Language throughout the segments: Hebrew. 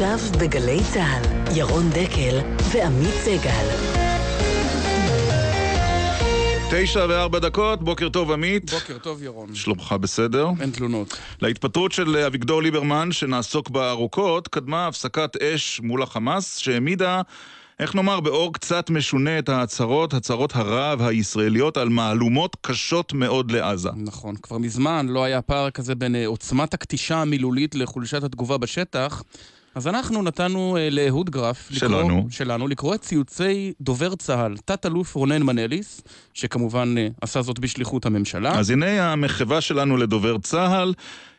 עכשיו בגלי צה"ל, ירון דקל ועמית סגל. תשע וארבע דקות, בוקר טוב עמית. בוקר טוב ירון. שלומך בסדר? אין תלונות. להתפטרות של אביגדור ליברמן, שנעסוק בה ארוכות, קדמה הפסקת אש מול החמאס, שהעמידה, איך נאמר, באור קצת משונה את ההצהרות, הצהרות הרעב הישראליות על מהלומות קשות מאוד לעזה. נכון, כבר מזמן לא היה פער כזה בין אה, עוצמת הקטישה המילולית לחולשת התגובה בשטח. אז אנחנו נתנו uh, לאהוד גרף, שלנו. לקרוא, שלנו, לקרוא את ציוצי דובר צה"ל, תת-אלוף רונן מנליס, שכמובן uh, עשה זאת בשליחות הממשלה. אז הנה המחווה שלנו לדובר צה"ל,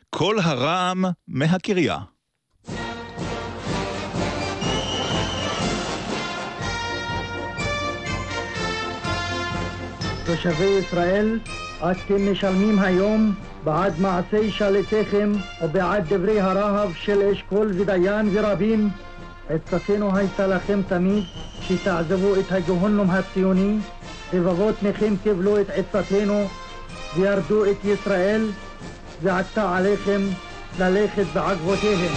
כל הרעם מהקריה. תושבי ישראל, אתם משלמים היום בעד מעשי שליטיכם ובעד דברי הרהב של אשכול ודיין ורבים. עצתנו הייתה לכם תמיד שתעזבו את הגהונום הציוני, רבבות מכם קיבלו את עצתנו וירדו את ישראל, ועתה עליכם ללכת בעקבותיהם.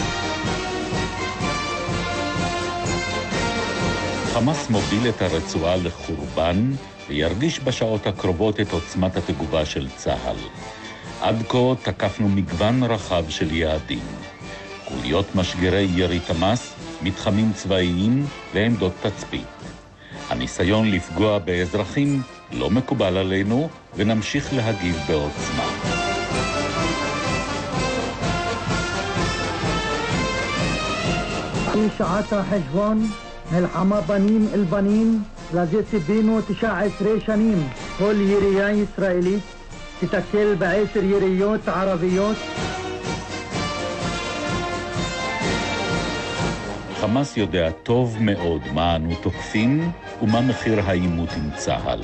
חמאס מוביל את הרצועה לחורבן וירגיש בשעות הקרובות את עוצמת התגובה של צה"ל. עד כה תקפנו מגוון רחב של יעדים. חוליות משגרי ירי תמ"ס, מתחמים צבאיים ועמדות תצפית. הניסיון לפגוע באזרחים לא מקובל עלינו, ונמשיך להגיב בעוצמה. שעת החשבון, מלחמה בנים אל בנים, לזה ציפינו תשע עשרה שנים. כל ירייה ישראלית תתקל בעשר יריות ערביות. חמאס יודע טוב מאוד מה אנו תוקפים ומה מחיר העימות עם צה"ל.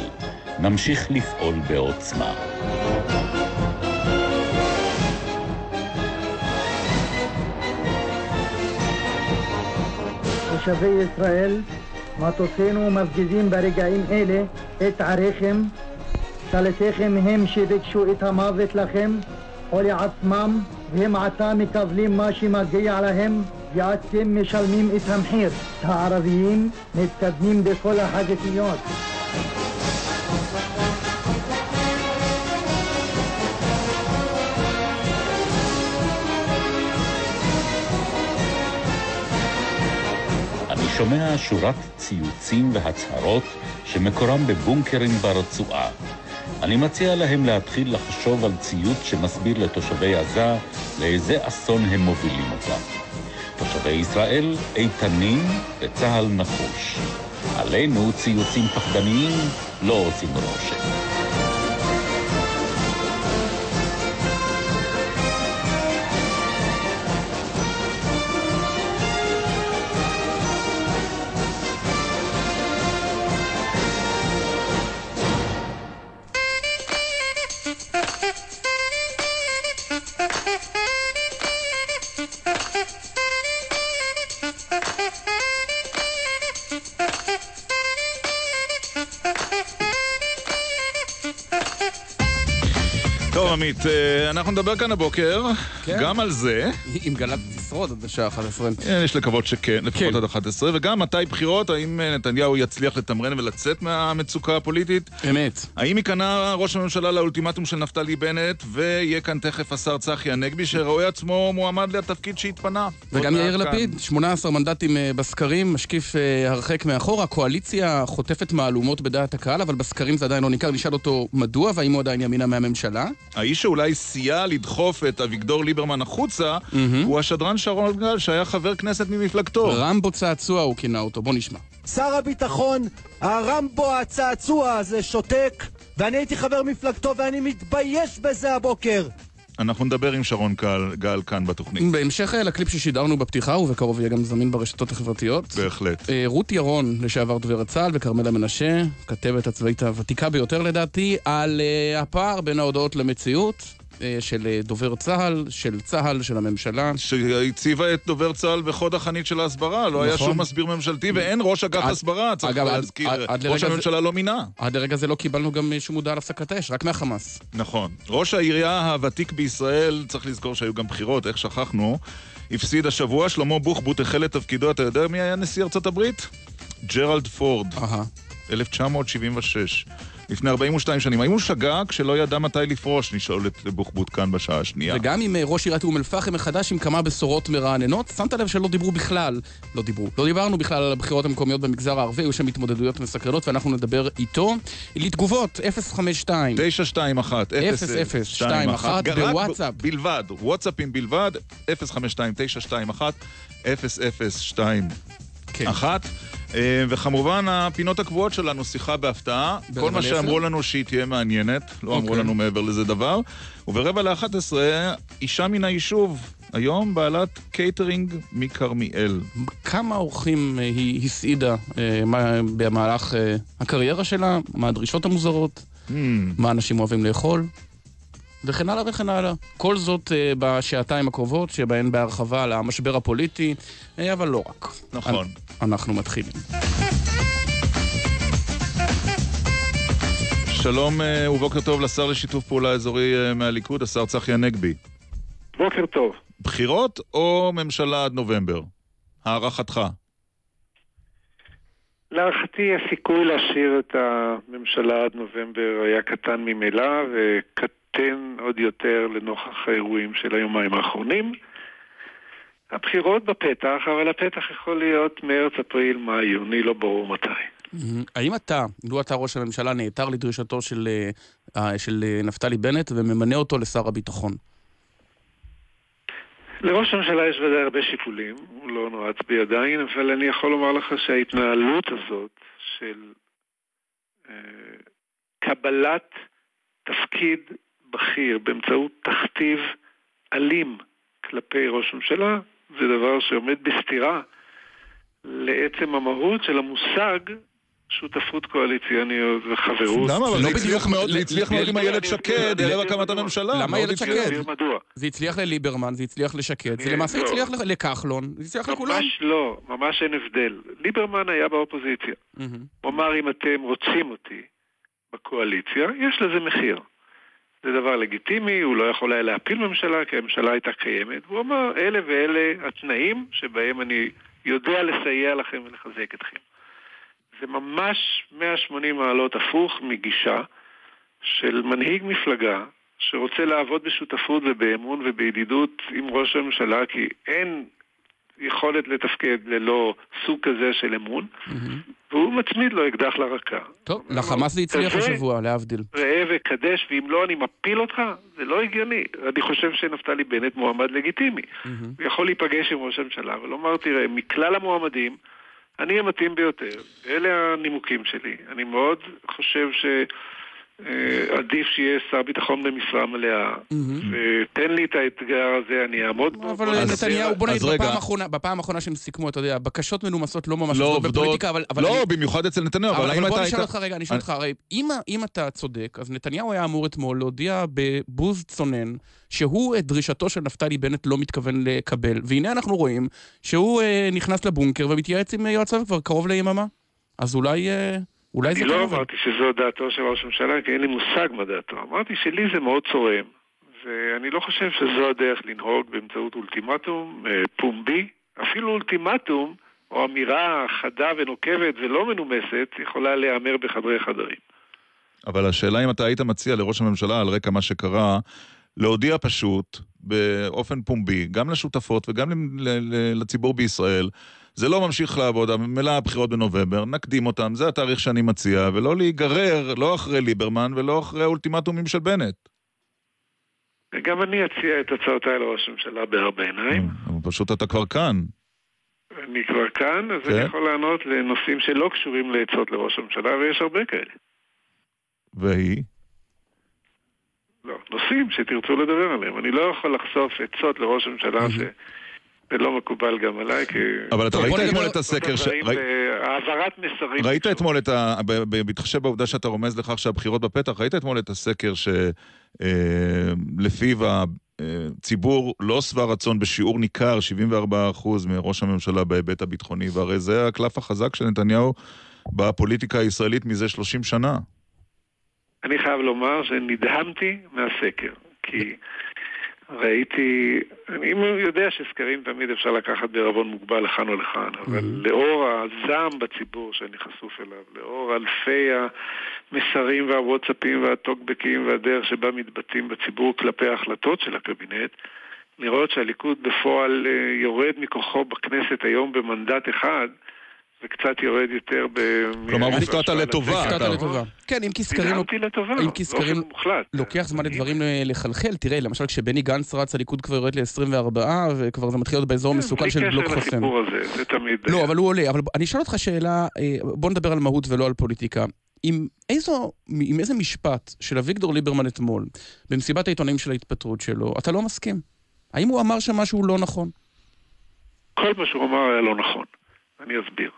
נמשיך לפעול בעוצמה. תושבי ישראל, מטוסינו מפגיזים ברגעים אלה את עריכם שליטיכם הם שביקשו את המוות לכם או לעצמם, והם עתה מקבלים מה שמגיע להם, ואתם משלמים את המחיר. הערביים מתקדמים בכל החזיתיות. שומע שורת ציוצים והצהרות שמקורם בבונקרים ברצועה. אני מציע להם להתחיל לחשוב על ציוץ שמסביר לתושבי עזה לאיזה אסון הם מובילים אותם. תושבי ישראל איתנים וצה"ל נחוש. עלינו ציוצים פחדניים לא עושים רושם. עמית, אה, אנחנו נדבר כאן הבוקר, כן. גם על זה. אם גל"צ תשרוד עד השעה 11. אה, יש לקוות שכן, לפחות כן. עד 11. וגם מתי בחירות, האם אה, נתניהו יצליח לתמרן ולצאת מהמצוקה הפוליטית? אמת. האם ייכנע ראש הממשלה לאולטימטום של נפתלי בנט, ויהיה כאן תכף השר צחי הנגבי, שרואה עצמו מועמד לתפקיד שהתפנה. וגם יאיר לפיד, 18 מנדטים בסקרים, משקיף הרחק מאחורה. הקואליציה חוטפת מהלומות בדעת הקהל, אבל בסקרים זה עדיין לא ניכר. נשאל אותו מדוע, והאם הוא עדיין ימינה מהממשלה. האיש שאולי סייע לדחוף את אביגדור ליברמן החוצה. הוא השדרן שרון גל, שהיה חבר כנסת ממפלגתו. רמבו צעצוע הוא כינה אותו, בוא נשמע. שר הביטחון, הרמבו הצעצוע הזה שותק, ואני הייתי חבר מפלגתו ואני מתבייש בזה הבוקר. אנחנו נדבר עם שרון גל, גל כאן בתוכנית. בהמשך אה, לקליפ ששידרנו בפתיחה, ובקרוב יהיה גם זמין ברשתות החברתיות. בהחלט. אה, רות ירון, לשעבר דוברת צה"ל, וכרמלה מנשה, כתבת הצבאית הוותיקה ביותר לדעתי, על uh, הפער בין ההודעות למציאות. של דובר צה"ל, של צה"ל, של הממשלה. שהציבה את דובר צה"ל בחוד החנית של ההסברה, לא נכון. היה שום מסביר ממשלתי ואין ראש אגף עד, הסברה, צריך אגב, להזכיר. עד, עד ראש הממשלה זה, לא מינה. עד לרגע זה לא קיבלנו גם שום הודעה על הפסקת האש, רק מהחמאס. נכון. ראש העירייה הוותיק בישראל, צריך לזכור שהיו גם בחירות, איך שכחנו, הפסיד השבוע. שלמה בוחבוט החל את תפקידו, אתה יודע מי היה נשיא ארצות הברית? ג'רלד פורד, אהה. 1976. לפני 42 שנים. האם הוא שגה כשלא ידע מתי לפרוש? נשאל את בוחבוט כאן בשעה השנייה. וגם עם אה, ראש עיריית אום אל-פחם מחדש עם כמה בשורות מרעננות, שמת לב שלא דיברו בכלל, לא דיברו, לא דיברנו בכלל על הבחירות המקומיות במגזר הערבי, היו שם התמודדויות מסקרנות ואנחנו נדבר איתו. לתגובות, 052. 921 0021 בוואטסאפ. בלבד, וואטסאפים בלבד, 052-922-0021. כן. אה, וכמובן הפינות הקבועות שלנו, שיחה בהפתעה. כל מה? שאמרו לנו שהיא תהיה מעניינת, לא אמרו אוקיי. לנו מעבר לזה דבר. וברבע לאחת עשרה, אישה מן היישוב, היום בעלת קייטרינג מכרמיאל. כמה אורחים אה, היא הסעידה אה, מה- במהלך אה, הקריירה שלה, מה הדרישות המוזרות, המ, מה אנשים אוהבים לאכול, וכן הלאה וכן הלאה. כל זאת אה, בשעתיים הקרובות, שבהן בהרחבה על המשבר הפוליטי, אה, אבל לא רק. נכון. אנחנו מתחילים. שלום אה, ובוקר טוב לשר לשיתוף פעולה אזורי אה, מהליכוד, השר צחי הנגבי. בוקר טוב. בחירות או ממשלה עד נובמבר? הערכתך. להערכתי הסיכוי להשאיר את הממשלה עד נובמבר היה קטן ממילא וקטן עוד יותר לנוכח האירועים של היומיים האחרונים. הבחירות בפתח, אבל הפתח יכול להיות מרץ, אפריל, מאי, יוני, לא ברור מתי. האם אתה, לו אתה ראש הממשלה, נעתר לדרישתו של, אה, של אה, נפתלי בנט וממנה אותו לשר הביטחון? לראש הממשלה יש ודאי הרבה שיקולים, הוא לא נועץ בי עדיין, אבל אני יכול לומר לך שההתנהלות הזאת של אה, קבלת תפקיד בכיר באמצעות תכתיב אלים כלפי ראש הממשלה, זה דבר שעומד בסתירה לעצם המהות של המושג שותפות קואליציוניות וחברות. למה? אבל לא זה הצליח בדיוק- מאוד, זה הצליח מאוד עם איילת שקד, ערב הקמת. הממשלה. למה איילת הצליח. שקד? זה הצליח לליברמן, זה הצליח לשקד, זה למעשה לא. הצליח לכחלון, זה הצליח לכולם. ממש לא, ממש אין הבדל. ליברמן היה באופוזיציה. הוא אמר, אם אתם רוצים אותי בקואליציה, יש לזה מחיר. זה דבר לגיטימי, הוא לא יכול היה להפיל ממשלה, כי הממשלה הייתה קיימת. והוא אמר, אלה ואלה התנאים שבהם אני יודע לסייע לכם ולחזק אתכם. זה ממש 180 מעלות הפוך מגישה של מנהיג מפלגה שרוצה לעבוד בשותפות ובאמון ובידידות עם ראש הממשלה, כי אין יכולת לתפקד ללא סוג כזה של אמון, מהמם. והוא מצמיד לו אקדח לרקה. טוב, לחמאס זה הצליח השבוע, להבדיל. ראה וקדש, ואם לא אני מפיל אותך, זה לא הגיוני. אני חושב שנפתלי בנט מועמד לגיטימי. הוא יכול להיפגש עם ראש הממשלה ולומר, תראה, מכלל המועמדים, אני המתאים ביותר. אלה הנימוקים שלי. אני מאוד חושב שעדיף שיהיה שר ביטחון במשרה מלאה. ותן לי את האתגר הזה, אני אעמוד בו. אבל נתניהו, בוא נגיד. בפעם האחרונה, בפעם האחרונה שהם סיכמו, אתה יודע, בקשות מנומסות לא ממש לא עובדות בפוליטיקה, אבל... אבל לא, אני- במיוחד אצל נתניהו, אבל אבל, האם אבל אתה בוא היית... נשאל אותך רגע, אני אשאל אותך, הרי אם, אם אתה צודק, אז נתניהו היה אמור אתמול להודיע בבוז צונן שהוא את דרישתו של נפתלי בנט לא מתכוון לקבל, והנה אנחנו רואים שהוא אה, נכנס לבונקר ומתייעץ עם אה, יועציו כבר קרוב ליממה. אז אולי, אה, אולי זה אני כן לא עובד. אמרתי שזו דעתו של ראש הממשלה, כי אין לי מושג מה דעתו. אמרתי שלי זה מאוד צורם, ואני לא חושב שזו הדרך לנהוג באמצעות אולטימטום אה, פומבי. אפילו אולטימטום, או אמירה חדה ונוקבת ולא מנומסת, יכולה להיאמר בחדרי חדרים. אבל השאלה אם אתה היית מציע לראש הממשלה על רקע מה שקרה, להודיע פשוט, באופן פומבי, גם לשותפות וגם לציבור בישראל, זה לא ממשיך לעבוד, ממילא הבחירות בנובמבר, נקדים אותם, זה התאריך שאני מציע, ולא להיגרר, לא אחרי ליברמן ולא אחרי האולטימטומים של בנט. וגם אני אציע את הצעותיי לראש הממשלה בארבע עיניים. אבל פשוט אתה כבר כאן. אני כבר כאן, אז כן. אני יכול לענות לנושאים שלא קשורים לעצות לראש הממשלה, ויש הרבה כאלה. והיא? נושאים שתרצו לדבר עליהם. אני לא יכול לחשוף עצות לראש הממשלה ש... זה לא מקובל גם עליי, כי... אבל אתה ראית אתמול את הסקר ש... אה, העברת מסרים. ראית. אתמול את ה... בהתחשב בעובדה שאתה רומז לכך שהבחירות בפתח, ראית אתמול את הסקר שלפיו הציבור לא שבע רצון בשיעור ניכר, 74% מראש הממשלה בהיבט הביטחוני, והרי זה הקלף החזק של נתניהו בפוליטיקה הישראלית מזה 30 שנה. אני חייב לומר שנדהמתי מהסקר, כי ראיתי, אני יודע שסקרים תמיד אפשר לקחת בערבון מוגבל לכאן או לכאן, אבל Mm-hmm. לאור הזעם בציבור שאני חשוף אליו, לאור אלפי המסרים והוואטסאפים והטוקבקים והדרך שבה מתבטאים בציבור כלפי ההחלטות של הקבינט, לראות שהליכוד בפועל אה, יורד מכוחו בכנסת היום במנדט אחד, וקצת יורד יותר ב... כלומר, הופתעת. לטובה. הפתעת אתה- לטובה. כן, אם כי סקרים... נדהמתי לטובה, אם כי סקרים באופן מוחלט. לוקח זמן לדברים ל- לחלחל. תראה, למשל כשבני גנץ רץ, הליכוד כבר יורד ל-24, וכבר זה מתחיל להיות באזור מסוכן של בלוק כן, בלי קשר חוסם. לסיפור הזה, זה תמיד... לא, אבל הוא עולה. אבל אני אשאל אותך שאלה, אה, בוא נדבר על מהות ולא על פוליטיקה. עם, איזו, עם איזה משפט של אביגדור ליברמן אתמול, במסיבת העיתונאים של ההתפטרות שלו, אתה לא מסכים? האם הוא אמר שם משהו לא נכון? כל מה שהוא אמר היה לא נכון. אני אסביר.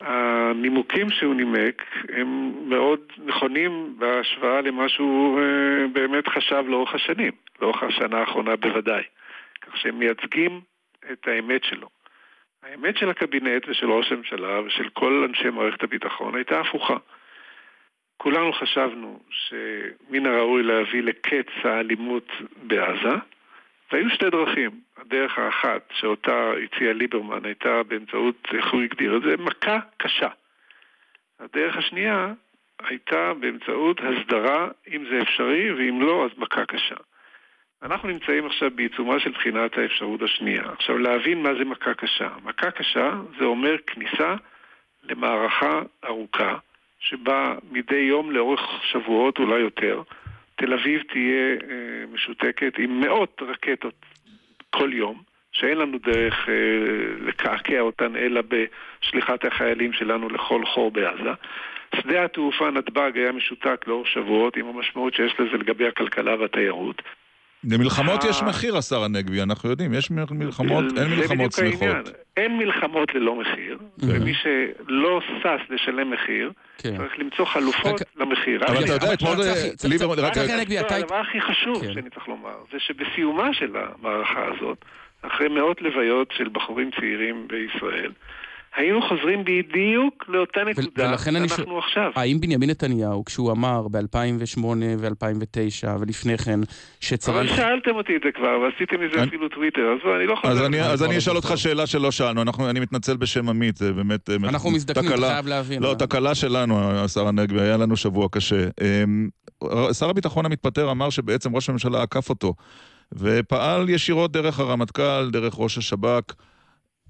הנימוקים שהוא נימק הם מאוד נכונים בהשוואה למה שהוא אה, באמת חשב לאורך השנים, לאורך השנה האחרונה בוודאי. כך שהם מייצגים את האמת שלו. האמת של הקבינט ושל ראש הממשלה ושל כל אנשי מערכת הביטחון הייתה הפוכה. כולנו חשבנו שמן הראוי להביא לקץ האלימות בעזה, והיו שתי דרכים. הדרך האחת, שאותה הציע ליברמן, הייתה באמצעות, איך הוא הגדיר את זה, מכה קשה. הדרך השנייה הייתה באמצעות הסדרה, אם זה אפשרי, ואם לא, אז מכה קשה. אנחנו נמצאים עכשיו בעיצומה של בחינת האפשרות השנייה. עכשיו, להבין מה זה מכה קשה. מכה קשה זה אומר כניסה למערכה ארוכה, שבה מדי יום לאורך שבועות, אולי יותר, תל אביב תהיה אה, משותקת עם מאות רקטות כל יום, שאין לנו דרך אה, לקעקע אותן אלא בשליחת החיילים שלנו לכל חור בעזה. שדה התעופה נתב"ג היה משותק לאורך שבועות עם המשמעות שיש לזה לגבי הכלכלה והתיירות. למלחמות אה. יש מחיר, השר הנגבי, אנחנו יודעים, יש מלחמות, אין זה מלחמות בדיוק העניין. שמחות. אין מלחמות ללא מחיר, ומי שלא שש לשלם מחיר, כן. צריך למצוא חלופות למחיר. אבל אתה יודע, אתמול אה, ליברמן. הדבר הכי חשוב כן. שאני צריך לומר, זה שבסיומה של המערכה הזאת, אחרי מאות לוויות של בחורים צעירים בישראל, היינו חוזרים בדיוק לאותה נקודה ולכן אני שאנחנו שואל- עכשיו. האם בנימין נתניהו, כשהוא אמר ב-2008 ו-2009 ולפני כן, אבל שצריך... שאלתם אותי את זה כבר, ועשיתם מזה אני- אפילו טוויטר, אז אני לא חוזר. אז אני. אז אני אשאל אותך שאלה שלא שאלנו, אנחנו, אני מתנצל בשם עמית, זה באמת... אה, אנחנו מזדקנים, אתה. חייב להבין. לא, תקלה שלנו, השר הנגבי, היה לנו שבוע קשה. אמ, שר הביטחון המתפטר אמר שבעצם ראש הממשלה עקף אותו, ופעל ישירות דרך הרמטכ"ל, דרך ראש השב"כ.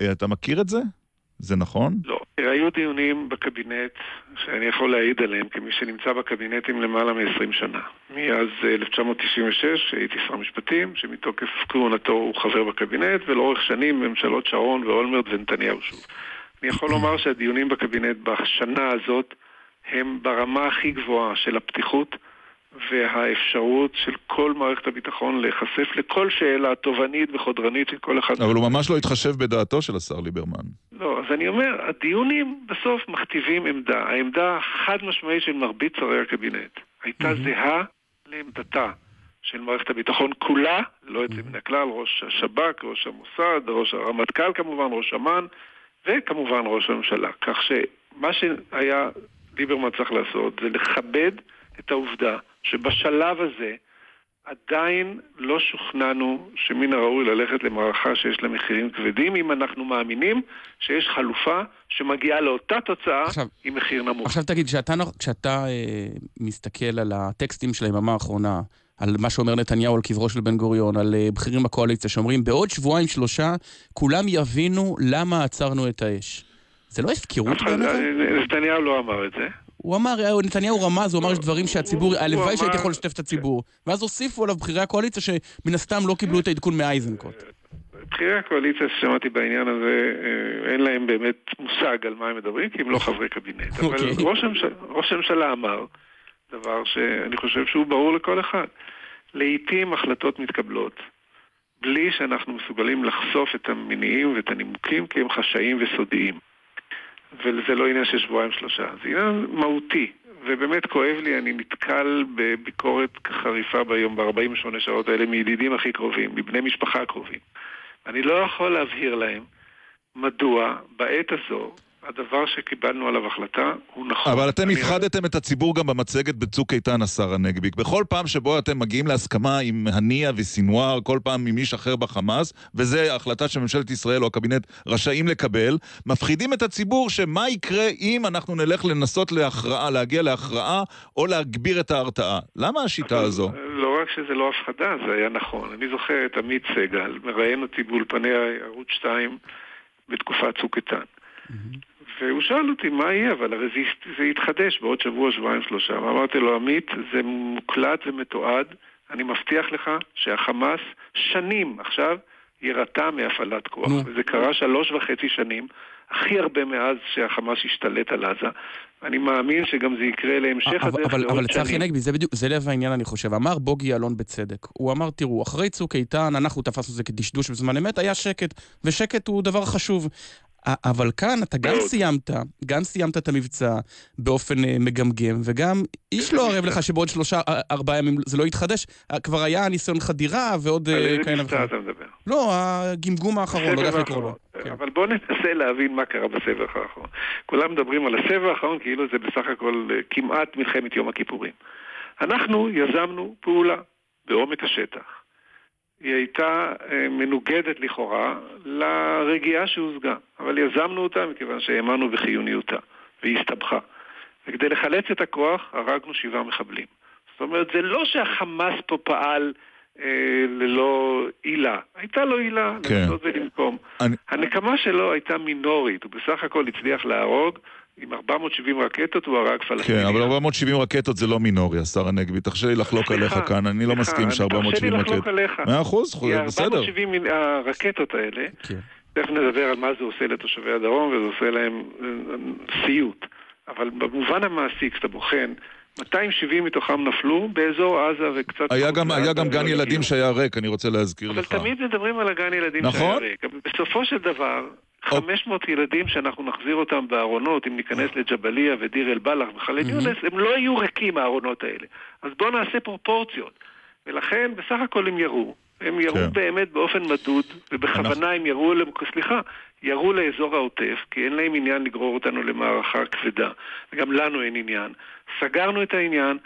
אה, אתה מכיר את זה? זה נכון? לא. היו דיונים בקבינט, שאני יכול להעיד עליהם כמי שנמצא בקבינטים למעלה מ-20 שנה. מאז אה, 1996 הייתי שר משפטים, שמתוקף כהונתו הוא חבר בקבינט, ולאורך שנים ממשלות שרון ואולמרט ונתניהו שוב. אני יכול לומר שהדיונים בקבינט בשנה הזאת הם ברמה הכי גבוהה של הפתיחות והאפשרות של כל מערכת הביטחון להיחשף לכל שאלה תובענית וחודרנית של כל אחד. אבל הוא ממש לא התחשב בדעתו של השר ליברמן. לא, אז אני אומר, הדיונים בסוף מכתיבים עמדה. העמדה החד משמעית של מרבית שרי הקבינט הייתה זהה לעמדתה של מערכת הביטחון כולה, ללא יוצא מן הכלל, ראש השב"כ, ראש המוסד, ראש הרמטכ"ל כמובן, ראש אמ"ן, וכמובן ראש הממשלה. כך שמה שהיה ליברמן צריך לעשות זה לכבד את העובדה שבשלב הזה עדיין לא שוכנענו שמן הראוי ללכת למערכה שיש לה מחירים כבדים, אם אנחנו מאמינים שיש חלופה שמגיעה לאותה תוצאה עכשיו- עם מחיר נמוך. עכשיו תגיד, כשאתה, כשאתה אה, מסתכל על הטקסטים של היממה האחרונה, על מה שאומר נתניהו על קברו של בן גוריון, על אה, בכירים בקואליציה שאומרים, בעוד שבועיים שלושה כולם יבינו למה עצרנו את האש. זה לא הפקרות אף אחד- בעיניך? נתניהו לא אמר את זה. הוא אמר, אה, נתניהו רמז, הוא אמר יש דברים שהציבור, הלוואי שהייתי יכול לשתף את הציבור. ואז הוסיפו עליו בכירי הקואליציה שמן הסתם לא קיבלו את העדכון מאייזנקוט. בכירי הקואליציה ששמעתי בעניין הזה, אה, אין להם באמת מושג על מה הם מדברים, כי הם לא חברי קבינט. אבל אוקיי. ראש הממשלה- ראש הממשלה אמר דבר שאני חושב שהוא ברור לכל אחד. לעיתים החלטות מתקבלות בלי שאנחנו מסוגלים לחשוף את המניעים ואת הנימוקים כי הם חשאיים וסודיים. וזה לא עניין של שבועיים שלושה, זה עניין מהותי. ובאמת כואב לי, אני נתקל בביקורת חריפה ביום, ב-48 שעות האלה, מידידים הכי קרובים, מבני משפחה הקרובים. אני לא יכול להבהיר להם מדוע בעת הזו, הדבר שקיבלנו עליו החלטה הוא נכון. אבל אתם אני- הפחדתם את הציבור גם במצגת בצוק איתן, השר הנגבי. בכל פעם שבו אתם מגיעים להסכמה עם הנייה וסינואר, כל פעם עם איש אחר בחמאס, וזו החלטה שממשלת ישראל או הקבינט רשאים לקבל, מפחידים את הציבור שמה יקרה אם אנחנו נלך לנסות להכרעה, להגיע להכרעה, או להגביר את ההרתעה. למה השיטה אבל הזו? לא רק שזה לא הפחדה, זה היה נכון. אני זוכר את עמית סגל, מראיין אותי באולפני ערוץ 2 בתקופת צוק איתן. והוא שאל אותי מה יהיה, אבל הרי זה, זה יתחדש בעוד שבוע, שבועיים, שלושה. ואמרתי לו, עמית, זה מוקלט ומתועד, אני מבטיח לך שהחמאס שנים עכשיו יירתע מהפעלת כוח. נו. וזה קרה שלוש וחצי שנים, הכי הרבה מאז שהחמאס השתלט על עזה. אני מאמין שגם זה יקרה להמשך הדרך אבל, אבל צחי. הנגבי, זה בדיוק, זה לב העניין אני חושב. אמר בוגי יעלון בצדק. הוא אמר, תראו, אחרי צוק איתן, אנחנו תפסנו את זה כדשדוש בזמן אמת, היה שקט, ושקט הוא דבר חשוב. אבל כאן אתה גם. סיימת, גם סיימת את המבצע באופן אה, מגמגם, וגם איש לא ערב לך שבעוד שלושה, אה, ארבעה ימים זה לא יתחדש. אה, כבר היה ניסיון חדירה ועוד אה, על איזה כאלה מבצע וכאלה. אתה מדבר? לא, הגמגום האחרון, לא יודע איך לקרוא לו. אבל בואו ננסה להבין מה קרה בסבב האחרון. כולם מדברים על הסבב האחרון כאילו זה בסך הכל כמעט מלחמת יום הכיפורים. אנחנו יזמנו פעולה בעומק השטח. היא הייתה אה, מנוגדת לכאורה לרגיעה שהושגה, אבל יזמנו אותה מכיוון שהאמנו בחיוניותה, והיא הסתבכה. וכדי לחלץ את הכוח הרגנו שבעה מחבלים. זאת אומרת, זה לא שהחמאס פה פעל אה, ללא עילה. הייתה לו עילה כן. לנסות ולנקום. אני- הנקמה שלו הייתה מינורית, הוא בסך הכל הצליח להרוג, עם 470 רקטות הוא הרג פלסטינים. כן, אבל 470 רקטות זה לא מינורי, השר הנגבי. תרשה לי לחלוק עליך כאן, אני לא מסכים אני- ש-470 תרשה לי רקטות. לחלוק עליך. מאה אחוז, בסדר. 470 מן- הרקטות האלה, כן. תכף נדבר על מה זה עושה לתושבי הדרום, וזה עושה להם אה, סיוט. אבל במובן המעשי, כשאתה בוחן, 270 מתוכם נפלו באזור עזה וקצת... היה גם, היה גם גן ילדים הגיעו. שהיה ריק, אני רוצה להזכיר אבל לך. תמיד מדברים על הגן ילדים נכון. שהיה ריק. אבל בסופו של דבר. 500 ילדים שאנחנו נחזיר אותם בארונות, אם ניכנס לג'באליה ודיר אל-בלח וח'אלד יונס, הם לא יהיו ריקים הארונות האלה. אז בואו נעשה פרופורציות. ולכן, בסך הכל הם ירו. הם ירו כן. באמת באופן מדוד, ובכוונה הם ירו, למ- סליחה, ירו לאזור העוטף, כי אין להם עניין לגרור אותנו למערכה כבדה, וגם לנו אין עניין. סגרנו את העניין,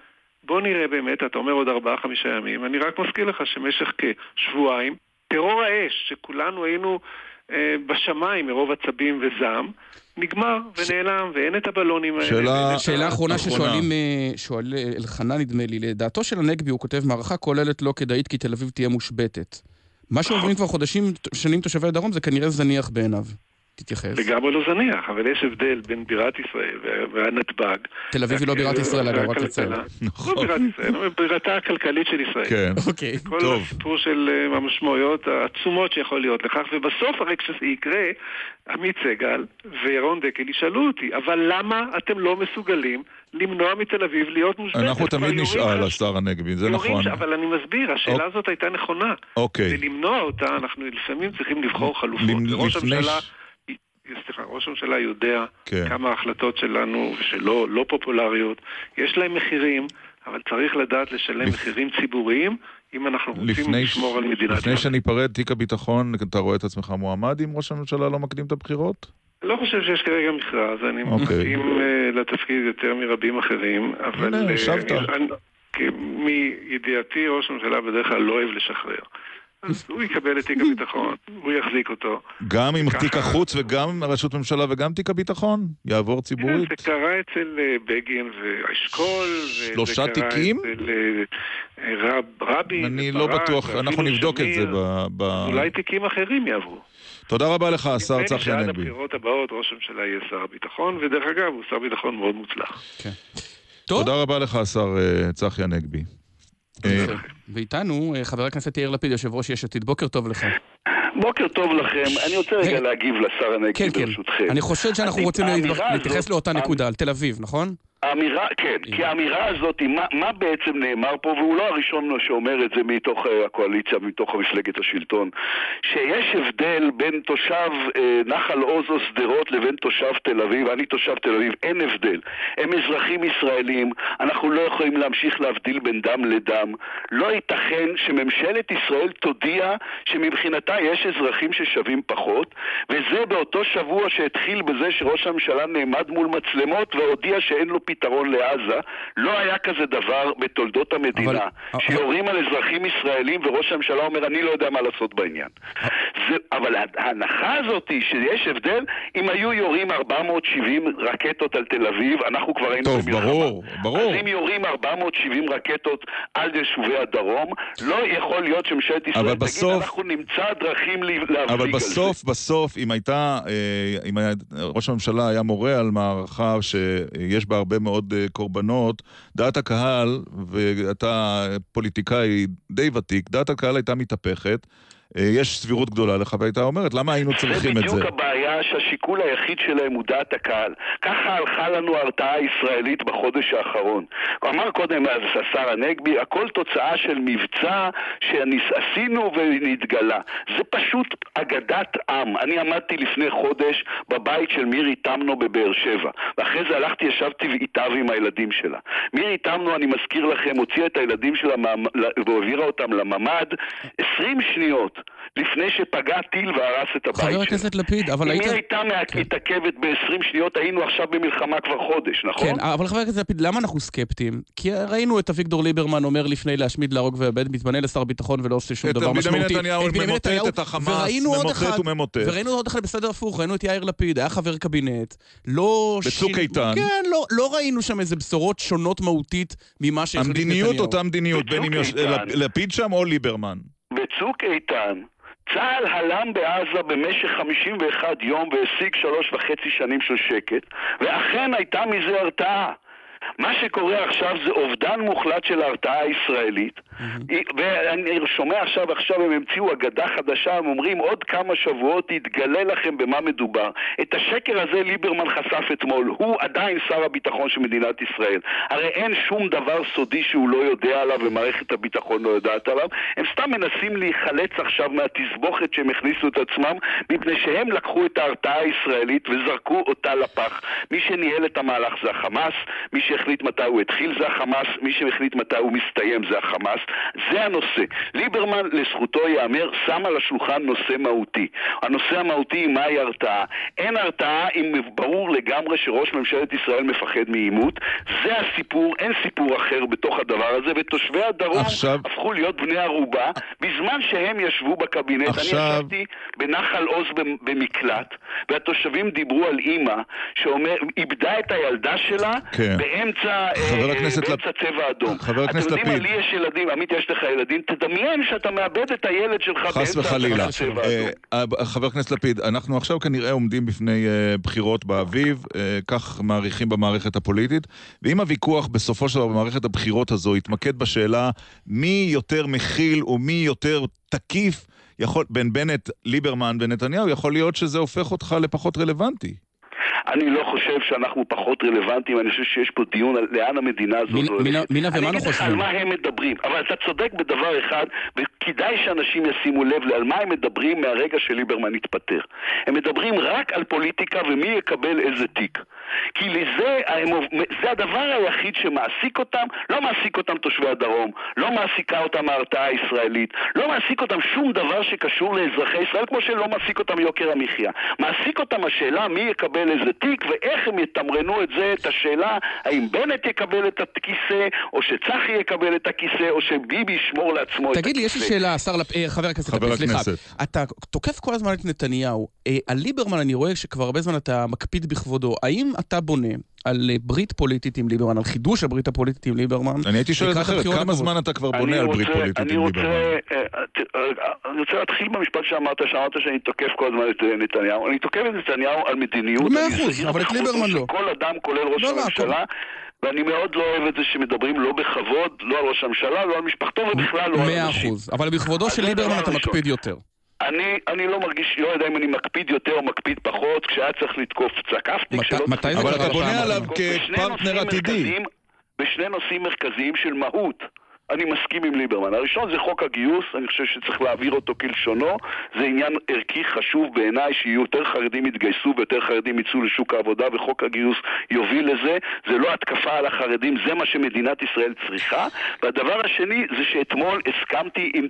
בוא נראה באמת, אתה אומר עוד ארבעה-חמישה ימים, אני רק מזכיר לך שמשך כשבועיים, טרור האש, שכולנו היינו בשמיים מרוב עצבים וזעם, נגמר ונעלם, ואין את הבלונים האלה. שאלה- אחרונה. ששואלים, אה, שואל אה, אלחנן נדמה לי, לדעתו של הנגבי הוא כותב מערכה כוללת לא כדאית כי תל אביב תהיה מושבתת. מה שעוברים כבר חודשים, שנים תושבי הדרום זה כנראה זניח בעיניו. תתייחס. לגמרי לא זניח, אבל יש הבדל בין בירת ישראל וה- והנתב"ג. תל אביב היא לא בירת ישראל, אגב, רק. לציין. נכון. לא בירת ישראל, אבל בירתה הכלכלית של ישראל. כן. אוקיי. כל טוב. הסיפור של אה, המשמעויות העצומות שיכול להיות לכך, ובסוף הרי כשזה יקרה, עמית סגל וירון דקל ישאלו אותי, אבל למה אתם לא מסוגלים למנוע מתל אביב להיות מושבתת? אנחנו תמיד נשאל, השר הנגבי, זה נכון. אבל אני מסביר, השאלה הזאת הייתה נכונה. אוקיי. ולמנוע אותה, אנחנו לפעמים צריכים לבחור חלופות. לפני הממשלה... ש- סליחה, ראש הממשלה יודע כן. כמה ההחלטות שלנו ושלו לא פופולריות, יש להם מחירים, אבל צריך לדעת לשלם לפ- מחירים ציבוריים אם אנחנו רוצים לשמור על מדינת לפני ישראל. שניפרד, תיק הביטחון, אתה רואה את עצמך מועמד אם ראש הממשלה לא מקדים את הבחירות? לא חושב שיש כרגע מכרז, אני אוקיי. מתאים אה, לתפקיד יותר מרבים אחרים, אבל... הנה, אה, השבת. אני- כי מידיעתי, ראש הממשלה בדרך כלל לא אוהב לשחרר. אז הוא יקבל את תיק הביטחון, הוא יחזיק אותו. גם עם תיק החוץ וגם ראשות ממשלה וגם תיק הביטחון? יעבור ציבורית? כן, זה קרה אצל אה, בגין ואשכול. שלושה תיקים? אצל אה, רב, רבין. אני לא בטוח, אנחנו נבדוק את זה. ב... ב... אולי תיקים אחרים יעברו. תודה רבה לך, השר נדמה לי צחי שעד הנגבי. הבחירות הבאות ראש הממשלה יהיה שר הביטחון, ודרך אגב, הוא שר ביטחון מאוד מוצלח. טוב, תודה רבה לך, השר אה, צחי הנגבי. אה, ואיתנו אה, חבר הכנסת יאיר לפיד, יושב ראש יש עתיד. בוקר טוב לך. בוקר טוב לכם, אני רוצה רגע רגע. להגיב לשר הנגבי כן, כן. ברשותכם. אני חושב שאנחנו רוצים להתייחס לאותה נקודה, על תל אביב, נכון? האמירה, כן, כי האמירה הזאת, מה, מה בעצם נאמר פה, והוא לא הראשון שאומר את זה מתוך אה, הקואליציה, מתוך מפלגת השלטון, שיש הבדל בין תושב אה, נחל עוז או שדרות לבין תושב תל אביב, אני תושב תל אביב, אין הבדל. הם אזרחים ישראלים, אנחנו לא יכולים להמשיך להבדיל בין דם לדם. לא ייתכן שממשלת ישראל תודיע שמבחינתה יש אזרחים ששווים פחות, וזה באותו שבוע שהתחיל בזה שראש הממשלה נעמד מול מצלמות והודיע שאין לו פתרון לעזה. לא היה כזה דבר בתולדות המדינה, אבל- שיורים על אזרחים ישראלים וראש הממשלה אומר אני לא יודע מה לעשות בעניין. זה, אבל ההנחה הזאת היא שיש הבדל אם היו יורים 470 רקטות על תל אביב, אנחנו כבר היינו טוב, במלחמה. ברור, ברור. אז אם יורים 470 רקטות על יישובי הדרום, לא יכול להיות שממשלת ישראל תגיד בסוף- אנחנו נמצא דרכים להבליג על זה. אבל בסוף, בסוף, אם הייתה, אה, אם היה, ראש הממשלה היה מורה על מערכה שיש בה הרבה מאוד אה, קורבנות, דעת הקהל, ואתה פוליטיקאי די ותיק, דעת הקהל הייתה מתהפכת. אה, יש סבירות גדולה לך, והייתה אומרת, למה היינו צריכים זה את זה? בדיוק הבעיה שהשיקול היחיד שלהם הוא דעת הקהל. ככה הלכה לנו ההרתעה הישראלית בחודש האחרון. אמר קודם אז השר הנגבי, הכל תוצאה של מבצע שעשינו ונתגלה. זה פשוט אגדת עם. אני עמדתי לפני חודש בבית של מירי תמנו בבאר שבע, ואחרי זה הלכתי, ישבתי איתה ועם הילדים שלה. מירי תמנו, אני מזכיר לכם, הוציאה את הילדים שלה והעבירה אותם לממ"ד 20 שניות לפני שפגע טיל והרס את הבית שלה. חבר הכנסת לפיד, אבל אם היית... היא הייתה כן. מתעכבת ב-20 שניות, היינו עכשיו במלחמה כבר חודש, נכון? כן, אבל חבר הכנסת לפיד, למה אנחנו סקפטיים? כי ראינו את אביגדור ליברמן אומר לפני להשמיד, להרוג ולאבד, מתמנה לשר ביטחון ולא עושה שום דבר משמעותי. את בנימין ממוטט נתניהו, את החמאס, ממוטט אחד- וממוטט. וראינו עוד אחד בסדר הפוך, ראינו את יאיר לפיד, היה חבר קבינט, לא... בצוק איתן. כן, לא, לא ראינו שם איזה בשורות שונות מהותית ממה שהחליט נתניהו. המדיניות אותה מדיניות, בין אם לפיד שם או ליברמן. בצוק איתן, צה"ל הלם בעזה במשך 51 יום והשיג שלוש וחצי שנים של שקט, ואכן הייתה מזה הרתעה. מה שקורה עכשיו זה אובדן מוחלט של ההרתעה הישראלית. ואני שומע עכשיו, עכשיו הם המציאו אגדה חדשה, הם אומרים עוד כמה שבועות יתגלה לכם במה מדובר. את השקר הזה ליברמן חשף אתמול, הוא עדיין שר הביטחון של מדינת ישראל. הרי אין שום דבר סודי שהוא לא יודע עליו ומערכת הביטחון לא יודעת עליו. הם סתם מנסים להיחלץ עכשיו מהתסבוכת שהם הכניסו את עצמם, מפני שהם לקחו את ההרתעה הישראלית וזרקו אותה לפח. מי שניהל את המהלך זה החמאס, מי שהחליט מתי הוא התחיל זה החמאס, מי שהחליט מתי הוא מסתיים זה החמאס. זה הנושא. ליברמן, לזכותו ייאמר, שם על השולחן נושא מהותי. הנושא המהותי מהי הרתעה. אין הרתעה אם ברור לגמרי שראש ממשלת ישראל מפחד מעימות. זה הסיפור, אין סיפור אחר בתוך הדבר הזה, ותושבי הדרום עכשיו- הפכו להיות בני ערובה בזמן שהם ישבו בקבינט. עכשיו- אני ישבתי בנחל עוז במ- במקלט, והתושבים דיברו על אימא שאיבדה את הילדה שלה כן. באמצע, אה, באמצע לפ- צבע אדום. חבר הכנסת אתם יודעים לפיד. לי יש ילדים, עמית יש לך ילדים, תדמיין שאתה מאבד את הילד שלך חס וחלילה. אה. אה, חבר הכנסת לפיד, אנחנו עכשיו כנראה עומדים בפני אה, בחירות באביב, כך מעריכים במערכת הפוליטית, ואם הוויכוח בסופו של דבר במערכת הבחירות הזו יתמקד בשאלה מי יותר מכיל ומי יותר תקיף, יכול, בין בנט, ליברמן ונתניהו, יכול להיות שזה הופך אותך לפחות רלוונטי. אני לא חושב שאנחנו פחות רלוונטיים, אני חושב שיש פה דיון על לאן המדינה הזאת מינה- הולכת. מינה- מינה אני ומנו אגיד לך על חושבים. מה הם מדברים, אבל אתה צודק בדבר אחד, וכדאי שאנשים ישימו לב על מה הם מדברים מהרגע שליברמן התפטר. הם מדברים רק על פוליטיקה ומי יקבל איזה תיק. כי לזה, זה הדבר היחיד שמעסיק אותם, לא מעסיק אותם תושבי הדרום, לא מעסיקה אותם ההרתעה הישראלית, לא מעסיק אותם שום דבר שקשור לאזרחי ישראל, כמו שלא מעסיק אותם יוקר המחיה. מעסיק אותם השאלה מי יקבל איזה תיק ואיך הם יתמרנו את זה, את השאלה האם בנט יקבל את הכיסא, או שצחי יקבל את הכיסא, או שביבי ישמור לעצמו את הכיסא. תגיד לי, יש לי שאלה, השר לפ... אה, חבר הכנסת חבר לפיד, סליחה. אתה תוקף כל הזמן את נתניהו. אה, על ליברמן אני רואה שכבר הרבה זמן אתה מקפיד בכבודו. האם אתה בונה על אה, ברית פוליטית עם ליברמן, על חידוש הברית הפוליטית עם ליברמן? אני הייתי שואל את אחרת, כמה? זמן אתה כבר בונה על ברית פוליטית עם ליברמן? אה, אה, אני רוצה להתחיל במשפט שאמרת, שאמרת שאני תוקף כל הזמן את נתניהו. אני תוקף את נתניהו על מדיניות. מאה אחוז, אבל את ליברמן לא. כל אדם, כולל ראש לא, לא, הממשלה. ואני מאוד לא אוהב את זה שמדברים לא בכבוד, לא על ראש הממשלה, לא על משפחתו ובכלל לא על מאה אנשים. אחוז. אבל בכבודו של ליברמן אתה. מקפיד יותר. אני, אני לא מרגיש, לא יודע אם אני מקפיד יותר או מקפיד פחות, כשהיה צריך לתקוף, תקפתי, מת- כשלא מתי זה אבל אתה בונה עליו כפרטנר עתידי. בשני נושאים מרכזיים של מהות. אני מסכים עם ליברמן. הראשון זה חוק הגיוס, אני חושב שצריך להעביר אותו כלשונו. זה עניין ערכי חשוב בעיניי, שיהיו יותר חרדים יתגייסו ויותר חרדים יצאו לשוק העבודה, וחוק הגיוס יוביל לזה. זה לא התקפה על החרדים, זה מה שמדינת ישראל צריכה. והדבר השני זה שאתמול הסכמתי עם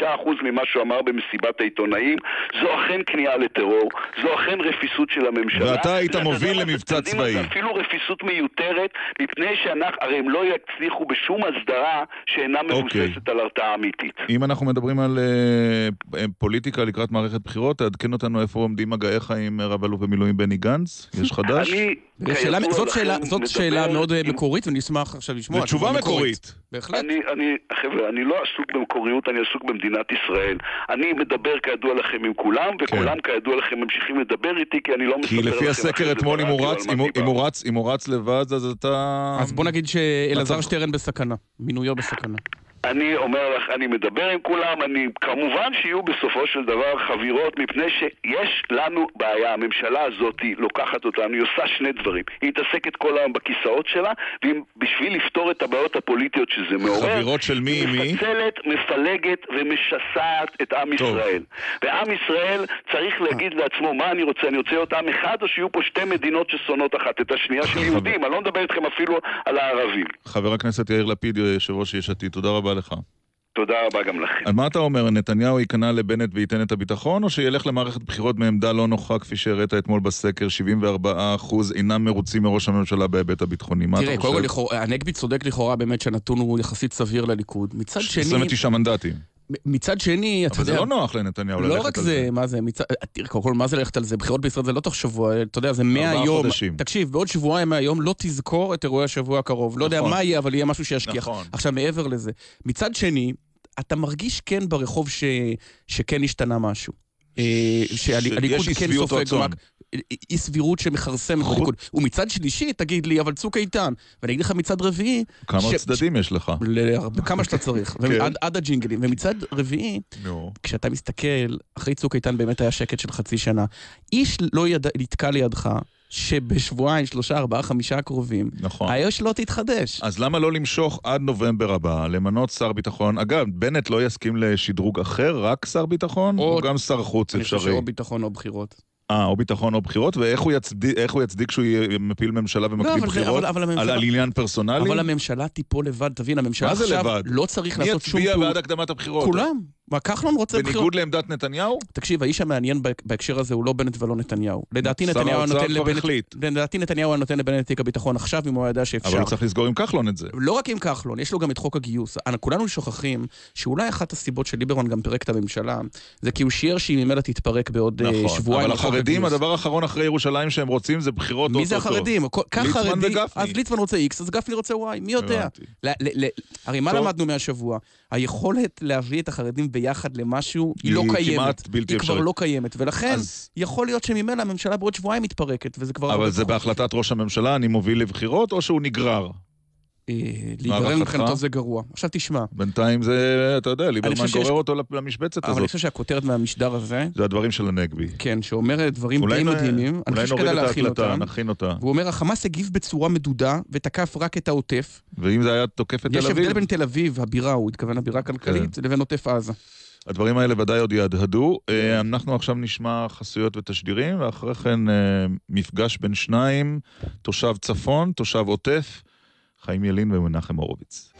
99% ממה שהוא אמר במסיבת העיתונאים. זו אכן כניעה לטרור, זו אכן רפיסות של הממשלה. ואתה היית מוביל למבצע צבאי. אפילו רפיסות מיותרת, מפני שאנחנו, הרי הם לא יצליחו בשום הסדרה שאינה אוקיי. מבוססת על הרתעה אמיתית. אם אנחנו מדברים על אה, פוליטיקה לקראת מערכת בחירות, תעדכן אותנו איפה עומדים מגעיך עם רב אלוף במילואים בני גנץ? יש חדש? אני, שאלה- זאת שאלה- זאת מדבר שאלה מאוד אה, עם- מקורית, ואני אשמח עכשיו לשמוע. זו תשובה מקורית. בהחלט. אני, אני, חבר'ה, אני לא עסוק במקוריות, אני עסוק במדינת ישראל. אני מדבר כידוע לכם עם כולם, וכולם כידוע לכם ממשיכים לדבר איתי, כי אני לא מספר כי לכם לפי אחרי הסקר אתמול, אם הוא רץ, אם הוא- רץ, אם הוא רץ לבד, אז אתה... אז בוא נגיד שאלעזר מצב- שטרן בסכנה. מינויו בסכנה. אני אומר לך, אני מדבר עם כולם, אני... כמובן שיהיו בסופו של דבר חבירות, מפני שיש לנו בעיה. הממשלה הזאת לוקחת אותנו, היא עושה שני דברים. היא מתעסקת כל היום בכיסאות שלה, ובשביל לפתור את הבעיות הפוליטיות שזה מעורר, חבירות של מי היא מי? מפצלת, מפלגת ומשסעת את עם טוב. ישראל. ועם ישראל צריך להגיד לעצמו מה אני רוצה, אני רוצה להיות עם אחד או שיהיו פה שתי מדינות ששונאות אחת את השנייה של יהודים, אני לא מדבר איתכם אפילו על הערבים. חבר הכנסת יאיר לפיד, יושב ראש יש עתיד, תודה רבה לך. תודה רבה גם לכם. על מה אתה אומר, נתניהו ייכנע לבנט וייתן את הביטחון, או שילך למערכת בחירות מעמדה לא נוחה, כפי שהראית אתמול בסקר, 74% אינם מרוצים מראש הממשלה בהיבט הביטחוני. מה תראה, אתה קודם כל, חושב? לכאורה- הנגבי צודק לכאורה באמת שהנתון הוא יחסית סביר לליכוד. מצד שני, 29 מנדטים. מצד שני, אתה אבל זה יודע... לא נוח לנתניהו ללכת על לא רק זה, מה זה, מצד... תראה, קודם כל, מה זה ללכת על זה? בחירות בישראל זה לא תוך שבוע, אתה יודע, זה ארבעה מהיום. חודשים. תקשיב, בעוד שבועיים מהיום לא תזכור את אירועי השבוע הקרוב. לא יודע נכון. מה יהיה, אבל יהיה משהו שישכיח. נכון. עכשיו, מעבר לזה, מצד שני, אתה מרגיש כן ברחוב ש... שכן השתנה משהו. אה, שהליכוד כן סופג. רק אי סבירות שמכרסמת חוץ- בליכוד. ומצד שלישי, תגיד לי, אבל צוק איתן. ואני אגיד לך מצד רביעי, כמה ש- צדדים יש לך? כמה שאתה צריך, כן. עד הג'ינגלים. ומצד רביעי. כשאתה מסתכל, אחרי צוק איתן באמת היה שקט של חצי שנה. איש לא נתקע לידך שבשבועיים, שלושה, ארבעה, חמישה הקרובים, נכון. האש לא תתחדש. אז למה לא למשוך עד נובמבר הבא, למנות שר ביטחון? אגב, בנט לא יסכים לשדרוג אחר, רק שר ביטחון? או- או גם שר חוץ אני חושב אפשרי? שאו ביטחון או בחירות. אה, או ביטחון או בחירות, ואיך הוא יצדיק, הוא יצדיק שהוא מפיל ממשלה לא, ומקדים אבל זה- בחירות? אבל- אבל על, הממשלה- על עניין פרסונלי? אבל הממשלה תיפול לבד, תבין, הממשלה עכשיו לבד? לא צריך מי לעשות שום יצביע פעולה. בעד הקדמת הבחירות? כולם. מה, כחלון רוצה בחירות. בניגוד לעמדת נתניהו? תקשיב, האיש המעניין בהק- בהקשר הזה הוא לא בנט ולא נתניהו. לדעתי שר נתניהו היה האוצר נותן כבר לבנט... החליט. לדעתי נתניהו היה נותן לבנט את תיק הביטחון עכשיו, אם הוא ידע שאפשר. אבל הוא צריך לסגור עם כחלון את זה. לא רק עם כחלון, יש לו גם את חוק הגיוס. כולנו שוכחים שאולי אחת הסיבות שליברמן גם פירק את הממשלה, זה כי הוא שיער שהיא ממילא תתפרק בעוד אה, נכון. שבועיים. אבל החרדים. הדבר האחרון אחרי ירושלים שהם רוצים זה בחירות מי זה אוטוטו. החרדים? כל- כך ליצמן חרדי, וגפני. אז ליצמן רוצה איקס, אז גפני רוצה וואי, מי יודע? הבנתי. ל- ל- ל- הרי מה טוב. למדנו מהשבוע? היכולת להביא את החרדים ביחד למשהו, היא לא היא קיימת. כמעט בלתי היא כבר אפשרית. לא קיימת, ולכן אז- יכול להיות שממילא הממשלה בעוד שבועיים מתפרקת, וזה כבר... אבל זה. בהחלטת ראש הממשלה, אני מוביל לבחירות, או שהוא נגרר? אה, הערכתך? מבחינתו זה גרוע. עכשיו תשמע, בינתיים זה, אתה יודע, ליברמן גורר אותו למשבצת אבל אני הזאת. חושב שהכותרת מהמשדר הזה, זה הדברים של הנגבי. כן, שאומר דברים די מדהימים, אולי נוריד את ההקלטה. נכין אותה. והוא אומר, החמאס הגיב בצורה מדודה ותקף רק את העוטף. ואם זה היה תוקף את יש תל אביב, הבדל בין תל אביב, הבירה, הוא התכוון לבירה כלכלית, כן. לבין עוטף עזה. הדברים האלה ודאי עוד יהדהדו. אה, אנחנו עכשיו נשמע חסויות ותשדירים, ואחרי כן אה, מפגש בין שניים, תושב צפון, תושב עוטף, חיים ילין ומנחם הורוביץ.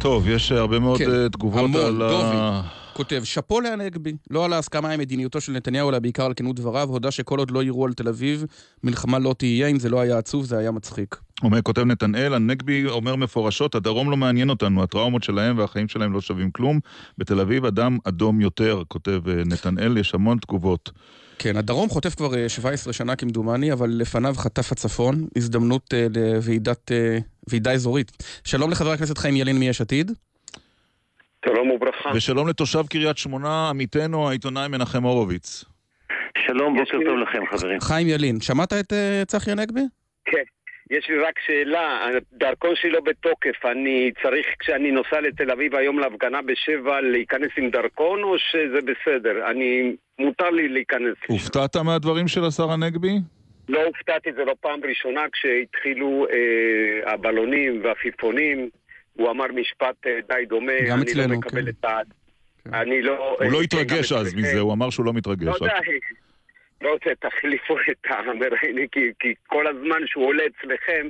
טוב, יש הרבה מאוד כן, אה, תגובות המון, על ה... דובי. כותב, שאפו להנגבי, לא על ההסכמה עם מדיניותו של נתניהו, אלא בעיקר על כנות דבריו, הודה שכל עוד לא יירו על תל אביב, מלחמה לא תהיה, אם זה לא היה עצוב, זה היה מצחיק. אומר, כותב נתנאל, הנגבי אומר מפורשות, הדרום לא מעניין אותנו, הטראומות שלהם והחיים שלהם לא שווים כלום. בתל אביב אדם אדום יותר, כותב אה, נתנאל, יש המון תגובות. כן, הדרום חוטף כבר אה, 17 שנה כמדומני, אבל לפניו חטף הצפון, הזדמנות אה, לוועידת, אה, ועידה אזורית. שלום לחבר הכנסת חיים ילין מיש עתיד. שלום וברכה. ושלום לתושב קריית שמונה, עמיתנו העיתונאי מנחם הורוביץ. שלום, בוקר טוב לכם, חברים. חיים ילין, שמעת את אה, צחי הנגבי? כן. יש לי רק שאלה, הדרכון שלי לא בתוקף, אני צריך כשאני נוסע לתל אביב היום להפגנה בשבע להיכנס עם דרכון או שזה בסדר? אני, מותר לי להיכנס. הופתעת מהדברים של השר הנגבי? לא הופתעתי, זה לא פעם ראשונה כשהתחילו אה, הבלונים והעפיפונים, הוא אמר משפט אה, די דומה, גם אני אצלנו, לא מקבל כן. את ה... אני לא... הוא לא אה, התרגש גם אז. מזה, הוא אמר שהוא לא מתרגש. לא יודע, לא רוצה, תחליפו את המראיינים, כי, כי כל הזמן שהוא עולה אצלכם,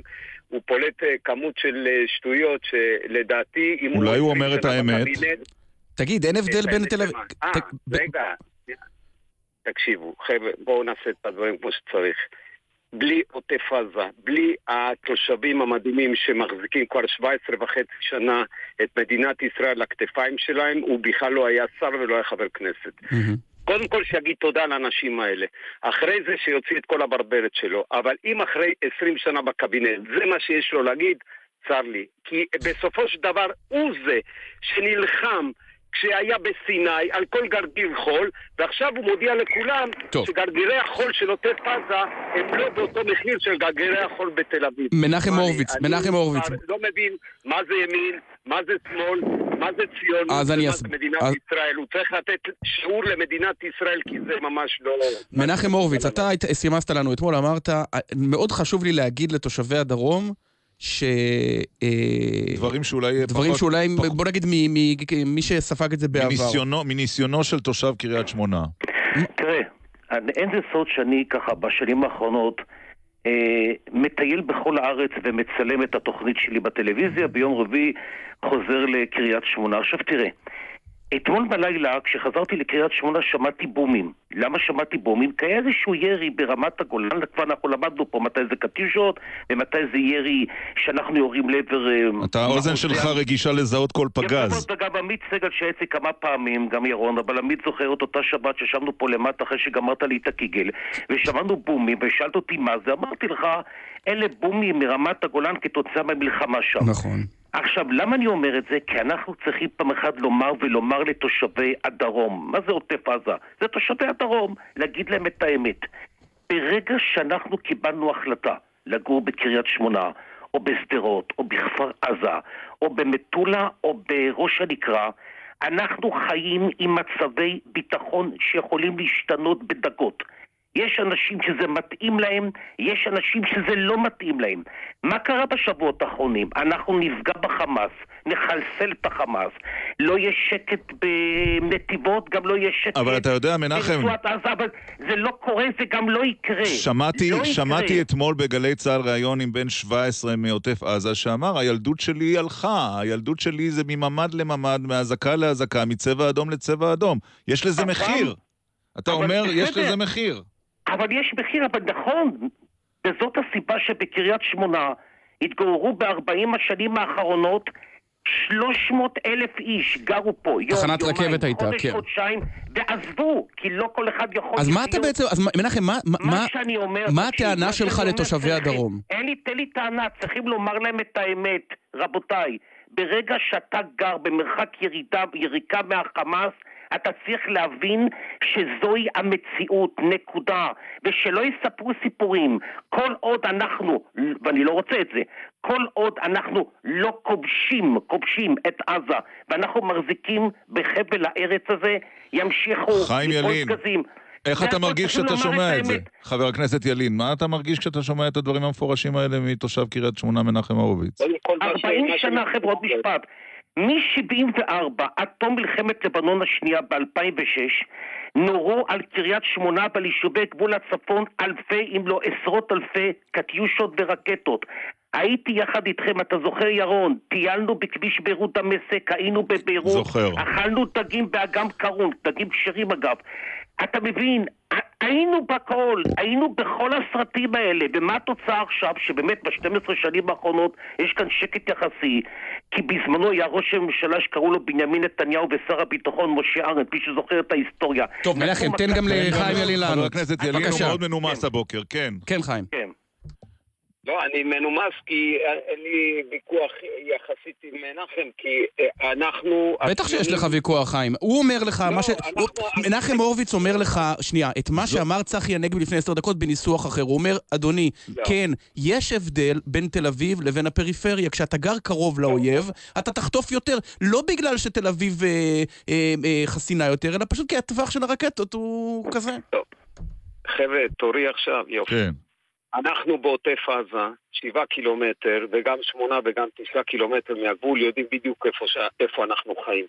הוא פולט אה, כמות של אה, שטויות שלדעתי, אם הוא... אולי הוא 20 אומר את האמת. בקבינט, תגיד, אין הבדל בין תל אביב... אה, רגע, תקשיבו, חבר'ה, בואו נעשה את הדברים כמו שצריך. בלי עוטף עזה, בלי התושבים המדהימים שמחזיקים כבר 17 וחצי שנה את מדינת ישראל על הכתפיים שלהם, הוא בכלל לא היה שר ולא היה חבר כנסת. מהמם. קודם כל שיגיד תודה לאנשים האלה. אחרי זה שיוציא את כל הברברת שלו. אבל אם אחרי 20 שנה בקבינט זה מה שיש לו להגיד, צר לי. כי בסופו של דבר הוא זה שנלחם כשהיה בסיני על כל גרגיר חול, ועכשיו הוא מודיע לכולם טוב. שגרגירי החול של עוטף עזה הם לא באותו מחיר של גרגירי החול בתל אביב. מנחם מה אני- הורוביץ, אני מנחם הורוביץ. כבר לא מבין מה זה ימין, מה זה שמאל, מה זה ציונות, אז אני ומה אס- זה מדינת אז- ישראל. הוא צריך לתת שיעור למדינת ישראל, כי זה ממש לא... מנחם הורוביץ, אתה סימסת לנו אתמול, אמרת, מאוד חשוב לי להגיד לתושבי הדרום, ש... אה, דברים שאולי... דברים פחות- שאולי, פחות- בוא נגיד, מ- מ- מי שספג את זה בעבר. מניסיונו- מניסיונו של תושב קריית שמונה. תראה, אין זה סוד שאני ככה בשנים האחרונות אה, מטייל בכל הארץ ומצלם את התוכנית שלי בטלוויזיה, ביום רביעי חוזר לקריית שמונה. עכשיו תראה, אתמול בלילה כשחזרתי לקריית שמונה שמעתי בומים. למה שמעתי בומים? כי היה איזשהו ירי ברמת הגולן, כבר אנחנו למדנו פה מתי זה קטיושות ומתי זה ירי שאנחנו יורים לעבר... אה, אתה, האוזן שלך רגישה לזהות כל פגז. וגם עמית סגל שהיה אצלי כמה פעמים, גם ירון, אבל עמית זוכר את אותה שבת שישבנו פה למטה אחרי שגמרת לי את הקיגל, ושמענו בומים, ושאלת אותי מה זה, אמרתי לך, אלה בומים מרמת הגולן כתוצאה מהמלחמה שם. נכון. עכשיו, למה אני אומר את זה? כי אנחנו צריכים פעם אחת לומר ולומר לתושבי הדרום. מה זה עוטף עזה? זה תושבי הדרום, להגיד להם את האמת. ברגע שאנחנו קיבלנו החלטה לגור בקריית שמונה, או בשדרות, או בכפר עזה, או במטולה, או בראש הנקרה, אנחנו חיים עם מצבי ביטחון שיכולים להשתנות בדקות. יש אנשים שזה מתאים להם, יש אנשים שזה לא מתאים להם. מה קרה בשבועות האחרונים? אנחנו נפגע בחמאס, נחלסל את החמאס, לא יהיה שקט בנתיבות, גם לא יהיה שקט אבל אתה יודע, מנחם, עזה, אבל זה לא קורה, זה גם לא יקרה. שמעתי, לא יקרה. שמעתי אתמול בגלי צה"ל ראיון עם בן 17 מעוטף עזה, שאמר, הילדות שלי הלכה, הילדות שלי זה מממד לממד, מאזעקה לאזעקה, מצבע אדום לצבע אדום. יש לזה אבל- מחיר. אתה אומר, יש. לזה מחיר. אבל יש מחיר, אבל נכון, וזאת הסיבה שבקריית שמונה התגוררו ב-40 השנים האחרונות 300 אלף איש גרו פה, יום, תחנת יומיים, רכבת הייתה, חודש, כן. חודשיים, ועזבו, כי לא כל אחד יכול... אז מה אתה. בעצם, אז מנחם, מה- מה- מה. שאני אומר... מה הטענה שלך לתושבי הדרום? אין לי, תן לי טענה, צריכים לומר להם את האמת. רבותיי, ברגע שאתה גר במרחק ירידה, יריקה מהחמאס, אתה צריך להבין שזוהי המציאות, נקודה. ושלא יספרו סיפורים. כל עוד אנחנו, ואני לא רוצה את זה, כל עוד אנחנו לא כובשים, כובשים את עזה, ואנחנו מחזיקים בחבל הארץ הזה, ימשיכו חיים ילין, גזים. איך זה אתה מרגיש כשאתה שומע את זה? האמת. חבר הכנסת ילין, מה אתה מרגיש כשאתה שומע את הדברים המפורשים האלה מתושב קריית שמונה מנחם הורוביץ? קודם כל, מה ש- 40 מה שנה, עוד משפט. מ-74 עד תום מלחמת לבנון השנייה ב-2006 נורו על קריית שמונה ועל יישובי גבול הצפון אלפי אם לא עשרות אלפי קטיושות ורקטות. הייתי יחד איתכם, אתה זוכר ירון? טיילנו בכביש ביירות דמשק, היינו בביירות, זוכר. אכלנו דגים באגם קרון, דגים כשרים אגב. אתה מבין, היינו בכל, היינו בכל הסרטים האלה, ומה התוצאה עכשיו? שבאמת ב-12 שנים האחרונות יש כאן שקט יחסי, כי בזמנו היה ראש הממשלה שקראו לו בנימין נתניהו ושר הביטחון משה ארנס, מי שזוכר את ההיסטוריה. טוב, מנחם, נתנו תן גם לחיים ילין לענות. חבר הכנסת ילין הוא. מאוד מנומס הבוקר, כן. כן, חיים. כן. לא, לא, אני מנומס כי אין לי ויכוח יחסית עם מנחם, כי אה, אנחנו... בטח שיש לך ויכוח, חיים. הוא אומר לך, לא, מה ש... אנחנו- הוא- מנחם הורוביץ אומר לך, שנייה, את מה שאמר צחי הנגבי לפני עשר דקות בניסוח אחר. הוא אומר, אדוני, לא. כן, יש הבדל בין תל אביב לבין הפריפריה. כשאתה גר קרוב לאויב, אתה תחטוף יותר, לא בגלל שתל אביב אה, אה, אה, חסינה יותר, אלא פשוט כי הטווח של הרקטות הוא כזה. חבר'ה, תורי עכשיו, יופי. כן. אנחנו בעוטף עזה, שבעה קילומטר, וגם שמונה וגם תשעה קילומטר מהגבול, יודעים בדיוק איפה, ש... איפה אנחנו חיים.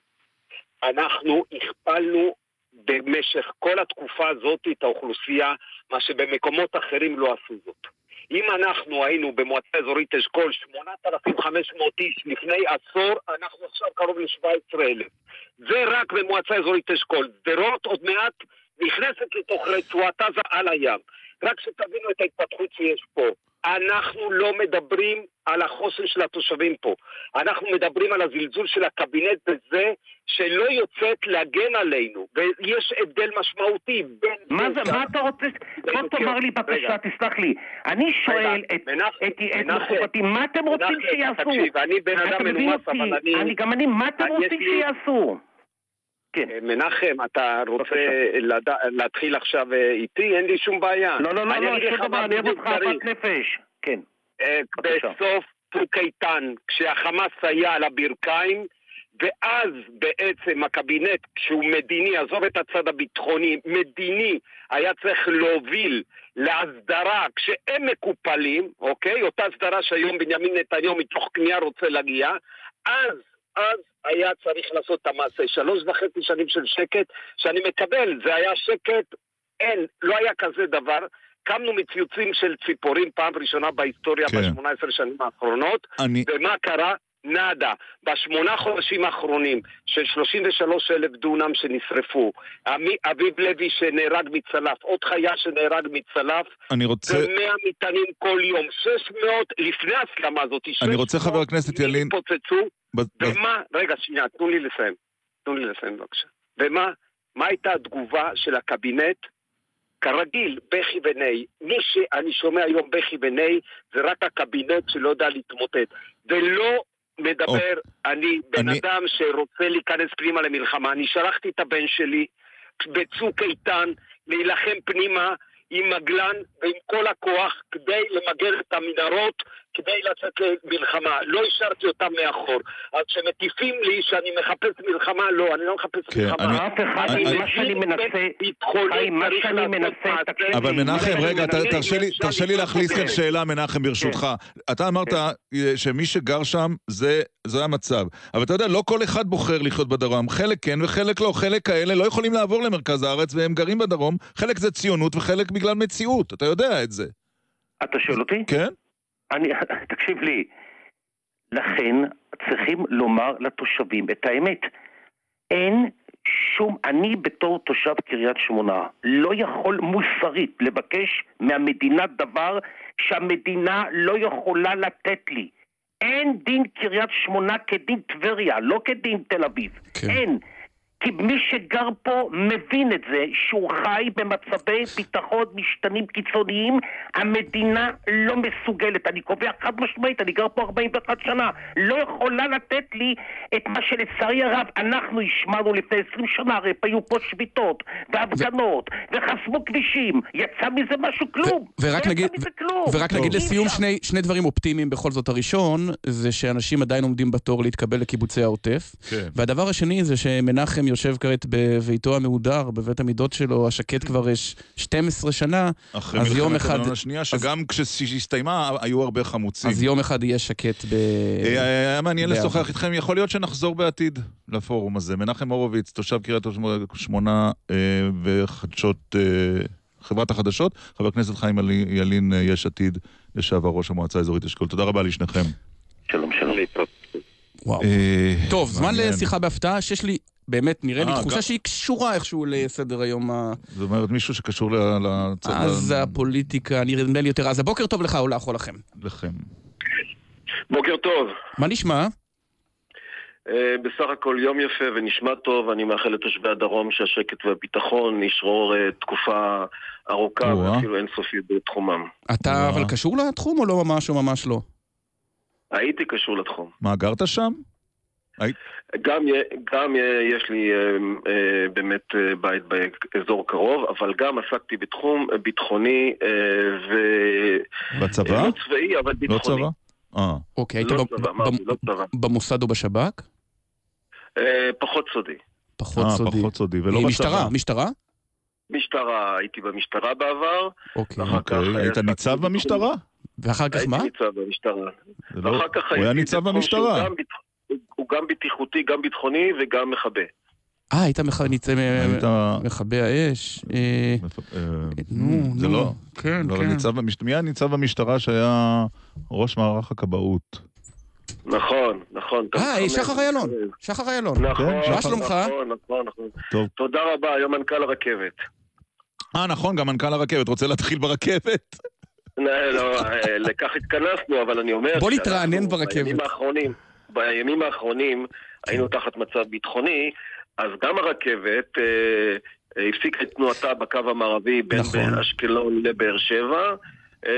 אנחנו הכפלנו במשך כל התקופה הזאת את האוכלוסייה, מה שבמקומות אחרים לא עשו זאת. אם אנחנו היינו במועצה אזורית אשכול 8,500 איש לפני עשור, אנחנו עכשיו קרוב ל-17,000. זה רק במועצה אזורית אשכול. שדרות עוד מעט נכנסת לתוך רצועת עזה על הים. רק שתבינו את ההתפתחות שיש פה. אנחנו לא מדברים על החוסן של התושבים פה. אנחנו מדברים על הזלזול של הקבינט בזה שלא יוצאת להגן עלינו. ויש הבדל משמעותי בין... מה זה, מה אתה רוצה? בוא תאמר לי רגע. בבקשה, תסלח לי. אני שואל את מכובדי, מה אתם רוצים שיעשו? תקשיב, אני בן אדם מנומס? אבל אני- גם אני, מה אתם יש רוצים לי- שיעשו? כן. מנחם, אתה רוצה לדע... להתחיל עכשיו אה, איתי? אין לי שום בעיה. לא, לא, לא, אני לא, אגיד שום לך דבר, מה אני אוהב בדיוק אותך. אהבת נפש. כן. אה. בסוף צוק איתן, כשהחמאס היה על הברכיים, ואז בעצם הקבינט, כשהוא מדיני, עזוב את הצד הביטחוני, מדיני, היה צריך להוביל להסדרה כשהם מקופלים, אוקיי? אותה הסדרה שהיום בנימין נתניהו מתוך כניעה רוצה להגיע, אז, אז היה צריך לעשות את המעשה. שלוש וחצי שנים של שקט, שאני מקבל, זה היה שקט, אין, לא היה כזה דבר. קמנו מציוצים של ציפורים פעם ראשונה בהיסטוריה כן. ב-18 שנים האחרונות, אני... ומה קרה? נאדה. בשמונה חודשים האחרונים של 33 אלף דונם שנשרפו, עמי- אביב לוי שנהרג מצלף, עוד חיה שנהרג מצלף, אני רוצה... ומאה מטענים כל יום, 600 לפני ההסלמה הזאת, אני רוצה, חבר הכנסת ילין- ב- ומה, רגע, שנייה, תנו לי לסיים. תנו לי לסיים בבקשה. ומה, מה הייתה התגובה של הקבינט? כרגיל, בכי וני. מי שאני שומע היום בכי וני, זה רק הקבינט שלא יודע להתמוטט. ולא מדבר, אני בן אני- אדם שרוצה להיכנס פנימה למלחמה. אני שלחתי את הבן שלי בצוק איתן להילחם פנימה עם מגלן ועם כל הכוח כדי למגר את המנהרות, כדי לצאת למלחמה. לא השארתי אותם מאחור. אז כשמטיפים לי שאני מחפש מלחמה, לא, אני לא מחפש כן, מלחמה. אני- אף אחד, מה שאני מנסה, חיים, מה שאני מנסה, אבל מנחם, רגע, תרשה לי- להכניס כאן כן. שאלה, מנחם, ברשותך. אתה אמרת אה, שמי שגר שם, זה זה המצב. אבל אתה יודע, לא כל אחד בוחר לחיות בדרום. חלק כן וחלק לא. חלק כאלה לא יכולים לעבור למרכז הארץ והם גרים בדרום. חלק זה ציונות וחלק בגלל מציאות. אתה יודע את זה. אתה שואל אותי? כן? אני, תקשיב לי, לכן צריכים לומר לתושבים את האמת. אין שום, אני בתור תושב קריית שמונה לא יכול מוסרית לבקש מהמדינה דבר שהמדינה לא יכולה לתת לי. אין דין קריית שמונה כדין טבריה, לא כדין תל אביב. כן. אין. כי מי שגר פה מבין את זה שהוא חי במצבי ביטחון משתנים קיצוניים, המדינה לא מסוגלת. אני קובע חד משמעית, אני גר פה 41 שנה, לא יכולה לתת לי את מה שלצערי הרב אנחנו השמענו לפני 20 שנה, הרי היו פה שביתות והפגנות וחסמו כבישים, יצא מזה משהו כלום. ו- ורק לא נגיד, מזה כלום. ורק נגיד אי לסיום. שני, שני דברים אופטימיים בכל זאת. הראשון, זה שאנשים עדיין עומדים בתור להתקבל לקיבוצי העוטף. כן. והדבר השני זה שמנחם יושב כעת בביתו המהודר, בבית המידות שלו, השקט כבר יש 12 שנה, אחרי אז יום מלחמת אחד... לבנון השנייה, שגם כשהסתיימה היו הרבה חמוצים. אז יום אחד יהיה שקט ב... אה, היה מעניין. לשוחח איתכם, יכול להיות שנחזור בעתיד לפורום הזה. מנחם הורוביץ, תושב קריית שמונה אה, וחדשות, אה, חברת החדשות, חבר הכנסת חיים ילין, אה, יש עתיד, לשעבר ראש המועצה האזורית אשכול. תודה רבה על שניכם. שלום, שלום. וואו. אה, טוב, זמן. לשיחה בהפתעה, שיש לי, באמת, נראה לי אה, תחושה שהיא קשורה איכשהו לסדר היום ה... זאת אומרת, מישהו שקשור לצד... אז הפוליטיקה, נראה לי יותר. אז הבוקר טוב לך או לך או לכם. לכם. בוקר טוב. מה נשמע? אה, בסך הכל יום יפה ונשמע טוב, אני מאחל לתושבי הדרום שהשקט והביטחון ישרור אה, תקופה ארוכה. ואפילו אינסופית בתחומם. אתה. אבל קשור לתחום או לא ממש או ממש לא? הייתי קשור לתחום. מה, גרת שם? גם, גם יש לי אה, אה, באמת אה, בית באזור קרוב, אבל גם עסקתי בתחום אה, ביטחוני אה, ו... בצבא? לא צבאי, אבל לא ביטחוני. צבא? אה. אוקיי, היית לא ב- צבא, ב- אמרתי, לא צבא. במוסד או בשב"כ? אה, פחות סודי. פחות אה, סודי. פחות סודי, ולא אה, בצבא. משטרה, משטרה? משטרה, הייתי במשטרה בעבר. אוקיי. אוקיי, אה, היית ניצב במשטרה? ואחר כך מה? הייתי ניצב במשטרה. לא- ואחר כך הוא היה הייתי ניצב במשטרה. הוא גם בטיחותי, גם ביטחוני וגם מכבה. אה, היית מח- ניצב- היית... מכבי האש. אה, אה, נו, זה נו. לא... כן, לא, כן. ניצב במש- מי הניצב במשטרה שהיה ראש מערך הכבאות? נכון, נכון. אה, שחר איילון. שחר איילון. נכון, כן, מה שלומך? נכון, נכון, נכון. תודה רבה, היום מנכ"ל הרכבת. אה, נכון, גם מנכ"ל הרכבת. רוצה להתחיל ברכבת? לא, לא, אה, לכך התכנסנו, אבל אני אומר... בוא נתרענן ברכבת. בימים האחרונים, בימים האחרונים היינו תחת מצב ביטחוני, אז גם הרכבת אה, אה, הפסיקה את תנועתה בקו המערבי בין נכון. אשקלון לבאר שבע. אה,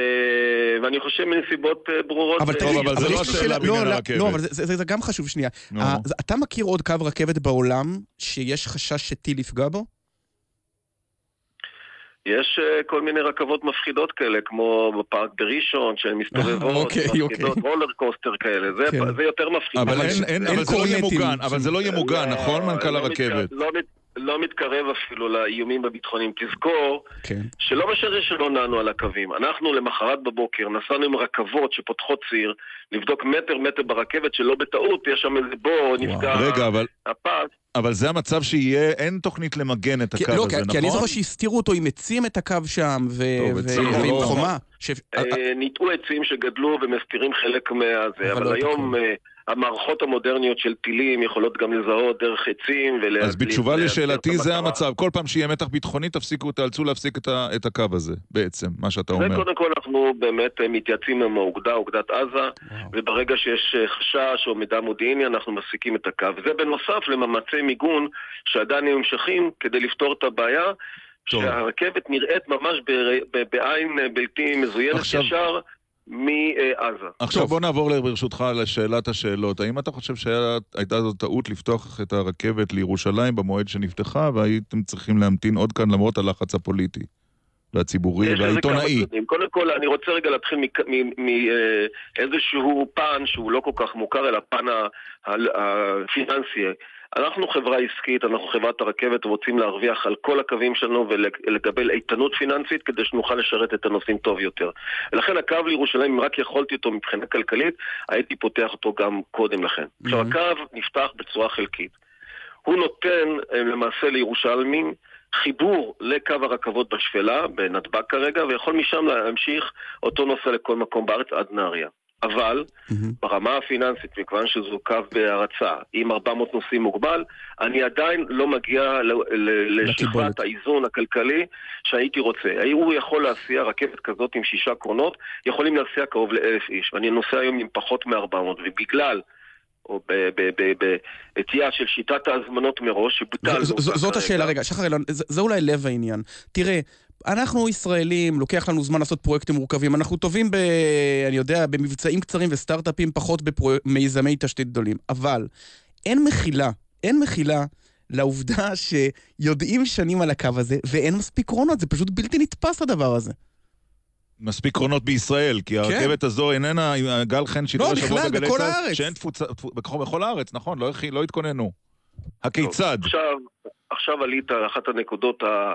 ואני חושב מנסיבות אה, ברורות... אבל תגיד, אבל זה לא השאלה שאלה, בעניין לא, לא, הרכבת. לא, אבל זה- גם חשוב שנייה. אתה מכיר עוד קו רכבת בעולם שיש חשש שטיל יפגע בו? יש אה, כל מיני רכבות מפחידות כאלה, כמו בפארק בראשון, שהן מסתובבות, אוקיי, מפחידות רולר קוסטר כאלה, זה, כן. יותר מפחיד. אבל זה לא יהיה מוגן, לא מוגן, לא, נכון, מנכ"ל לא הרכבת? לא, מת- מתקרב אפילו לאיומים הביטחוניים. תזכור כן. שלא משנה שלא נענו על הקווים. אנחנו למחרת בבוקר נסענו עם רכבות שפותחות ציר, לבדוק מטר מטר ברכבת שלא בטעות יש שם איזה בור, נפגע רגע, אבל... הפס. אבל זה המצב שיהיה, אין תוכנית למגן את כי- הקו לא, הזה, כי- כי אני נכון? זוכר שהסתירו אותו עם עצים את הקו שם, ו- טוב, ו- עצים, ועם לא. חומה. ש- אה, ניטעו עצים שגדלו ומסתירים חלק מהזה, אבל אבל לא היום. המערכות המודרניות של טילים יכולות גם לזהות דרך עצים ול... אז בתשובה לשאלתי, זה. המצב. כל פעם שיהיה מתח ביטחוני, תפסיקו, תאלצו להפסיק את ה- את הקו הזה, בעצם, מה שאתה אומר. וקודם כל אנחנו באמת אה, מתייעצים עם האוגדה, אוגדת עזה, וברגע שיש אה, חשש או מידע מודיעיני אנחנו מפסיקים את הקו. זה בנוסף למאמצי מיגון שעדיין נמשכים כדי לפתור את הבעיה, טוב. שהרכבת נראית ממש ב- ב- בעין אה, בלתי מזוינת עכשיו- ישר מעזה. עכשיו. בוא נעבור ברשותך לשאלת השאלות. האם אתה חושב שהייתה זו טעות לפתוח את הרכבת לירושלים במועד שנפתחה, והייתם צריכים להמתין עוד כאן למרות הלחץ הפוליטי, והציבורי, והעיתונאי? קודם כל, אני רוצה רגע להתחיל מאיזשהו פן שהוא לא כל כך מוכר, אלא הפן הפיננסי. אנחנו חברה עסקית, אנחנו חברת הרכבת, רוצים להרוויח על כל הקווים שלנו ולקבל איתנות פיננסית כדי שנוכל לשרת את הנוסעים טוב יותר. ולכן הקו לירושלים, אם רק יכולתי אותו מבחינה כלכלית, הייתי פותח אותו גם קודם לכן. עכשיו, הקו נפתח בצורה חלקית. הוא נותן אה, למעשה לירושלמים חיבור לקו הרכבות בשפלה, בנתב"ג כרגע, ויכול משם להמשיך אותו נוסע לכל מקום בארץ עד נהריה. אבל ברמה הפיננסית, מכיוון שזו קו בהרצה עם 400 נוסעים מוגבל, אני עדיין לא מגיע ל- ל- לשכבת. האיזון הכלכלי שהייתי רוצה. הוא יכול להסיע רכבת כזאת עם שישה קרונות, יכולים להסיע קרוב לאלף איש, ואני נוסע היום עם פחות מ-400, ובגלל... או בעטייה של שיטת ההזמנות מראש, שבוטל. זאת. השאלה, רגע, שחר אילון, זה זה אולי לב העניין. תראה, אנחנו ישראלים, לוקח לנו זמן לעשות פרויקטים מורכבים. אנחנו טובים ב... אני יודע, במבצעים קצרים וסטארט-אפים, פחות במיזמי תשתית גדולים. אבל אין מחילה, אין מחילה לעובדה שיודעים שנים על הקו הזה, ואין מספיק קרונות, זה פשוט בלתי נתפס הדבר הזה. מספיק קרונות בישראל, כי הרכבת הזו איננה, גל חן שידור לא, השבוע בכלל, בגלי בכל צה"ל. שאין תפוצה, תפו- בכל בכל הארץ, נכון, לא לא התכוננו. הכיצד? עכשיו, עכשיו עלית על אחת הנקודות, ה,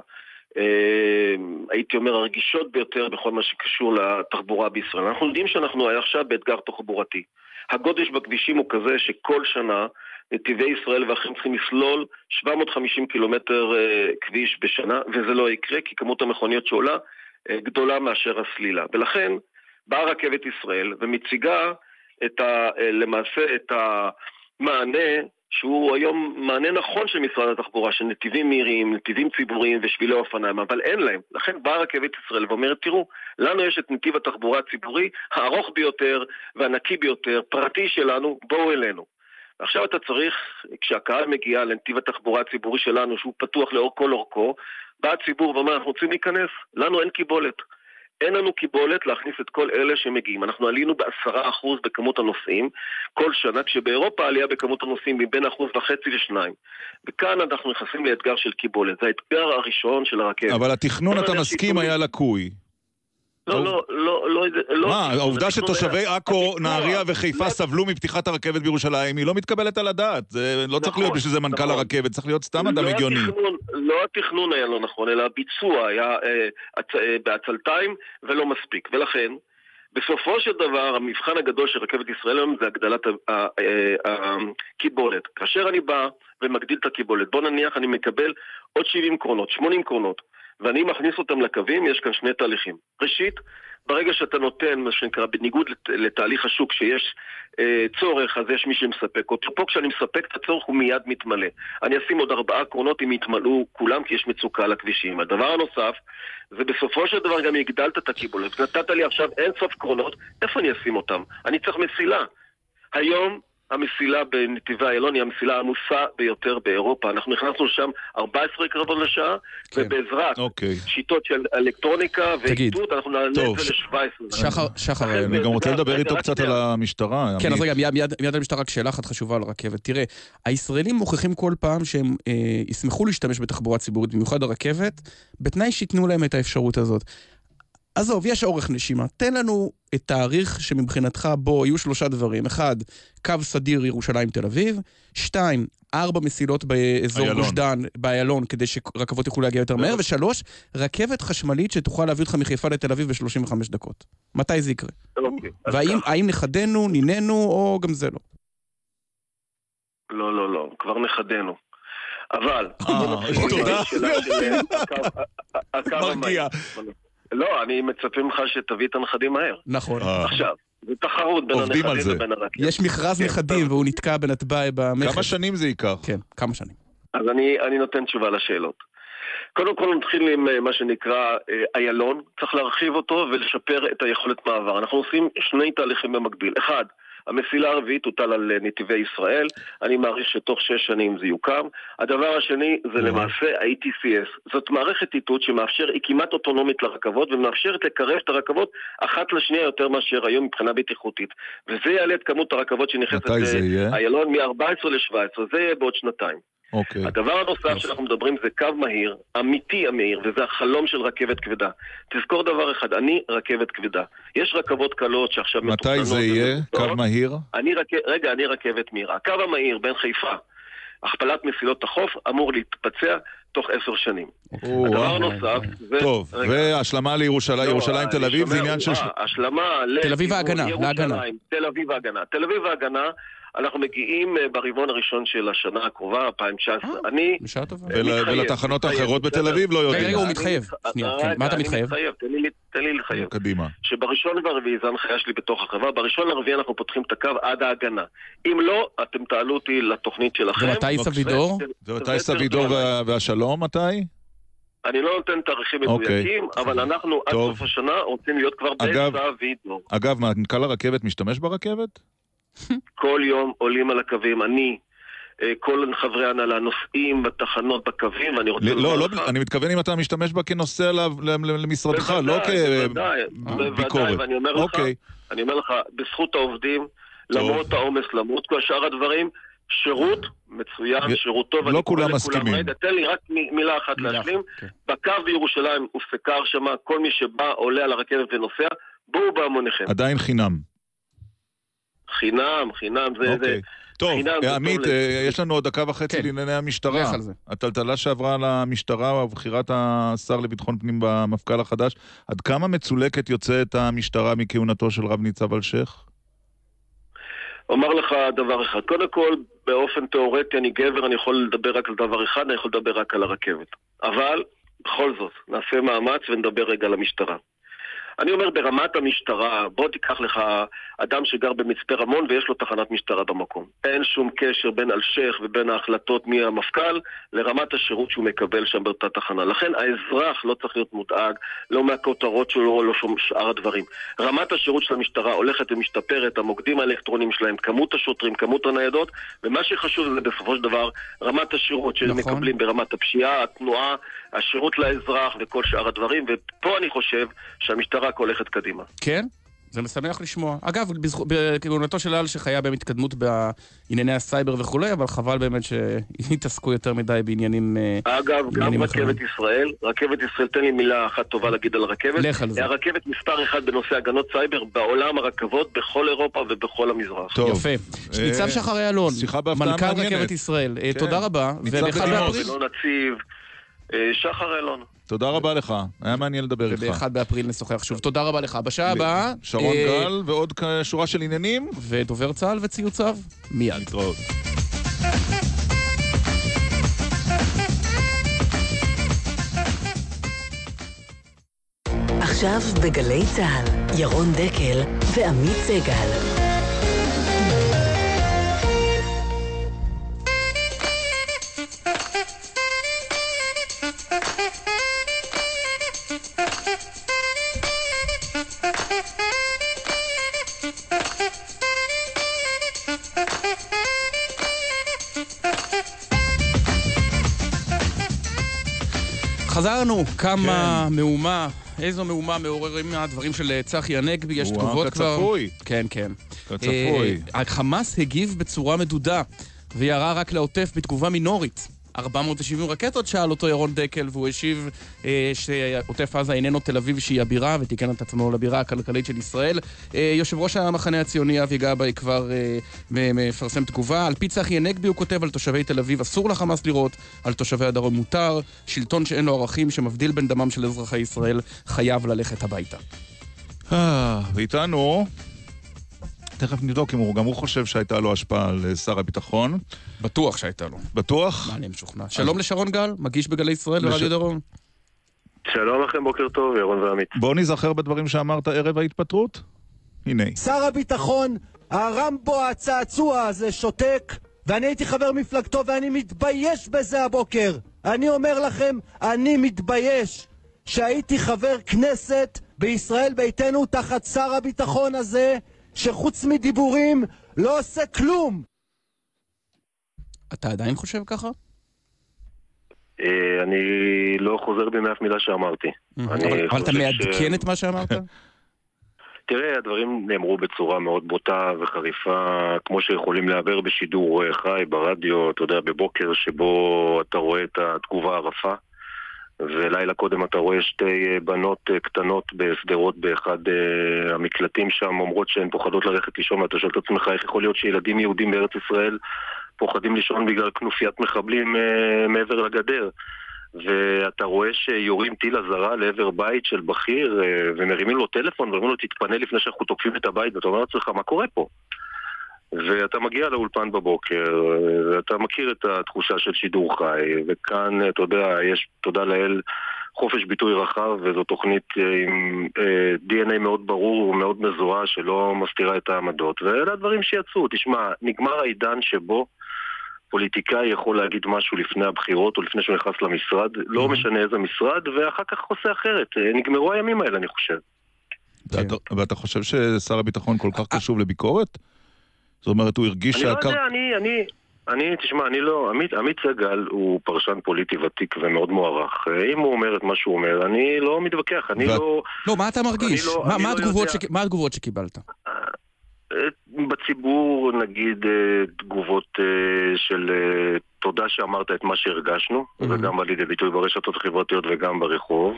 הייתי אומר, הרגישות ביותר בכל מה שקשור לתחבורה בישראל. אנחנו יודעים שאנחנו עכשיו באתגר תחבורתי. הגודש בכבישים הוא כזה שכל שנה נתיבי ישראל ואחרים צריכים לסלול 750 קילומטר אה, כביש בשנה, וזה לא יקרה כי כמות המכוניות שעולה אה, גדולה מאשר הסלילה. ולכן באה רכבת ישראל ומציגה את ה, אה, למעשה את המענה שהוא היום מענה נכון של משרד התחבורה, של נתיבים מהירים, נתיבים ציבוריים ושבילי אופניים, אבל אין להם. לכן באה רכבת ישראל ואומרת, תראו, לנו יש את נתיב התחבורה הציבורי הארוך ביותר והנקי ביותר, פרטי שלנו, בואו אלינו. ועכשיו אתה צריך, כשהקהל מגיע לנתיב התחבורה הציבורי שלנו, שהוא פתוח לאור כל אורכו, בא הציבור ואומר, אנחנו רוצים להיכנס, לנו אין קיבולת. אין לנו קיבולת להכניס את כל אלה שמגיעים. אנחנו עלינו בעשרה אחוז בכמות הנוסעים כל שנה, כשבאירופה עלייה בכמות הנוסעים מבין אחוז וחצי לשניים. וכאן אנחנו נכנסים לאתגר של קיבולת. זה האתגר הראשון של הרכבת. אבל התכנון, אתה מסכים, היה לקוי. לא, לא, לא, לא, לא... מה, העובדה שתושבי עכו, נהריה וחיפה סבלו מפתיחת הרכבת בירושלים, היא לא מתקבלת על הדעת. זה לא צריך להיות נכון, בשביל זה מנכ"ל נכון. הרכבת, צריך להיות סתם אדם לא הגיוני. לא התכנון היה לא נכון, אלא הביצוע היה אה, אה, בעצלתיים ולא מספיק. ולכן, בסופו של דבר, המבחן הגדול של רכבת ישראל היום זה הגדלת ה- ה- ה- הקיבולת. כאשר אני בא ומגדיל את הקיבולת, בוא נניח אני מקבל עוד 70 קרונות, 80 קרונות, ואני מכניס אותם לקווים, יש כאן שני תהליכים. ראשית, ברגע שאתה נותן, מה שנקרא, בניגוד לת- לתהליך השוק, שיש אה, צורך, אז יש מי שמספק אותו. פה כשאני מספק את הצורך הוא מיד מתמלא. אני אשים עוד ארבעה קרונות אם יתמלאו כולם, כי יש מצוקה על הכבישים. הדבר הנוסף, זה בסופו של דבר גם הגדלת את הקיבולת. נתת לי עכשיו אין סוף קרונות, איפה אני אשים אותם? אני צריך מסילה. היום המסילה בנתיבי איילון היא המסילה העמוסה ביותר באירופה. אנחנו נכנסנו לשם 14 קרבות לשעה, כן. ובעזרת אוקיי. שיטות של אלקטרוניקה תגיד. ואיתות, אנחנו נעלה את זה ל-17. שחר, שחר, לכן אני גם רוצה לדבר איתו קצת על. המשטרה. כן, אז. רגע, מיד, מיד המשטרה רק שאלה אחת חשובה על הרכבת. תראה, הישראלים מוכיחים כל פעם שהם אה, ישמחו להשתמש בתחבורה ציבורית, במיוחד הרכבת, בתנאי שייתנו להם את האפשרות הזאת. עזוב, יש אורך נשימה. תן לנו את תאריך שמבחינתך בו יהיו שלושה דברים. אחד, קו סדיר ירושלים-תל אביב. שתיים, ארבע מסילות באזור. גוש דן, באיילון, כדי שרכבות יוכלו להגיע יותר מהר. ושלוש, רכבת חשמלית שתוכל להביא אותך מחיפה לתל אביב ב-35 דקות. מתי זה יקרה? אוקיי, והאם נכדינו, נינינו, או גם זה לא? לא, לא, לא, כבר נכדינו. אבל, אה, עם תודה. הקו-. המהיר. לא, אני מצפה ממך שתביא את הנכדים מהר. נכון. אה, עכשיו, זה תחרות בין הנכדים. לבין הרכבת. יש מכרז כן, נכדים. והוא נתקע בנתב"ג במכס. כמה שנים זה ייקח? כן, כמה שנים. אז אני, אני נותן תשובה לשאלות. קודם כל נתחיל עם אה, מה שנקרא אה, איילון, צריך להרחיב אותו ולשפר את היכולת מעבר. אנחנו עושים שני תהליכים במקביל. אחד, המסילה הרביעית תוטל על אה, נתיבי ישראל, אני מעריך שתוך שש שנים זה יוקם. הדבר השני זה למעשה ה-ATCS. זאת מערכת איתות שמאפשר, היא כמעט אוטונומית לרכבות ומאפשרת לקרב את הרכבות אחת לשנייה יותר מאשר היום מבחינה בטיחותית. וזה יעלה את כמות הרכבות שנכנסת? לאיילון מ-14 ל-17, זה יהיה בעוד שנתיים. אוקיי. הדבר הנוסף שאנחנו מדברים זה קו מהיר, אמיתי המהיר, וזה החלום של רכבת כבדה. תזכור דבר אחד, אני רכבת כבדה. יש רכבות קלות שעכשיו מתי זה יהיה? ומבוצעות. קו מהיר? אני רק... רגע, אני רכבת מהירה. הקו המהיר בין חיפה, הכפלת מסילות החוף, אמור להתבצע תוך עשר שנים. או, הדבר. הנוסף... זה- טוב. והשלמה לירושלים, לא, ירושלים תל אביב זה עניין של... השלמה תל אביב ההגנה, להגנה. תל אביב ההגנה. תל אביב ההגנה, אנחנו מגיעים אה, ברבעון הראשון של השנה הקרובה, 2019. אה, אני... בשעה טובה. ול- מתחייב, ולתחנות האחרות בתל. אביב לא יודעים. רגע, הוא מתחייב. כן, מה אתה אני מתחייב? תן לי- לחייב. קדימה. שבראשון והרביעי, זו ההנחיה שלי בתוך החברה, בראשון לרביעי אנחנו פותחים את הקו עד ההגנה. אם לא, אתם תעלו אותי לתוכנית שלכם. ומתי סבידור? ומתי סבידור וה- והשלום, מתי? אני לא נותן תאריכים אוקיי. מדויקים, אבל אנחנו עד. סוף השנה רוצים להיות כבר אגב- בסבידור. אגב, מנכ"ל הרכבת משתמש ברכבת? כל יום עולים על הקווים, אני, אה, כל חברי ההנהלה נוסעים בתחנות, בקווים, ואני רוצה... לא, לא, לך- אני מתכוון אם אתה משתמש בה כנוסע ל- ל- למשרדך, לא בוודאי, בוודאי, בוודאי, כביקורת. ואני אומר לך, אוקיי, אני אומר לך, בזכות העובדים, טוב. למרות העומס, למרות כל שאר הדברים, שירות מצוין, י- שירות טוב. לא כולם מסכימים. רגע, תן לי רק מ- מילה אחת מילה להשלים. אחת, כן. בקו בירושלים הופסקה הרשמה, כל מי שבא, עולה על הרכבת ונוסע, בואו בהמוניכם. עדיין חינם. חינם, חינם, זה... זה... אוקיי. טוב, זה אה, עמית, טוב אה, יש לנו עוד דקה וחצי כן. לענייני המשטרה. לך על זה. הטלטלה שעברה על המשטרה ובחירת השר לביטחון פנים במפכ"ל החדש, עד כמה מצולקת יוצאת המשטרה מכהונתו של רב ניצב אלשיך? אומר לך דבר אחד, קודם כל, באופן תיאורטי אני גבר, אני יכול לדבר רק על דבר אחד, אני יכול לדבר רק על הרכבת. אבל, בכל זאת, נעשה מאמץ ונדבר רגע על המשטרה. אני אומר ברמת המשטרה, בוא תיקח לך אדם שגר במצפה רמון ויש לו תחנת משטרה במקום. אין שום קשר בין אלשיך ובין ההחלטות מהמפכ"ל לרמת השירות שהוא מקבל שם באותה תחנה. לכן האזרח לא צריך להיות מודאג, לא מהכותרות שלו לא שום שאר הדברים. רמת השירות של המשטרה הולכת ומשתפרת, המוקדים האלקטרוניים שלהם, כמות השוטרים, כמות הניידות, ומה שחשוב זה בסופו של דבר רמת השירות שהם נכון. מקבלים ברמת הפשיעה, התנועה, השירות לאזרח וכל שאר הדברים, ופה אני חושב שהמשטרה רק הולכת קדימה. כן? זה משמח לשמוע. אגב, בכהונתו של אלשיך היה באמת התקדמות בענייני הסייבר וכולי, אבל חבל באמת שהתעסקו יותר מדי בעניינים... אה, אגב, גם בעניינים אחרים. רכבת ישראל, רכבת ישראל, תן לי מילה אחת טובה להגיד על הרכבת. לך על זה. הרכבת מספר אחד בנושא הגנות סייבר בעולם הרכבות, בכל אירופה ובכל המזרח. טוב. יפה. אה, ניצב שיחה בהפתעה מנכ"ל. רכבת ישראל, אה, כן. תודה רבה. ניצב בדימוס. ולא נציב. אה, שחר אלון. תודה רבה לך, היה מעניין לדבר איתך. ובאחד באפריל נשוחח שוב. תודה רבה לך. בשעה הבאה... שרון אה, גל ועוד שורה של עניינים. ודובר צה"ל וציוציו, מיד. להתראות. עכשיו בגלי צה"ל, ירון דקל ועמית סגל. חזרנו, כמה כן. מהומה, איזו מהומה מעוררים הדברים של אה, צחי הנגבי, יש וואו, תגובות כבר. כצפוי. כן, כן. כצפוי. אה, החמאס הגיב בצורה מדודה, וירה רק לעוטף בתגובה מינורית. 470 רקטות, שאל אותו ירון דקל, והוא השיב אה, שעוטף עזה איננו תל אביב שהיא הבירה, ותיקן את עצמו לבירה הכלכלית של ישראל. אה, יושב ראש המחנה הציוני אבי גבאי כבר אה, מפרסם תגובה. על פי צחי הנגבי הוא כותב על תושבי תל אביב אסור לחמאס לירות, על תושבי הדרום מותר. שלטון שאין לו ערכים, שמבדיל בין דמם של אזרחי ישראל, חייב ללכת הביתה. אה, ואיתנו, תכף נבדוק אם הוא, גם הוא חושב שהייתה לו השפעה על אה, שר הביטחון. בטוח שהייתה לו. בטוח? מה אני משוכנע? שלום לשרון גל, מגיש בגלי ישראל לש- ורדיו דרום. שלום לכם, בוקר טוב, ירון ועמית. בוא ניזכר בדברים שאמרת ערב ההתפטרות. הנה. שר הביטחון, הרמבו הצעצוע הזה שותק, ואני הייתי חבר מפלגתו ואני מתבייש בזה הבוקר. אני אומר לכם, אני מתבייש שהייתי חבר כנסת בישראל ביתנו תחת שר הביטחון הזה, שחוץ מדיבורים לא עושה כלום. אתה עדיין חושב ככה? אה, אני לא חוזר בי מאף מילה שאמרתי. אני אבל אתה מעדכן את מה שאמרת? תראה, הדברים נאמרו בצורה מאוד בוטה וחריפה, כמו שיכולים להעבר בשידור אה, חי, ברדיו, אתה יודע, בבוקר שבו אתה רואה את התגובה הרפה. ולילה קודם אתה רואה שתי אה, בנות אה, קטנות בשדרות באחד אה, המקלטים שם אומרות שהן פוחדות ללכת לישון ואתה שואל את עצמך איך יכול להיות שילדים יהודים בארץ ישראל פוחדים לישון בגלל כנופיית מחבלים מעבר לגדר ואתה רואה שיורים טיל אזהרה לעבר בית של בכיר ומרימים לו טלפון ואומרים לו תתפנה לפני שאנחנו תוקפים את הבית ואתה אומר לעצמך מה קורה פה? ואתה מגיע לאולפן בבוקר, ואתה מכיר את התחושה של שידור חי, וכאן, אתה יודע, יש, תודה לאל, חופש ביטוי רחב, וזו תוכנית אה, עם אה, DNA מאוד ברור ומאוד מזוהה שלא מסתירה את העמדות. ואלה הדברים שיצאו. תשמע, נגמר העידן שבו פוליטיקאי יכול להגיד משהו לפני הבחירות או לפני שהוא נכנס למשרד, לא משנה איזה משרד, ואחר כך עושה אחרת. אה, נגמרו הימים האלה, אני חושב. ואתה- ואתה חושב ששר הביטחון כל כך קשוב לביקורת? זאת אומרת, הוא הרגיש אני לא שהקר... יודע, אני, אני, אני, תשמע, אני לא, עמית, עמית סגל הוא פרשן פוליטי ותיק ומאוד מוערך. אה, אם הוא אומר את מה שהוא אומר, אני לא מתווכח, אני ואת- לא... לא, מה אתה מרגיש? אני לא- מה- אני מה לא התגובות יודע. שק- מה התגובות שקיבלת? אה, בציבור, נגיד, אה, תגובות אה, של אה, תודה שאמרת את מה שהרגשנו, Mhm. וגם בא לידי ביטוי ברשתות החברתיות וגם ברחוב.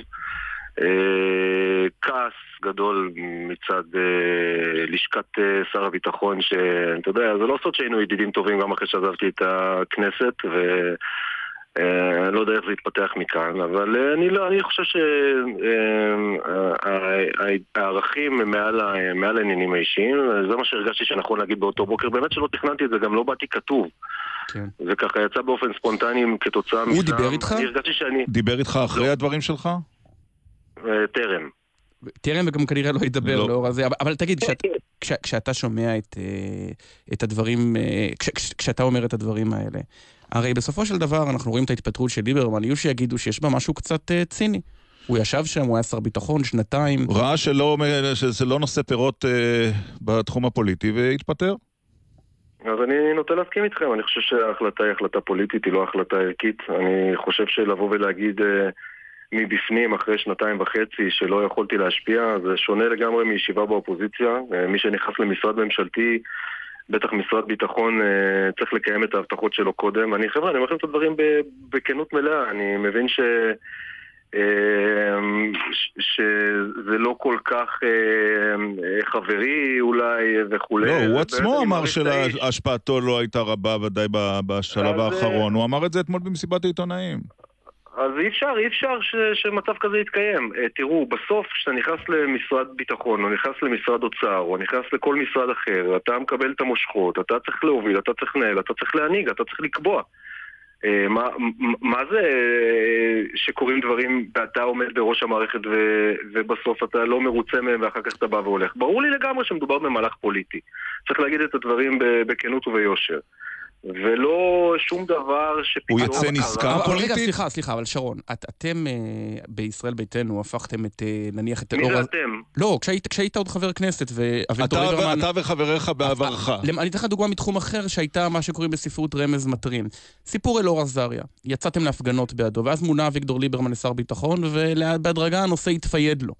אה, כעס גדול מצד אה, לשכת אה, שר הביטחון, שאתה יודע, זה לא סוד שהיינו ידידים טובים גם אחרי שעזבתי את הכנסת, ו... אני לא יודע איך זה יתפתח מכאן, אבל אני לא, אני חושב שהערכים הם מעל מעל העניינים האישיים, זה מה שהרגשתי שנכון להגיד באותו בוקר, באמת שלא תכננתי את זה, גם לא באתי כתוב. כן. זה ככה יצא באופן ספונטני כתוצאה הוא דיבר איתך? אני הרגשתי שאני... דיבר איתך אחרי הדברים שלך? אה, טרם. טרם וגם כנראה לא ידבר לא. לאור הזה, אבל, אבל תגיד, כשאת, כש, כשאתה שומע את, אה, את הדברים, אה, כש, כש, כשאתה אומר את הדברים האלה, הרי בסופו של דבר אנחנו רואים את ההתפטרות של ליברמן, יהיו שיגידו שיש בה משהו קצת אה, ציני. הוא ישב שם, הוא היה שר ביטחון, שנתיים. ראה שלא, שזה לא נושא פירות אה, בתחום הפוליטי והתפטר. אז אני נוטה להסכים איתכם, אני חושב שההחלטה היא החלטה פוליטית, היא לא החלטה ערכית. אני חושב שלבוא ולהגיד אה, מבפנים אחרי שנתיים וחצי שלא יכולתי להשפיע, זה שונה לגמרי מישיבה באופוזיציה. אה, מי שנכנס למשרד ממשלתי, בטח משרד ביטחון, אה, צריך לקיים את ההבטחות שלו קודם. אני, חבר'ה, אני אומר לכם את הדברים בכנות מלאה, אני מבין ש... ש- שזה לא כל כך חברי אולי וכולי. לא, הוא עצמו אמר. שהשפעתו לא הייתה רבה, ודאי בשלב האחרון. הוא אמר את זה אתמול במסיבת העיתונאים. אז אי אפשר, אי אפשר ש, שמצב כזה יתקיים. אה, תראו, בסוף כשאתה נכנס למשרד ביטחון, או נכנס למשרד אוצר, או נכנס לכל משרד אחר, אתה מקבל את המושכות, אתה צריך להוביל, אתה צריך לנהל, אתה צריך להנהיג, אתה צריך לקבוע. אה, מה, מה- זה אה, שקורים דברים ואתה עומד בראש המערכת ו, ובסוף אתה לא מרוצה מהם ואחר כך אתה בא והולך? ברור לי לגמרי שמדובר במהלך פוליטי. צריך להגיד את הדברים בכנות וביושר. ולא שום דבר שפתאום... הוא יצא. נשכר אבל רגע, פוליטית? סליחה, סליחה, אבל שרון, את, אתם אה, בישראל ביתנו הפכתם את, אה, נניח, את מי אור... זה אתם? לא, כשהיית, כשהיית עוד חבר כנסת, ואביגדור אתה ליברמן... אתה וחבריך בעברך. אני אתן לך דוגמה מתחום אחר, שהייתה מה שקוראים בספרות רמז מטרים. סיפור אלאור עזריה. יצאתם להפגנות בעדו, ואז מונה אביגדור ליברמן לשר ביטחון, ובהדרגה הנושא התפייד לו.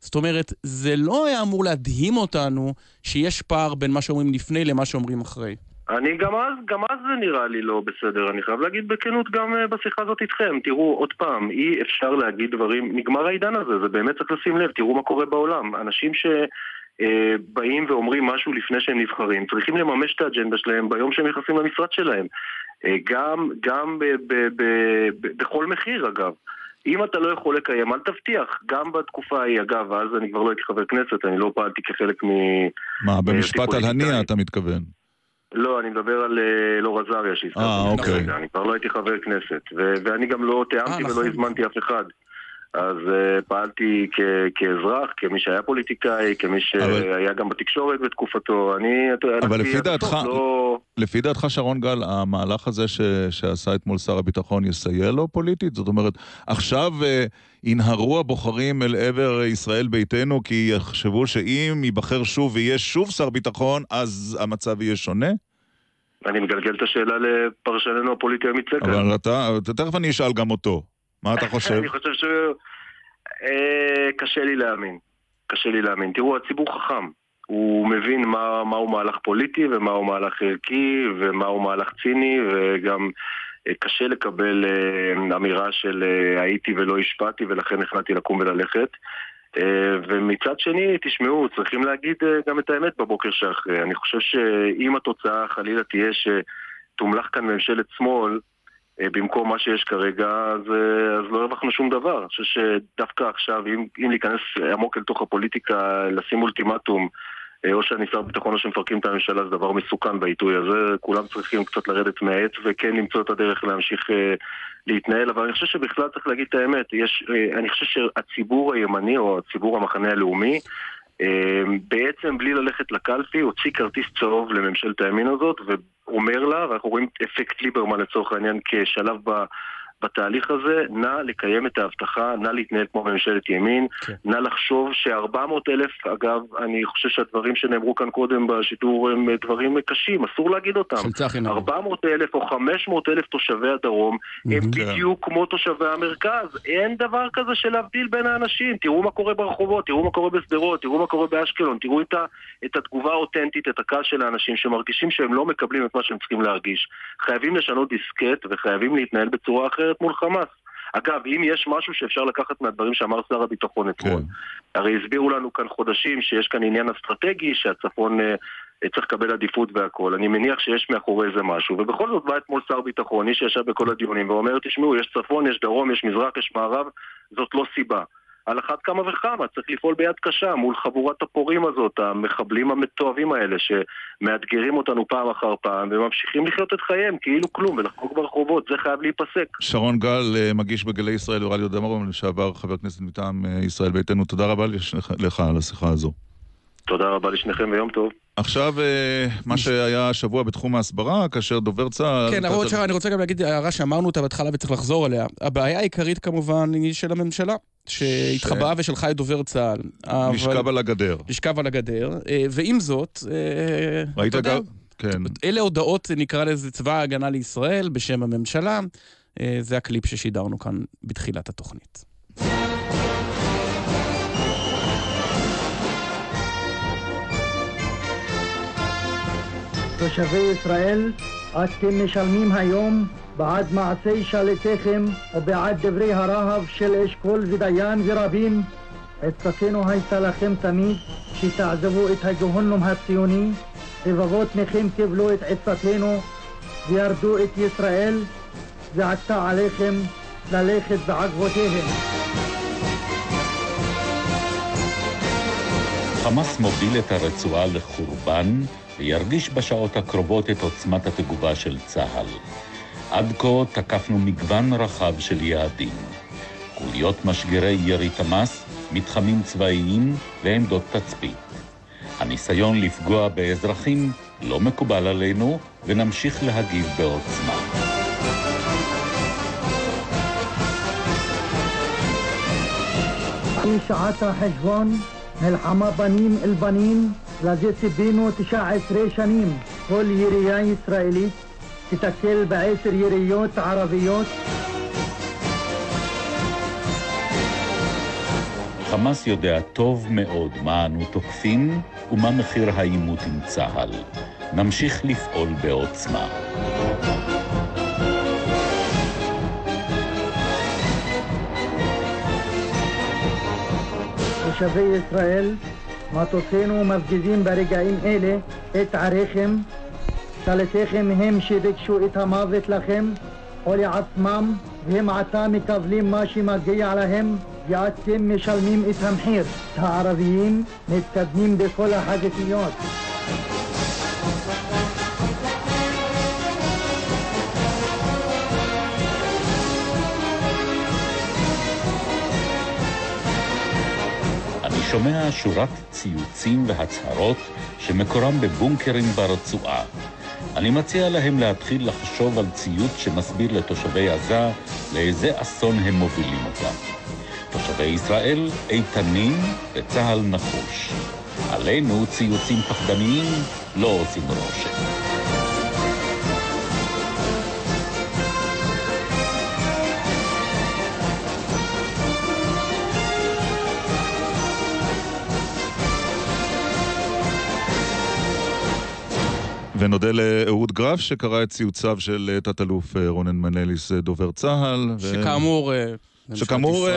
זאת אומרת, זה לא היה אמור להדהים אותנו שיש פער בין מה שאומרים לפני למה שאומרים אחרי. אני גם אז, גם אז זה נראה לי לא בסדר, אני חייב להגיד בכנות גם אה, בשיחה הזאת איתכם. תראו, עוד פעם, אי אפשר להגיד דברים, נגמר העידן הזה, זה באמת צריך לשים לב, תראו מה קורה בעולם. אנשים ש... אה, באים ואומרים משהו לפני שהם נבחרים, צריכים לממש את האג'נדה שלהם ביום שהם נכנסים למשרד שלהם. אה, גם, גם ב, ב, ב, ב, בכל מחיר אגב. אם אתה לא יכול לקיים, אל תבטיח. גם בתקופה ההיא, אגב, אז אני כבר לא הייתי חבר כנסת, אני לא פעלתי כחלק מ... מה, במשפט על. הנייה אתה מתכוון? לא, אני מדבר על אה, אלאור עזריה שהזכרתי. אה, אוקיי. אני כבר לא הייתי חבר כנסת, ואני גם לא תיאמתי אה, ולא נכון. הזמנתי אף אחד. אז uh, פעלתי כ- כאזרח, כמי שהיה פוליטיקאי, כמי שהיה גם בתקשורת בתקופתו. אני, אתה יודע, אבל לפי דעתך- לא... לפי דעתך, שרון גל, המהלך הזה ש... שעשה אתמול שר הביטחון יסייע לו פוליטית? זאת אומרת, עכשיו אה, ינהרו הבוחרים אל עבר ישראל ביתנו כי יחשבו שאם ייבחר שוב ויהיה שוב שר ביטחון, אז המצב יהיה שונה? אני מגלגל את השאלה לפרשננו הפוליטי סגל. אבל אתה, תכף אני אשאל גם אותו. מה אתה חושב? אני חושב ש... אה, קשה לי להאמין. קשה לי להאמין. תראו, הציבור חכם. הוא מבין מה, מהו מהלך פוליטי ומהו מהלך ערכי ומהו מהלך ציני וגם אה, קשה לקבל אה, אמירה של הייתי ולא השפעתי ולכן החלטתי לקום וללכת. ומצד שני, תשמעו, צריכים להגיד גם את האמת בבוקר שאחרי. אני חושב שאם התוצאה חלילה תהיה שתומלך כאן ממשלת שמאל, במקום מה שיש כרגע, אז, אה, אז לא הרווחנו שום דבר. אני חושב שדווקא עכשיו, אם, אם להיכנס עמוק אל תוך הפוליטיקה, לשים אולטימטום, אה, או שאני שר ביטחון או שמפרקים את הממשלה, זה דבר מסוכן בעיתוי הזה. כולם צריכים קצת לרדת מהעץ וכן למצוא את הדרך להמשיך אה, להתנהל, אבל אני חושב שבכלל צריך להגיד את האמת. יש, אה, אני חושב שהציבור הימני או הציבור המחנה הלאומי, אה, בעצם בלי ללכת לקלפי, הוציא כרטיס צהוב לממשלת הימין הזאת ואומר לה, ואנחנו רואים אפקט ליברמן לצורך העניין כשלב ב... בתהליך הזה, נא לקיים את ההבטחה, נא להתנהל כמו ממשלת ימין, כן. נא לחשוב ש-400 אלף, אגב, אני חושב שהדברים שנאמרו כאן קודם בשידור הם דברים קשים, אסור להגיד אותם. של צחי נבון. 400 אלף או 500 אלף תושבי הדרום הם. בדיוק כמו תושבי המרכז. אין דבר כזה של להבדיל בין האנשים. תראו מה קורה ברחובות, תראו מה קורה בשדרות, תראו מה קורה באשקלון, תראו את, ה, את התגובה האותנטית, את הכעס של האנשים שמרגישים שהם לא מקבלים את מה שהם צריכים להרגיש. חייבים לשנות דיסקט וחייבים להתנהל בצורה אחרת מול חמאס. אגב, אם יש משהו שאפשר לקחת מהדברים שאמר שר הביטחון אתמול, כן. הרי הסבירו לנו כאן חודשים שיש כאן עניין אסטרטגי, שהצפון אה, צריך לקבל עדיפות והכל. אני מניח שיש מאחורי זה משהו, ובכל זאת בא אתמול שר ביטחון, איש שישב בכל הדיונים, ואומר, תשמעו, יש צפון, יש דרום, יש מזרח, יש מערב, זאת לא סיבה. על אחת כמה וכמה, צריך לפעול ביד קשה מול חבורת הפורעים הזאת, המחבלים המתועבים האלה שמאתגרים אותנו פעם אחר פעם וממשיכים לחיות את חייהם כאילו כלום ולחגוג ברחובות, זה חייב להיפסק. שרון גל, אה, מגיש בגלי ישראל ורדיו דמרום, לשעבר חבר כנסת מטעם אה, ישראל ביתנו, תודה רבה לך על השיחה הזו. תודה רבה לשניכם ויום טוב. עכשיו, אה, מה שהיה השבוע בתחום ההסברה, כאשר דובר צה"ל... כן, הרב שרון, אני רוצה גם להגיד הערה שאמרנו אותה בהתחלה וצריך לחזור עליה. הבעיה העיקרית כמובן היא של הממשלה. שהתחבאה ושלחה את דובר צה"ל. לשכב על הגדר. לשכב על הגדר, אה, ועם זאת, אה, ראית גם? כן. אלה הודעות, נקרא לזה צבא ההגנה לישראל, בשם הממשלה. זה הקליפ ששידרנו כאן בתחילת התוכנית. תושבי ישראל, אתם משלמים היום בעד מעשי שליטיכם ובעד דברי הרהב של אשכול ודיין ורבים. עצתנו הייתה לכם תמיד שתעזבו את הגהונום הציוני, רבבות מכם קיבלו את עצתנו וירדו את ישראל, ועתה עליכם ללכת בעקבותיהם. חמאס מוביל את הרצועה לחורבן וירגיש בשעות הקרובות את עוצמת התגובה של צה"ל. עד כה תקפנו מגוון רחב של יעדים. חוליות משגרי ירי תמ"ס, מתחמים צבאיים ועמדות תצפית. הניסיון לפגוע באזרחים לא מקובל עלינו, ונמשיך להגיב בעוצמה. שעת החשבון, מלחמה בנים אל בנים, לזה ציפינו תשע עשרה שנים. כל ירייה ישראלית תתקל בעשר יריות ערביות. חמאס יודע טוב מאוד מה אנו תוקפים ומה מחיר העימות עם צה"ל. נמשיך לפעול בעוצמה. תושבי ישראל, מטוסינו מפגיזים ברגעים אלה את עריכם שליטיכם הם שביקשו את המוות לכם או לעצמם והם עתה מקבלים מה שמגיע להם ואתם משלמים את המחיר. הערביים מתקדמים בכל החזיתיות. שומע שורת ציוצים והצהרות שמקורם בבונקרים ברצועה. אני מציע להם להתחיל לחשוב על ציוץ שמסביר לתושבי עזה לאיזה אסון הם מובילים אותם. תושבי ישראל איתנים וצה"ל נחוש. עלינו ציוצים פחדניים לא עושים רושם. ונודה לאהוד גרף שקרא את ציוציו של אה, תת-אלוף אה, רונן מנליס, אה, דובר צה"ל. שכאמור, שכאמור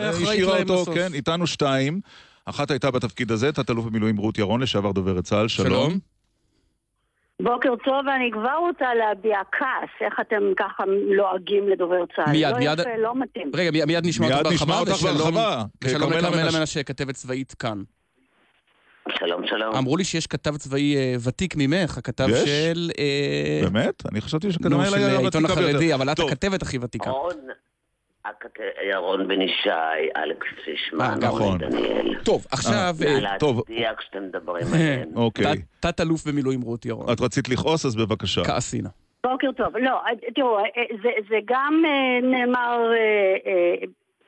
השאירה אותו, בסוף. כן, איתנו שתיים. אחת הייתה בתפקיד הזה, תת-אלוף במילואים רות ירון, לשעבר דוברת צה"ל, שלום. שלום. בוקר טוב, אני כבר רוצה להביע כעס, איך אתם ככה לועגים לדובר צה"ל. מיד, לא מיד... יפה, לא מתאים. רגע, מיד נשמע אותך בהרחבה. מיד נשמע אותך בהרחבה. ושלום לכרמלה מנשה, כתבת צבאית כאן. שלום, שלום. אמרו לי שיש כתב צבאי אה, ותיק ממך, הכתב יש? של... אה... באמת? אני חשבתי שכנראה היה ותיקה ביותר. של העיתון החרדי, אבל את הכתבת הכי ותיקה. רון, ירון בן ישי, אלכס פישמן, אה, נכון. דניאל. טוב, עכשיו... נא להצדיע כשאתם מדברים עליהם. אוקיי. תת-אלוף במילואים רות ירון. את רצית לכעוס, אז בבקשה. כעסינה. בוקר טוב. לא, תראו, אה, זה, זה גם אה, נאמר,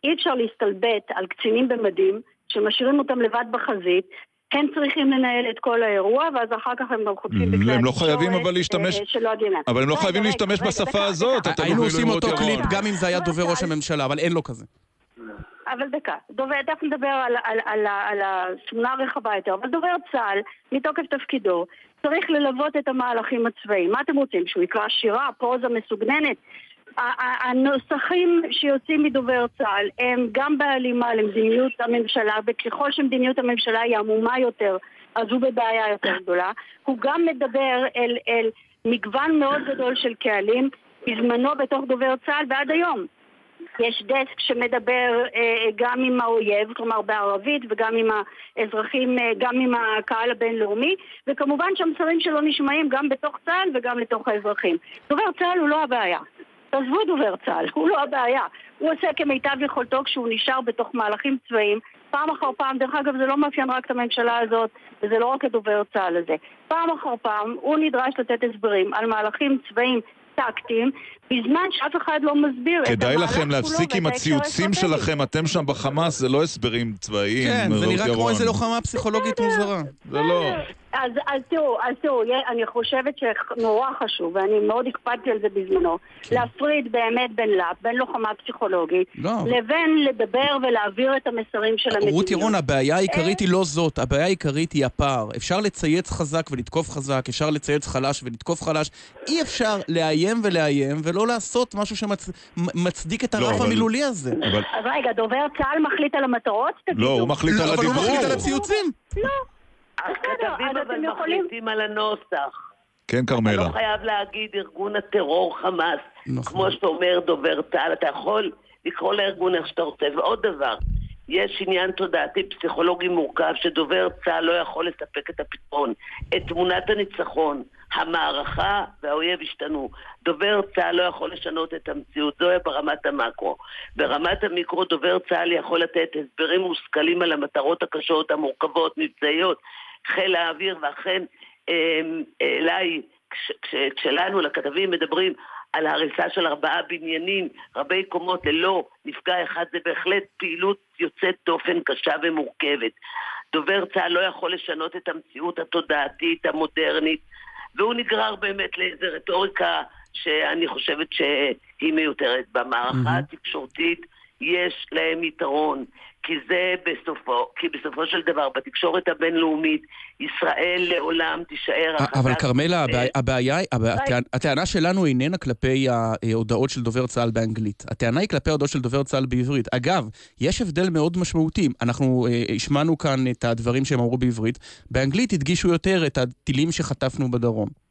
אי אפשר להסתלבט על קצינים במדים שמשאירים אותם לבד בחזית הם צריכים לנהל את כל האירוע, ואז אחר כך הם גם חוטפים התקשורת. הם לא חייבים אבל להשתמש... אבל הם לא חייבים להשתמש בשפה הזאת. היינו עושים אותו קליפ גם אם זה היה דובר ראש הממשלה, אבל אין לו כזה. אבל דקה, דובר, תכף נדבר על, על, על, על התמונה הרחבה יותר, אבל דובר צה"ל, מתוקף תפקידו, צריך ללוות את המהלכים הצבאיים. מה אתם רוצים? שהוא יקרא שירה, פרוזה מסוגננת? הנוסחים שיוצאים מדובר צה"ל הם גם בהלימה למדיניות הממשלה, וככל שמדיניות הממשלה היא עמומה יותר, אז הוא בבעיה יותר גדולה. הוא גם מדבר אל, אל מגוון מאוד גדול של קהלים, בזמנו בתוך דובר צה"ל ועד היום. יש דסק שמדבר אה, גם עם האויב, כלומר בערבית, וגם עם האזרחים, אה, גם עם הקהל הבינלאומי, וכמובן שהמסרים שלו נשמעים גם בתוך צה"ל וגם לתוך האזרחים. דובר צה"ל הוא לא הבעיה. תעזבו את דובר צה"ל, הוא לא הבעיה. הוא עושה כמיטב יכולתו כשהוא נשאר בתוך מהלכים צבאיים, פעם אחר פעם, דרך אגב זה לא מאפיין רק את הממשלה הזאת, וזה לא רק את דובר צה"ל הזה. פעם אחר פעם הוא נדרש לתת הסברים על מהלכים צבאיים טקטיים, בזמן שאף אחד לא מסביר את כדאי המהלך לכם כולו להפסיק עם הציוצים. שלכם, אתם שם בחמאס, זה לא הסברים צבאיים. כן, זה נראה כמו. איזה לוחמה פסיכולוגית מוזרה. זה לא. אז, אז תראו, אז תראו, אני חושבת שנורא חשוב, ואני מאוד הקפדתי על זה בזמנו, כן. להפריד באמת בין לאפ, בין לוחמה פסיכולוגית, לא. לבין לדבר ולהעביר את המסרים של המדיניות. רות ירון, הבעיה העיקרית היא לא זאת, הבעיה העיקרית היא הפער. אפשר לצייץ חזק ולתקוף חזק, אפשר לצייץ חלש ולתקוף חלש. אי אפשר לאיים ולאיים ולא לעשות משהו שמצדיק את לא, הרף אבל- המילולי הזה. אבל אז רגע, דובר צה"ל מחליט על המטרות? תגידו. לא, הוא מחליט על אבל הוא הדיבור. מחליט על הציוצים. לא. הכתבים אבל מחליטים על הנוסח. כן, אתה כרמלה. לא חייב להגיד ארגון הטרור חמאס, נכון. כמו שאומר דובר צה"ל, אתה יכול לקרוא לארגון איך שאתה רוצה. ועוד דבר, יש עניין תודעתי פסיכולוגי מורכב שדובר צה"ל לא יכול לספק את הפתרון. את תמונת הניצחון, המערכה והאויב השתנו. דובר צה"ל לא יכול לשנות את המציאות, זוהי ברמת המקרו. ברמת המיקרו דובר צה"ל יכול לתת הסברים מושכלים על המטרות הקשות, המורכבות, מבצעיות, חיל האוויר, ואכן אמ, אליי, כש- כש- כשלנו, לכתבים, מדברים על הריסה של ארבעה בניינים רבי קומות ללא נפגע אחד, זה בהחלט פעילות יוצאת דופן קשה ומורכבת. דובר צה"ל לא יכול לשנות את המציאות התודעתית, המודרנית, והוא נגרר באמת לאיזו רטוריקה שאני חושבת שהיא מיותרת. במערכה התקשורתית יש להם יתרון, כי זה בסופו, כי בסופו של דבר, בתקשורת הבינלאומית, ישראל לעולם תישאר אבל החזק- כרמלה, הבעיה- אה, הבעיה. הטענה- שלנו איננה כלפי ההודעות של דובר צה"ל באנגלית. הטענה היא כלפי ההודעות של דובר צה"ל בעברית. אגב, יש הבדל מאוד משמעותי. אנחנו אה, השמענו כאן את הדברים שהם אמרו בעברית. באנגלית הדגישו יותר את הטילים שחטפנו בדרום.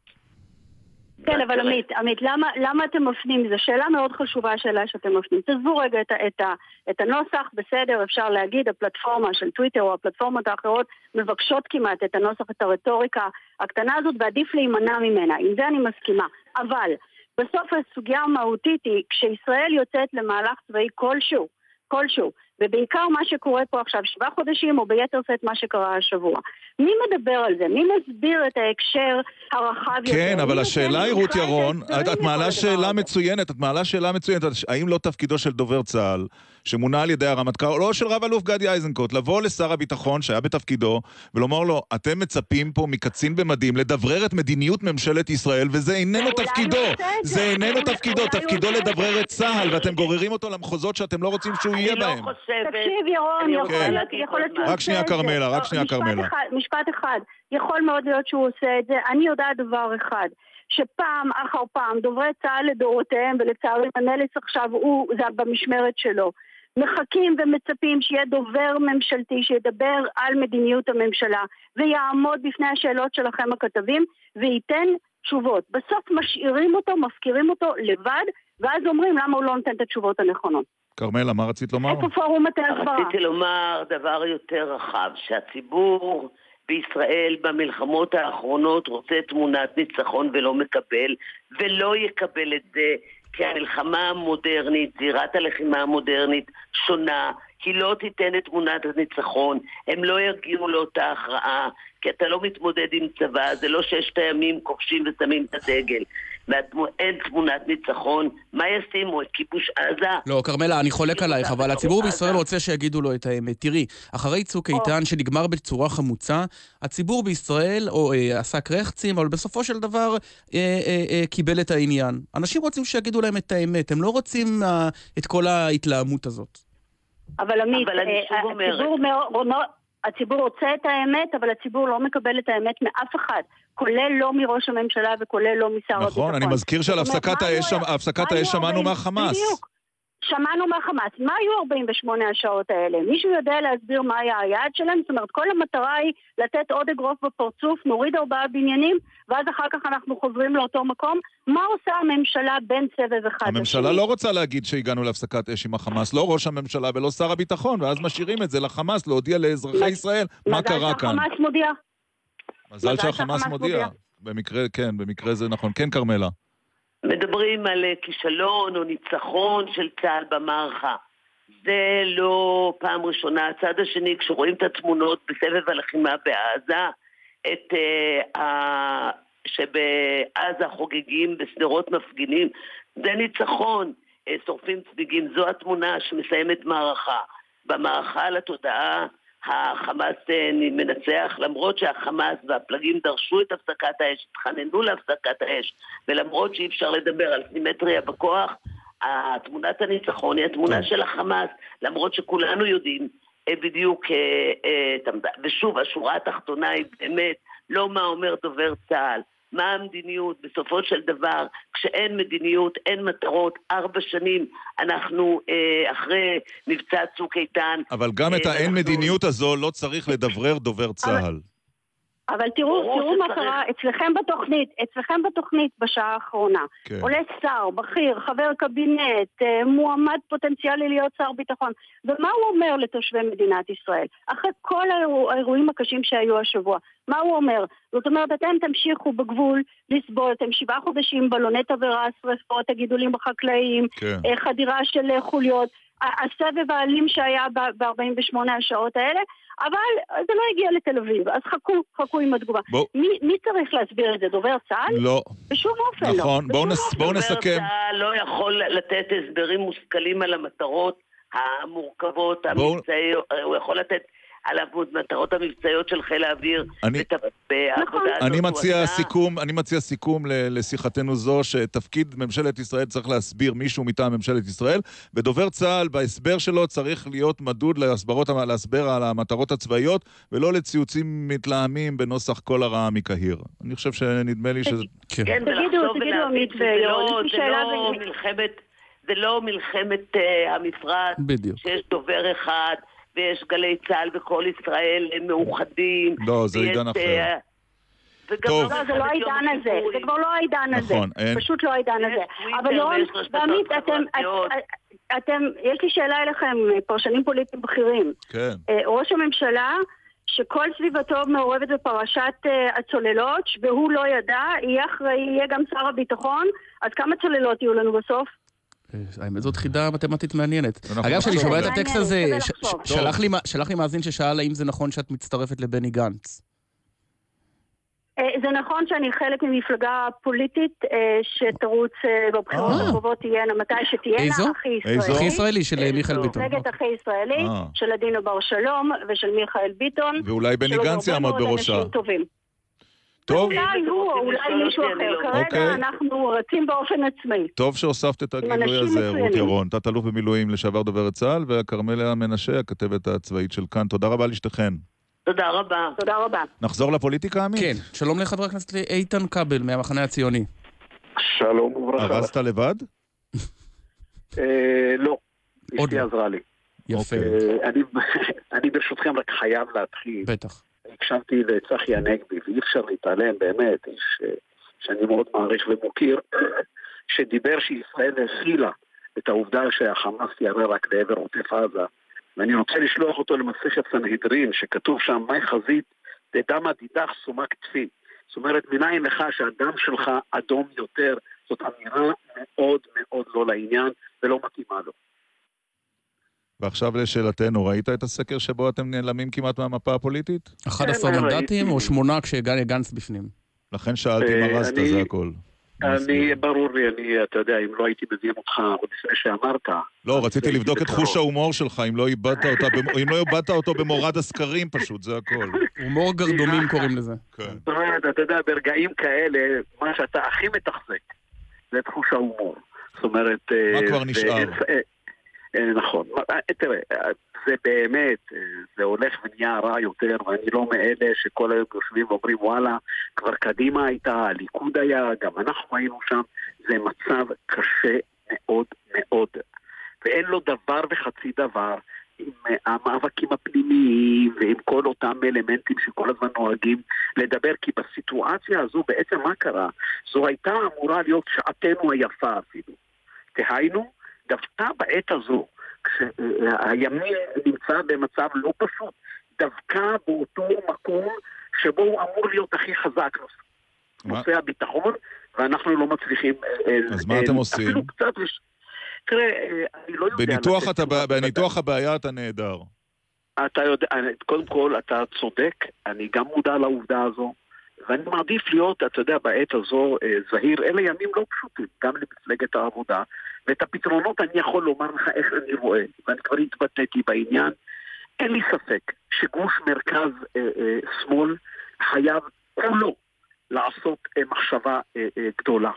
כן, אבל עמית, עמית, למה, למה אתם מפנים? זו שאלה מאוד חשובה, השאלה שאתם מפנים. תעזבו רגע את, את, את הנוסח, בסדר, אפשר להגיד, הפלטפורמה של טוויטר או הפלטפורמות האחרות מבקשות כמעט את הנוסח, את הרטוריקה הקטנה הזאת, ועדיף להימנע ממנה. עם זה אני מסכימה. אבל בסוף הסוגיה המהותית היא, כשישראל יוצאת למהלך צבאי כלשהו, כלשהו, ובעיקר מה שקורה פה עכשיו שבעה חודשים, או ביתר שאת מה שקרה השבוע. מי מדבר על זה? מי מסביר את ההקשר הרחב יותר? כן, אבל השאלה היא, רות ירון, את את מעלה שאלה? מצוינת, את מעלה שאלה מצוינת, האם לא תפקידו של דובר צה"ל, שמונה על ידי הרמטכ"ל, או לא של רב-אלוף גדי איזנקוט, לבוא לשר הביטחון שהיה בתפקידו, ולומר לו, אתם מצפים פה מקצין במדים לדברר את מדיניות ממשלת ישראל, וזה איננו תפקידו, זה. איננו תפקידו, תפקידו לדברר. את צה"ל, ואתם גוררים אותו למחוזות שאתם לא רוצים שהוא יהיה לא בהם. חושבת... תקשיב ירון, אני יכול כן. להיות יכול שהוא רק עושה שנייה, את זה. כרמלה, רק לא, שנייה, כרמלה. משפט אחד, יכול מאוד להיות שהוא עושה את זה. אני יודעת דבר אחד, שפעם אחר פעם דוברי צה"ל לדורותיהם, ולצערי הנלס עכשיו הוא, זה במשמרת שלו, מחכים ומצפים שיהיה דובר ממשלתי שידבר על מדיניות הממשלה ויעמוד בפני השאלות שלכם הכתבים וייתן תשובות. בסוף משאירים אותו, מפקירים אותו לבד, ואז אומרים למה הוא לא נותן את התשובות הנכונות. כרמלה, מה רצית לומר? איפה פורום מטה הסברה? רציתי לומר דבר יותר רחב, שהציבור בישראל במלחמות האחרונות רוצה תמונת ניצחון ולא מקבל, ולא יקבל את זה, כי המלחמה המודרנית, זירת הלחימה המודרנית, שונה. היא לא תיתן את תמונת הניצחון, הם לא יגיעו לאותה הכרעה, כי אתה לא מתמודד עם צבא, זה לא ששת הימים כובשים ושמים את הדגל. ואין תמונת ניצחון, מה ישימו? את כיבוש עזה? לא, כרמלה, אני חולק עלייך, אבל הציבור בישראל רוצה שיגידו לו את האמת. תראי, אחרי צוק איתן שנגמר בצורה חמוצה, הציבור בישראל או, אה, עשה קרחצים, אבל בסופו של דבר אה, אה, אה, קיבל את העניין. אנשים רוצים שיגידו להם את האמת, הם לא רוצים אה, את כל ההתלהמות הזאת. אבל עמית, אבל אני אה. הציבור, הציבור רוצה את האמת, אבל הציבור לא מקבל את האמת מאף אחד, כולל לא מראש הממשלה וכולל לא משר הביטחון. נכון, אני מזכיר שעל הפסקת האש הפסקת שמענו מהחמאס. בדיוק. שמענו מהחמאס, מה היו 48 השעות האלה? מישהו יודע להסביר מה היה היעד שלהם? זאת אומרת, כל המטרה היא לתת עוד אגרוף בפרצוף, נוריד ארבעה בניינים, ואז אחר כך אנחנו חוזרים לאותו מקום. מה עושה הממשלה בין סבב אחד הממשלה? לא רוצה להגיד שהגענו להפסקת אש עם החמאס, לא ראש הממשלה ולא שר הביטחון, ואז משאירים את זה לחמאס להודיע לאזרחי ישראל מה קרה כאן. מזל שהחמאס מודיע. מזל שהחמאס. מודיע. במקרה, כן, במקרה זה נכון. כן, כרמלה. מדברים על אה, כישלון או ניצחון של צה"ל במערכה. זה לא פעם ראשונה. הצד השני, כשרואים את התמונות בסבב הלחימה בעזה, את uh, ה... שבעזה חוגגים בשדרות מפגינים, זה ניצחון. אה, שורפים צמיגים, זו התמונה שמסיימת מערכה. במערכה על התודעה החמאס אה, מנצח, למרות שהחמאס והפלגים דרשו את הפסקת האש, התחננו להפסקת האש, ולמרות שאי אפשר לדבר על סימטריה בכוח, תמונת הניצחון היא התמונה של החמאס, למרות שכולנו יודעים אה, בדיוק אה, את. ושוב, השורה התחתונה היא באמת לא מה אומר דובר צה"ל, מה המדיניות. בסופו של דבר, כשאין מדיניות, אין מטרות. ארבע שנים אנחנו אה, אחרי מבצע צוק איתן. אבל גם את אה, האין אנחנו- מדיניות הזו לא צריך לדברר דובר צה"ל. אבל תראו, ברור תראו מה. קרה אצלכם בתוכנית, אצלכם בתוכנית בשעה האחרונה. כן. עולה שר, בכיר, חבר קבינט, אה, מועמד פוטנציאלי להיות שר ביטחון. ומה הוא אומר לתושבי מדינת ישראל? אחרי כל האירוע- האירועים הקשים שהיו השבוע, מה הוא אומר? זאת אומרת, אתם תמשיכו בגבול לסבול, אתם שבעה חודשים בלוני תבערה, שרפות, הגידולים החקלאיים, כן. אה, חדירה של חוליות, הסבב האלים שהיה ב-48 השעות האלה, אבל זה לא הגיע לתל אביב, אז חכו, חכו עם התגובה. בוא- מי, מי צריך להסביר את זה? דובר צה"ל? לא. בשום אופן לא. נכון, בואו נס- אופן. בואו דובר נסכם. צה"ל לא יכול לתת הסברים מושכלים על המטרות המורכבות, בואו- המבצעיות, הוא יכול לתת על המטרות המבצעיות של חיל האוויר. אני- הזאת אני מציע. סיכום, אני מציע סיכום ל- לשיחתנו זו, שתפקיד ממשלת ישראל צריך להסביר מישהו מטעם ממשלת ישראל, ודובר צה"ל בהסבר שלו צריך להיות מדוד להסברות, להסבר על המטרות הצבאיות, ולא לציוצים מתלהמים בנוסח כל הרעה מקהיר. אני חושב שנדמה לי שזה... כן, תגידו, ולחשוב תגידו, ולהבין עמית שזה לא- זה לא מלחמת, זה לא מלחמת אה, המפרץ, בדיוק. שיש דובר אחד, ויש גלי צה"ל וכל ישראל הם מאוחדים. לא, זה ויש, עידן אחר. אה, טוב. לא זה לא העידן הזה. זה כבר לא העידן הזה. נכון, אין- פשוט לא העידן הזה. אבל רשתות ועמית, אתם, אתם, יש לי שאלה אליכם, פרשנים פוליטיים בכירים. כן. אה, ראש הממשלה, שכל סביבתו מעורבת בפרשת אה, הצוללות, והוא לא ידע, יהיה אחראי, יהיה גם שר הביטחון, אז כמה צוללות יהיו לנו בסוף? האמת זאת חידה מתמטית מעניינת. אנחנו אגב, כשאני נחשוב שומע את זה. הטקסט הזה, שלח לי מא- שלח לי מאזין ששאל האם זה נכון שאת מצטרפת לבני גנץ. אה, זה נכון שאני חלק ממפלגה פוליטית אה, שתרוץ אה, בבחירות. הקרובות תהיינה מתי שתהיינה, איזו? הכי? ישראלי. הכי ישראלי של מיכאל ביטון. מפלגת הכי ישראלי. של עדינה בר שלום ושל מיכאל ביטון. ואולי בני גנץ יעמוד בראשה. טוב, אולי אתם הוא, או רוצים אולי לשאול מישהו אחר. לא- כרגע אוקיי. אנחנו רצים באופן עצמאי. טוב שהוספת את הגילוי הזה, רות. ירון, תת-אלוף במילואים לשעבר דוברת צה"ל, וכרמלה מנשה, הכתבת הצבאית של כאן. תודה רבה לשתיכן. תודה רבה. תודה רבה. נחזור לפוליטיקה, עמית? כן, שלום לחבר הכנסת איתן כבל מהמחנה הציוני. שלום וברכה. ארזת לבד? אה, לא, עוד אשתי לא. עזרה לי. יפה, אה, אני- אני ברשותכם רק חייב להתחיל. בטח. הקשבתי לצחי הנגבי, ואי אפשר להתעלם, באמת, איש אה, שאני מאוד מעריך ומוקיר, שדיבר שישראל הכילה את העובדה שהחמאס ירה רק לעבר עוטף עזה. ואני רוצה לשלוח אותו למסכת סנהדרין, שכתוב שם, מאי חזית דדמא דידך סומק תפי. זאת אומרת, מניין לך שהדם שלך אדום יותר, זאת אמירה מאוד מאוד לא לעניין ולא מתאימה לו. ועכשיו לשאלתנו, ראית את הסקר שבו אתם נעלמים כמעט מהמפה הפוליטית? 11 כן, מנדטים. או שמונה כשגנץ גנץ בפנים? לכן שאלתי אם אה, ארזת, אני- זה הכל. אני, ברור לי, אני, אתה יודע, אם לא הייתי מזיין אותך עוד לפני שאמרת... לא, רציתי לבדוק את. חוש ההומור שלך, אם לא איבדת אם לא איבדת אותו במורד הסקרים פשוט, זה הכל. הומור גרדומים קוראים לזה. כן. זאת אומרת, אתה יודע, ברגעים כאלה, מה שאתה הכי מתחזק זה תחוש ההומור. זאת אומרת... מה אה, כבר נשאר? אה, נכון. אה, תראה, אה, זה באמת, זה הולך ונהיה רע יותר, ואני לא מאלה שכל היום יושבים ואומרים, וואלה, כבר קדימה הייתה, הליכוד היה, גם אנחנו היינו שם, זה מצב קשה מאוד מאוד. ואין לו דבר וחצי דבר עם המאבקים הפנימיים ועם כל אותם אלמנטים שכל הזמן נוהגים לדבר, כי בסיטואציה הזו בעצם מה קרה? זו הייתה אמורה להיות שעתנו היפה אפילו. דהיינו, דווקא בעת הזו, כשהימין נמצא במצב לא פשוט, דווקא באותו מקום שבו הוא אמור להיות הכי חזק, נושא הביטחון, ואנחנו לא מצליחים... אה, אז מה אתם עושים? אפילו קצת... תראה, אה, אני לא יודע... בניתוח, אתה, בניתוח הבעיה אתה נהדר. אתה יודע, קודם כל, אתה צודק, אני גם מודע לעובדה הזו, ואני מעדיף להיות, אתה יודע, בעת הזו אה, זהיר. אלה ימים לא פשוטים, גם למפלגת העבודה, ואת הפתרונות אני יכול לומר לך איך אני רואה, ואני כבר התבטאתי בעניין. אין לי ספק שגוש מרכז אה, אה, שמאל חייב כולו לעשות אה, מחשבה אה, אה, גדולה.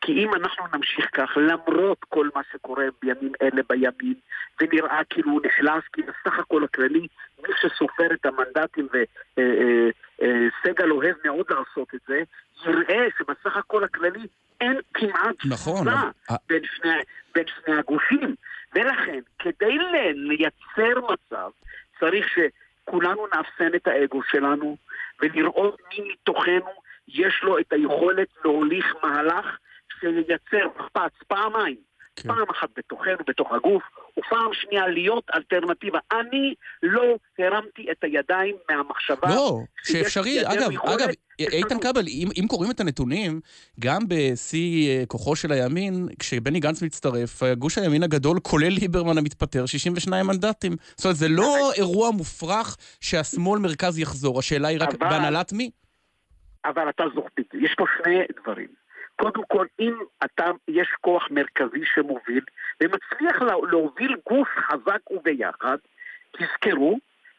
כי אם אנחנו נמשיך כך, למרות כל מה שקורה בימים אלה בימין, ונראה כאילו הוא נחלש, כי בסך הכל הכללי, מי שסופר את המנדטים וסגל אוהב מאוד לעשות את זה, יראה שבסך הכל הכללי אין כמעט נכון, תזונה בין, שני, בין שני הגושים. ולכן, כדי לייצר מצב, צריך שכולנו נאפסן את האגו שלנו, ולראות מי מתוכנו יש לו את היכולת להוליך מהלך שייצר מחפץ פעמיים. כן. פעם אחת בתוכנו, בתוך הגוף, ופעם שנייה להיות אלטרנטיבה. אני לא הרמתי את הידיים מהמחשבה... לא, שאפשרי. אגב, אגב, איתן כבל, אם, אם קוראים את הנתונים, גם בשיא אה, כוחו של הימין, כשבני גנץ מצטרף, גוש הימין הגדול, כולל ליברמן המתפטר, 62 מנדטים. זאת אומרת, זה לא אירוע מופרך שהשמאל מרכז יחזור, השאלה היא רק בהנהלת מי? אבל אתה זוכר, יש פה שני דברים. קודם כל, אם אתה, יש כוח מרכזי שמוביל, ומצליח להוביל גוף חזק וביחד, תזכרו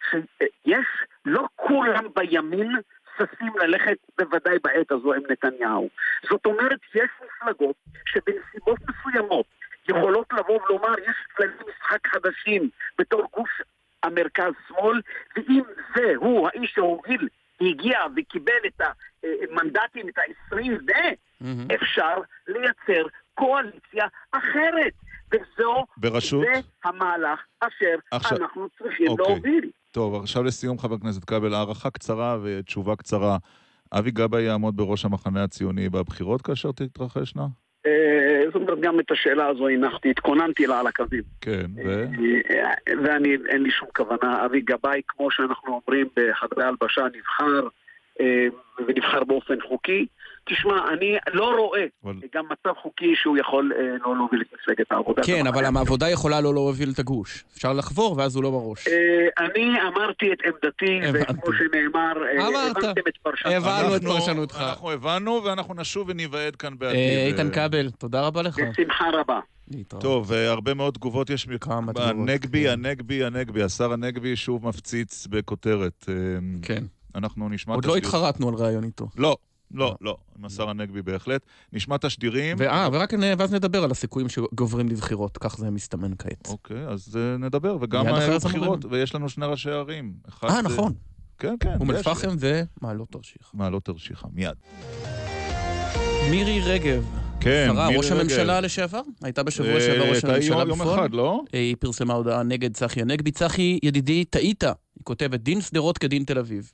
שיש, לא כולם בימין ששים ללכת בוודאי בעת הזו עם נתניהו. זאת אומרת, יש מפלגות שבנסיבות מסוימות יכולות לבוא ולומר, יש כללי משחק חדשים בתור גוש המרכז-שמאל, ואם זה הוא האיש שהוביל הגיע וקיבל את המנדטים, את ה-20 ו... Mm-hmm. אפשר לייצר קואליציה אחרת. וזו, בראשות? זה המהלך אשר עכשיו, אנחנו צריכים אוקיי. להוביל. טוב, עכשיו לסיום, חבר הכנסת כבל, הערכה קצרה ותשובה קצרה. אבי גבאי יעמוד בראש המחנה הציוני בבחירות כאשר תתרחשנה? זאת אומרת, גם את השאלה הזו הנחתי, התכוננתי לה על הקווים. כן, ו? אה, ואני, אין לי שום כוונה. אבי גבאי, כמו שאנחנו אומרים בחדרי הלבשה, נבחר, אה, ונבחר באופן חוקי. תשמע, אני לא רואה אבל... גם מצב חוקי שהוא יכול אה, לא להוביל את מפלגת העבודה. כן, אבל העבודה יכולה לא להוביל את הגוש. אפשר לחבור ואז הוא לא בראש. אה, אני אמרתי את עמדתי, וכמו שנאמר, אה, הבנתם את פרשנותך. הבנו את פרשנותך. אנחנו הבנו ואנחנו נשוב וניוועד כאן בעתיד. אה, איתן כבל, תודה רבה לך. בשמחה רבה. טוב, אה, הרבה מאוד תגובות יש הנגבי, הנגבי, הנגבי. השר הנגבי שוב מפציץ בכותרת. כן. אנחנו נשמע... עוד לא התחרטנו על ראיון איתו. לא, לא, לא, עם השר הנגבי בהחלט. נשמע תשדירים. ואה, ורק ואז נדבר על הסיכויים שגוברים לבחירות, כך זה מסתמן כעת. אוקיי, אז uh, נדבר, וגם היו בחירות, ויש לנו שני ראשי ערים. אה, נכון. כן, כן. אום אל-פחם ומעלות תרשיחא. מעלות תרשיחא, מיד. מירי רגב. כן, שרה, ראש הממשלה לשעבר? הייתה בשבוע שעבר ראש הממשלה בפועל? יום אחד, לא? היא פרסמה הודעה נגד צחי הנגבי. צחי, ידידי, טעית. היא כותבת, דין שדרות כדין תל אביב.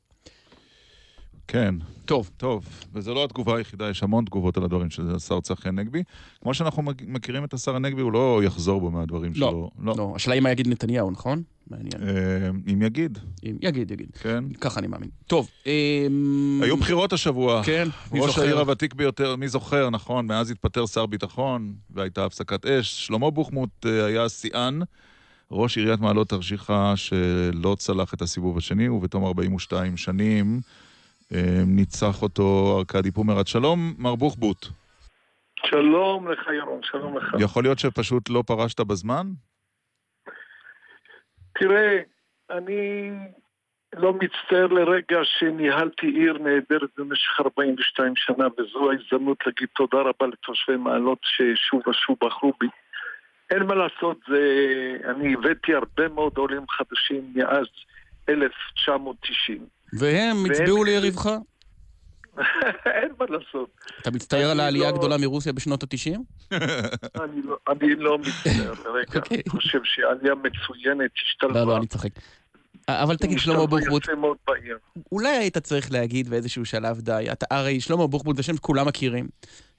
כן. טוב. טוב, וזו לא התגובה היחידה, יש המון תגובות על הדברים של השר צחי הנגבי. כמו שאנחנו מכירים את השר הנגבי, הוא לא יחזור בו מהדברים לא, שלו. לא, לא. השאלה היא מה יגיד נתניהו, נכון? מעניין. אה, אם יגיד. אם יגיד, יגיד. כן. ככה אני מאמין. טוב. אה, היו בחירות השבוע. כן, מי זוכר? ראש העיר הוותיק ביותר, מי זוכר, נכון, מאז התפטר שר ביטחון, והייתה הפסקת אש. שלמה בוחמוט אה, היה שיאן. ראש עיריית מעלות תרשיחא שלא צלח את הסיבוב השני, ובתום 42 שנים ניצח אותו ארכדי פומרד. שלום, מר בוחבוט. שלום לך, ירון, שלום לך. יכול להיות שפשוט לא פרשת בזמן? תראה, אני לא מצטער לרגע שניהלתי עיר נהדרת במשך 42 שנה, וזו ההזדמנות להגיד תודה רבה לתושבי מעלות ששוב ושוב בחרו בי. אין מה לעשות, זה... אני הבאתי הרבה מאוד עולים חדשים מאז 1990. והם הצביעו ליריבך? אין מה לעשות. אתה מצטער על העלייה לא- הגדולה מרוסיה בשנות ה-90? אני לא- אני לא מצטער לרגע, אני חושב שהעלייה מצוינת, השתלבה. לא, לא, אני צוחק. אבל תגיד, שלמה בוחבוט. אולי היית צריך להגיד באיזשהו שלב די. אתה, הרי שלמה בוחבוט זה שם שכולם מכירים.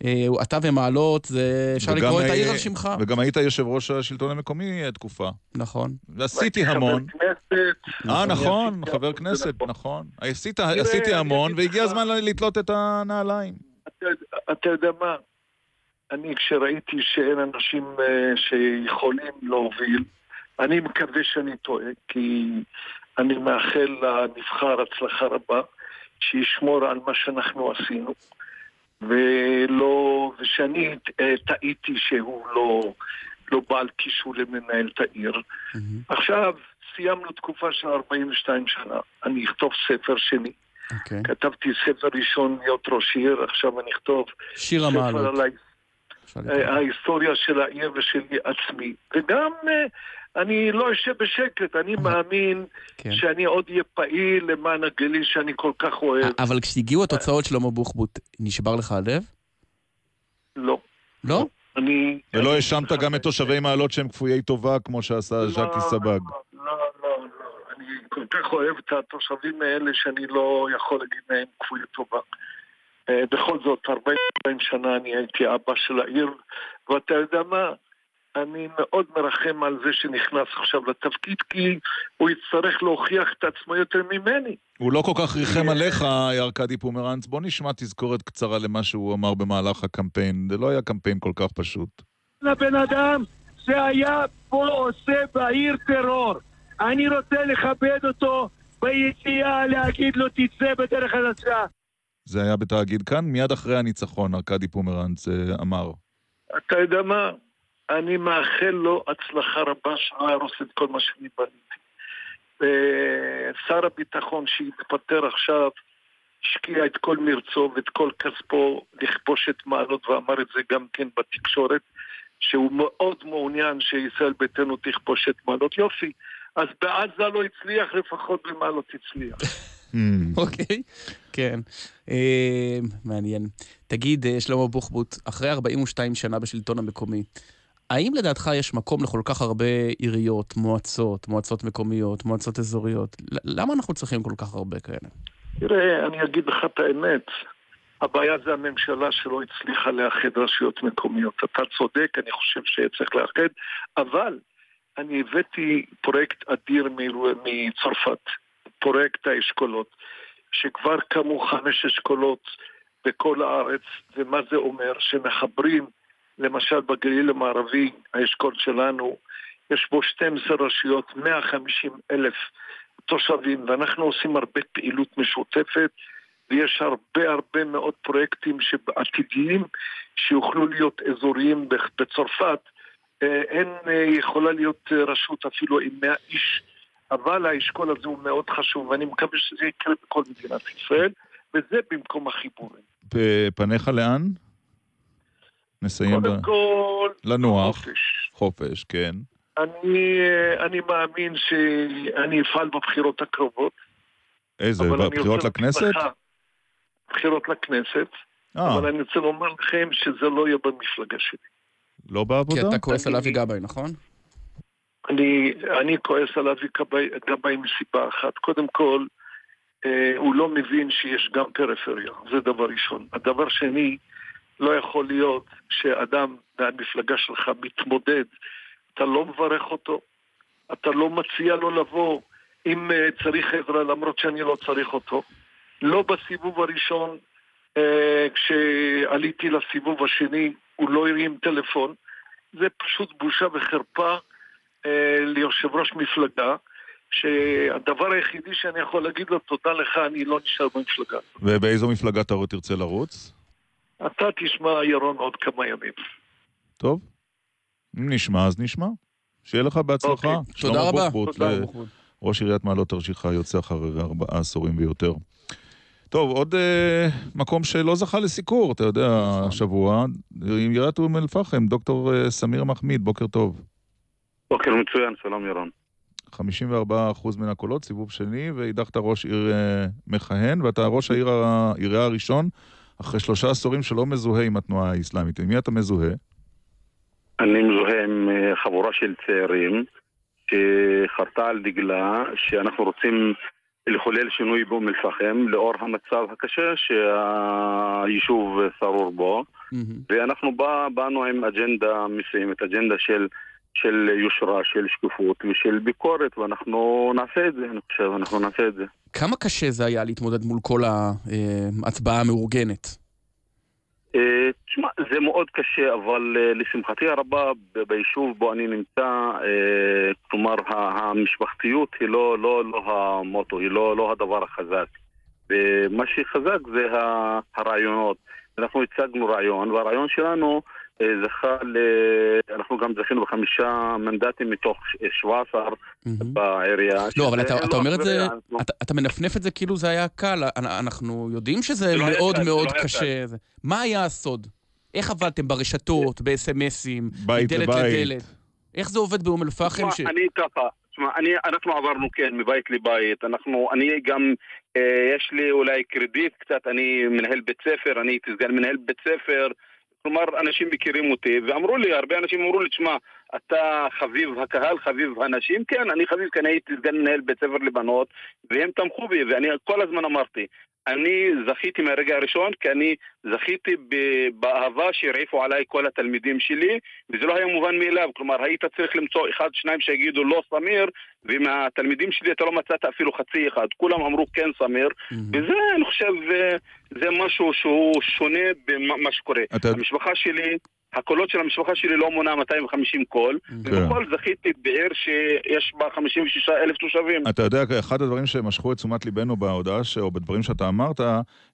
אה, אתה ומעלות, זה אפשר לקרוא את העיר על שמך. וגם היית יושב ראש השלטון המקומי אה, תקופה. נכון. ועשיתי חבר המון. כנסת. אה, אני נכון, חבר כנסת, נכון. עשית- עשיתי המון, והגיע הזמן לתלות את הנעליים. אתה יודע- אתה יודע מה? אני כשראיתי שאין אנשים אה, שיכולים להוביל, אני מקווה שאני טועה, כי אני מאחל לנבחר הצלחה רבה, שישמור על מה שאנחנו עשינו, ולא, ושאני אה, טעיתי שהוא לא, לא בעל קישור למנהל את העיר. עכשיו, סיימנו תקופה של 42 שנה, אני אכתוב ספר שני. אוקיי. כתבתי ספר ראשון להיות ראש עיר, עכשיו אני אכתוב שיר ספר המעלות. על אה, ההיסטוריה של העיר ושלי עצמי. וגם אה, אני לא אשב בשקט, אני מאמין כן. שאני עוד אהיה פעיל למען הגליל שאני כל כך אוהב. אבל כשהגיעו התוצאות שלמה בוחבוט, נשבר לך הלב? לא. לא? אני... ולא האשמת גם את תושבי מעלות שהם כפויי טובה, כמו שעשה ז'קי סבג. לא, לא, לא. אני כל כך אוהב את התושבים האלה שאני לא יכול להגיד להם כפוי טובה. אה, בכל זאת, 42 שנה אני הייתי אבא של העיר, ואתה יודע מה? אני מאוד מרחם על זה שנכנס עכשיו לתפקיד, כי הוא יצטרך להוכיח את עצמו יותר ממני. הוא לא כל כך ריחם עליך, ארכדי פומרנץ. בוא נשמע תזכורת קצרה למה שהוא אמר במהלך הקמפיין. זה לא היה קמפיין כל כך פשוט. לבן אדם שהיה פה עושה בעיר טרור. אני רוצה לכבד אותו ביציאה, להגיד לו תצא בדרך חדשה. זה היה בתאגיד כאן, מיד אחרי הניצחון, ארכדי פומרנץ אה, אמר. אתה יודע מה? אני מאחל לו הצלחה רבה שלא יהרוס את כל מה שאני בניתי. שר הביטחון שהתפטר עכשיו השקיע את כל מרצו ואת כל כספו לכבוש את מעלות ואמר את זה גם כן בתקשורת שהוא מאוד מעוניין שישראל ביתנו תכבוש את מעלות. יופי, אז בעזה לא הצליח, לפחות במעלות הצליח. אוקיי, כן. אה, מעניין. תגיד, אה, שלמה בוחבוט, אחרי 42 שנה בשלטון המקומי, האם לדעתך יש מקום לכל כך הרבה עיריות, מועצות, מועצות מקומיות, מועצות אזוריות? למה אנחנו צריכים כל כך הרבה כאלה? תראה, אני אגיד לך את האמת. הבעיה זה הממשלה שלא הצליחה לאחד רשויות מקומיות. אתה צודק, אני חושב שצריך לאחד, אבל אני הבאתי פרויקט אדיר מצרפת, פרויקט האשכולות, שכבר קמו חמש אשכולות בכל הארץ, ומה זה אומר? שמחברים, למשל בגליל המערבי, האשכול שלנו, יש בו 12 רשויות, 150 אלף תושבים, ואנחנו עושים הרבה פעילות משותפת, ויש הרבה הרבה מאוד פרויקטים עתידיים שיוכלו להיות אזוריים בצרפת. אה, אין אה, יכולה להיות אה, רשות אפילו עם 100 איש, אבל האשכול הזה הוא מאוד חשוב, ואני מקווה שזה יקרה בכל מדינת ישראל, וזה במקום החיבורים. פניך לאן? נסיים ב... קודם כל, לנוח. חופש. חופש, כן. אני, אה, אני מאמין שאני אפעל בבחירות הקרובות. איזה, בבחירות לכנסת? לך, בחירות לכנסת, אה. אבל אני רוצה לומר לכם שזה לא יהיה במפלגה שלי. לא בעבודה? כי אתה כועס על אני- אבי גבאי, נכון? אני, אני כועס על אבי גבאי מסיבה אחת. קודם כל, אה, הוא לא מבין שיש גם פריפריה, זה דבר ראשון. הדבר שני, לא יכול להיות שאדם מהמפלגה שלך מתמודד, אתה לא מברך אותו, אתה לא מציע לו לבוא אם אה, צריך עזרה, למרות שאני לא צריך אותו. לא בסיבוב הראשון, אה, כשעליתי לסיבוב השני, הוא לא הרים טלפון. זה פשוט בושה וחרפה אה, ליושב ראש מפלגה, שהדבר היחידי שאני יכול להגיד לו, תודה לך, אני לא נשאר במפלגה. ובאיזו מפלגה אתה תרצה לרוץ? אתה תשמע, ירון, עוד כמה ימים. טוב, אם נשמע אז נשמע. שיהיה לך בהצלחה. אוקיי. תודה רבה. תודה, ל-. ראש עיריית מעלות תרשיחא יוצא אחרי ארבעה עשורים ויותר. טוב, עוד אה, מקום שלא זכה לסיקור, אתה יודע, נכון. השבוע, עם עיריית אום אל-פחם, דוקטור אה, סמיר מחמיד, בוקר טוב. בוקר מצוין, שלום ירון. 54% מן הקולות, סיבוב שני, והדחת ראש עיר אה, מכהן, ואתה ראש העיר העירייה הראשון, אחרי שלושה עשורים שלא מזוהה עם התנועה האסלאמית. עם מי אתה מזוהה? אני מזוהה עם אה, חבורה של צעירים שחרתה על דגלה שאנחנו רוצים לחולל שינוי באום אל-פחם לאור המצב הקשה שהיישוב שרור בו ואנחנו בא, באנו עם אג'נדה מסוימת, אג'נדה של, של יושרה, של שקיפות ושל ביקורת ואנחנו נעשה את זה, אני חושב, אנחנו נעשה את זה. כמה קשה זה היה להתמודד מול כל ההצבעה המאורגנת? אה, תשמע, זה מאוד קשה, אבל אה, לשמחתי הרבה ביישוב בו אני נמצא, אה, כלומר המשפחתיות היא לא, לא, לא המוטו, היא לא, לא הדבר החזק. ומה שחזק זה הרעיונות. אנחנו הצגנו רעיון, והרעיון שלנו זכה ל... אנחנו גם זכינו בחמישה מנדטים מתוך 17 בעירייה. לא, אבל אתה, אתה לא אומר את זה, אתה, אתה מנפנף את זה כאילו זה היה קל, אנ- אנחנו יודעים שזה זה לא מאוד מאוד לא היה קשה. מה היה הסוד? איך עבדתם ברשתות, בסמסים, בית מדלת לבית? לדלת? איך זה עובד באום אל-פחם? ש- תשמע, אני ככה, תשמע, אני, אנחנו עברנו כן מבית לבית, אנחנו, אני גם, אה, יש לי אולי קרדיט קצת, אני מנהל בית ספר, אני הייתי סגן מנהל בית ספר, כלומר אנשים מכירים אותי, ואמרו לי, הרבה אנשים אמרו לי, תשמע, אתה חביב הקהל, חביב הנשים, כן, אני חביב כי אני הייתי סגן מנהל בית ספר לבנות, והם תמכו בי, ואני כל הזמן אמרתי, אני זכיתי מהרגע הראשון, כי אני זכיתי באהבה שהרעיפו עליי כל התלמידים שלי, וזה לא היה מובן מאליו. כלומר, היית צריך למצוא אחד, שניים שיגידו לא סמיר, ומהתלמידים שלי אתה לא מצאת אפילו חצי אחד. כולם אמרו כן סמיר, וזה, אני חושב, זה משהו שהוא שונה במה שקורה. המשפחה שלי... הקולות של המשפחה שלי לא מונה 250 קול, ובכל זכיתי בעיר שיש בה 56 אלף תושבים. אתה יודע, אחד הדברים שמשכו את תשומת ליבנו בהודעה, ש... או בדברים שאתה אמרת,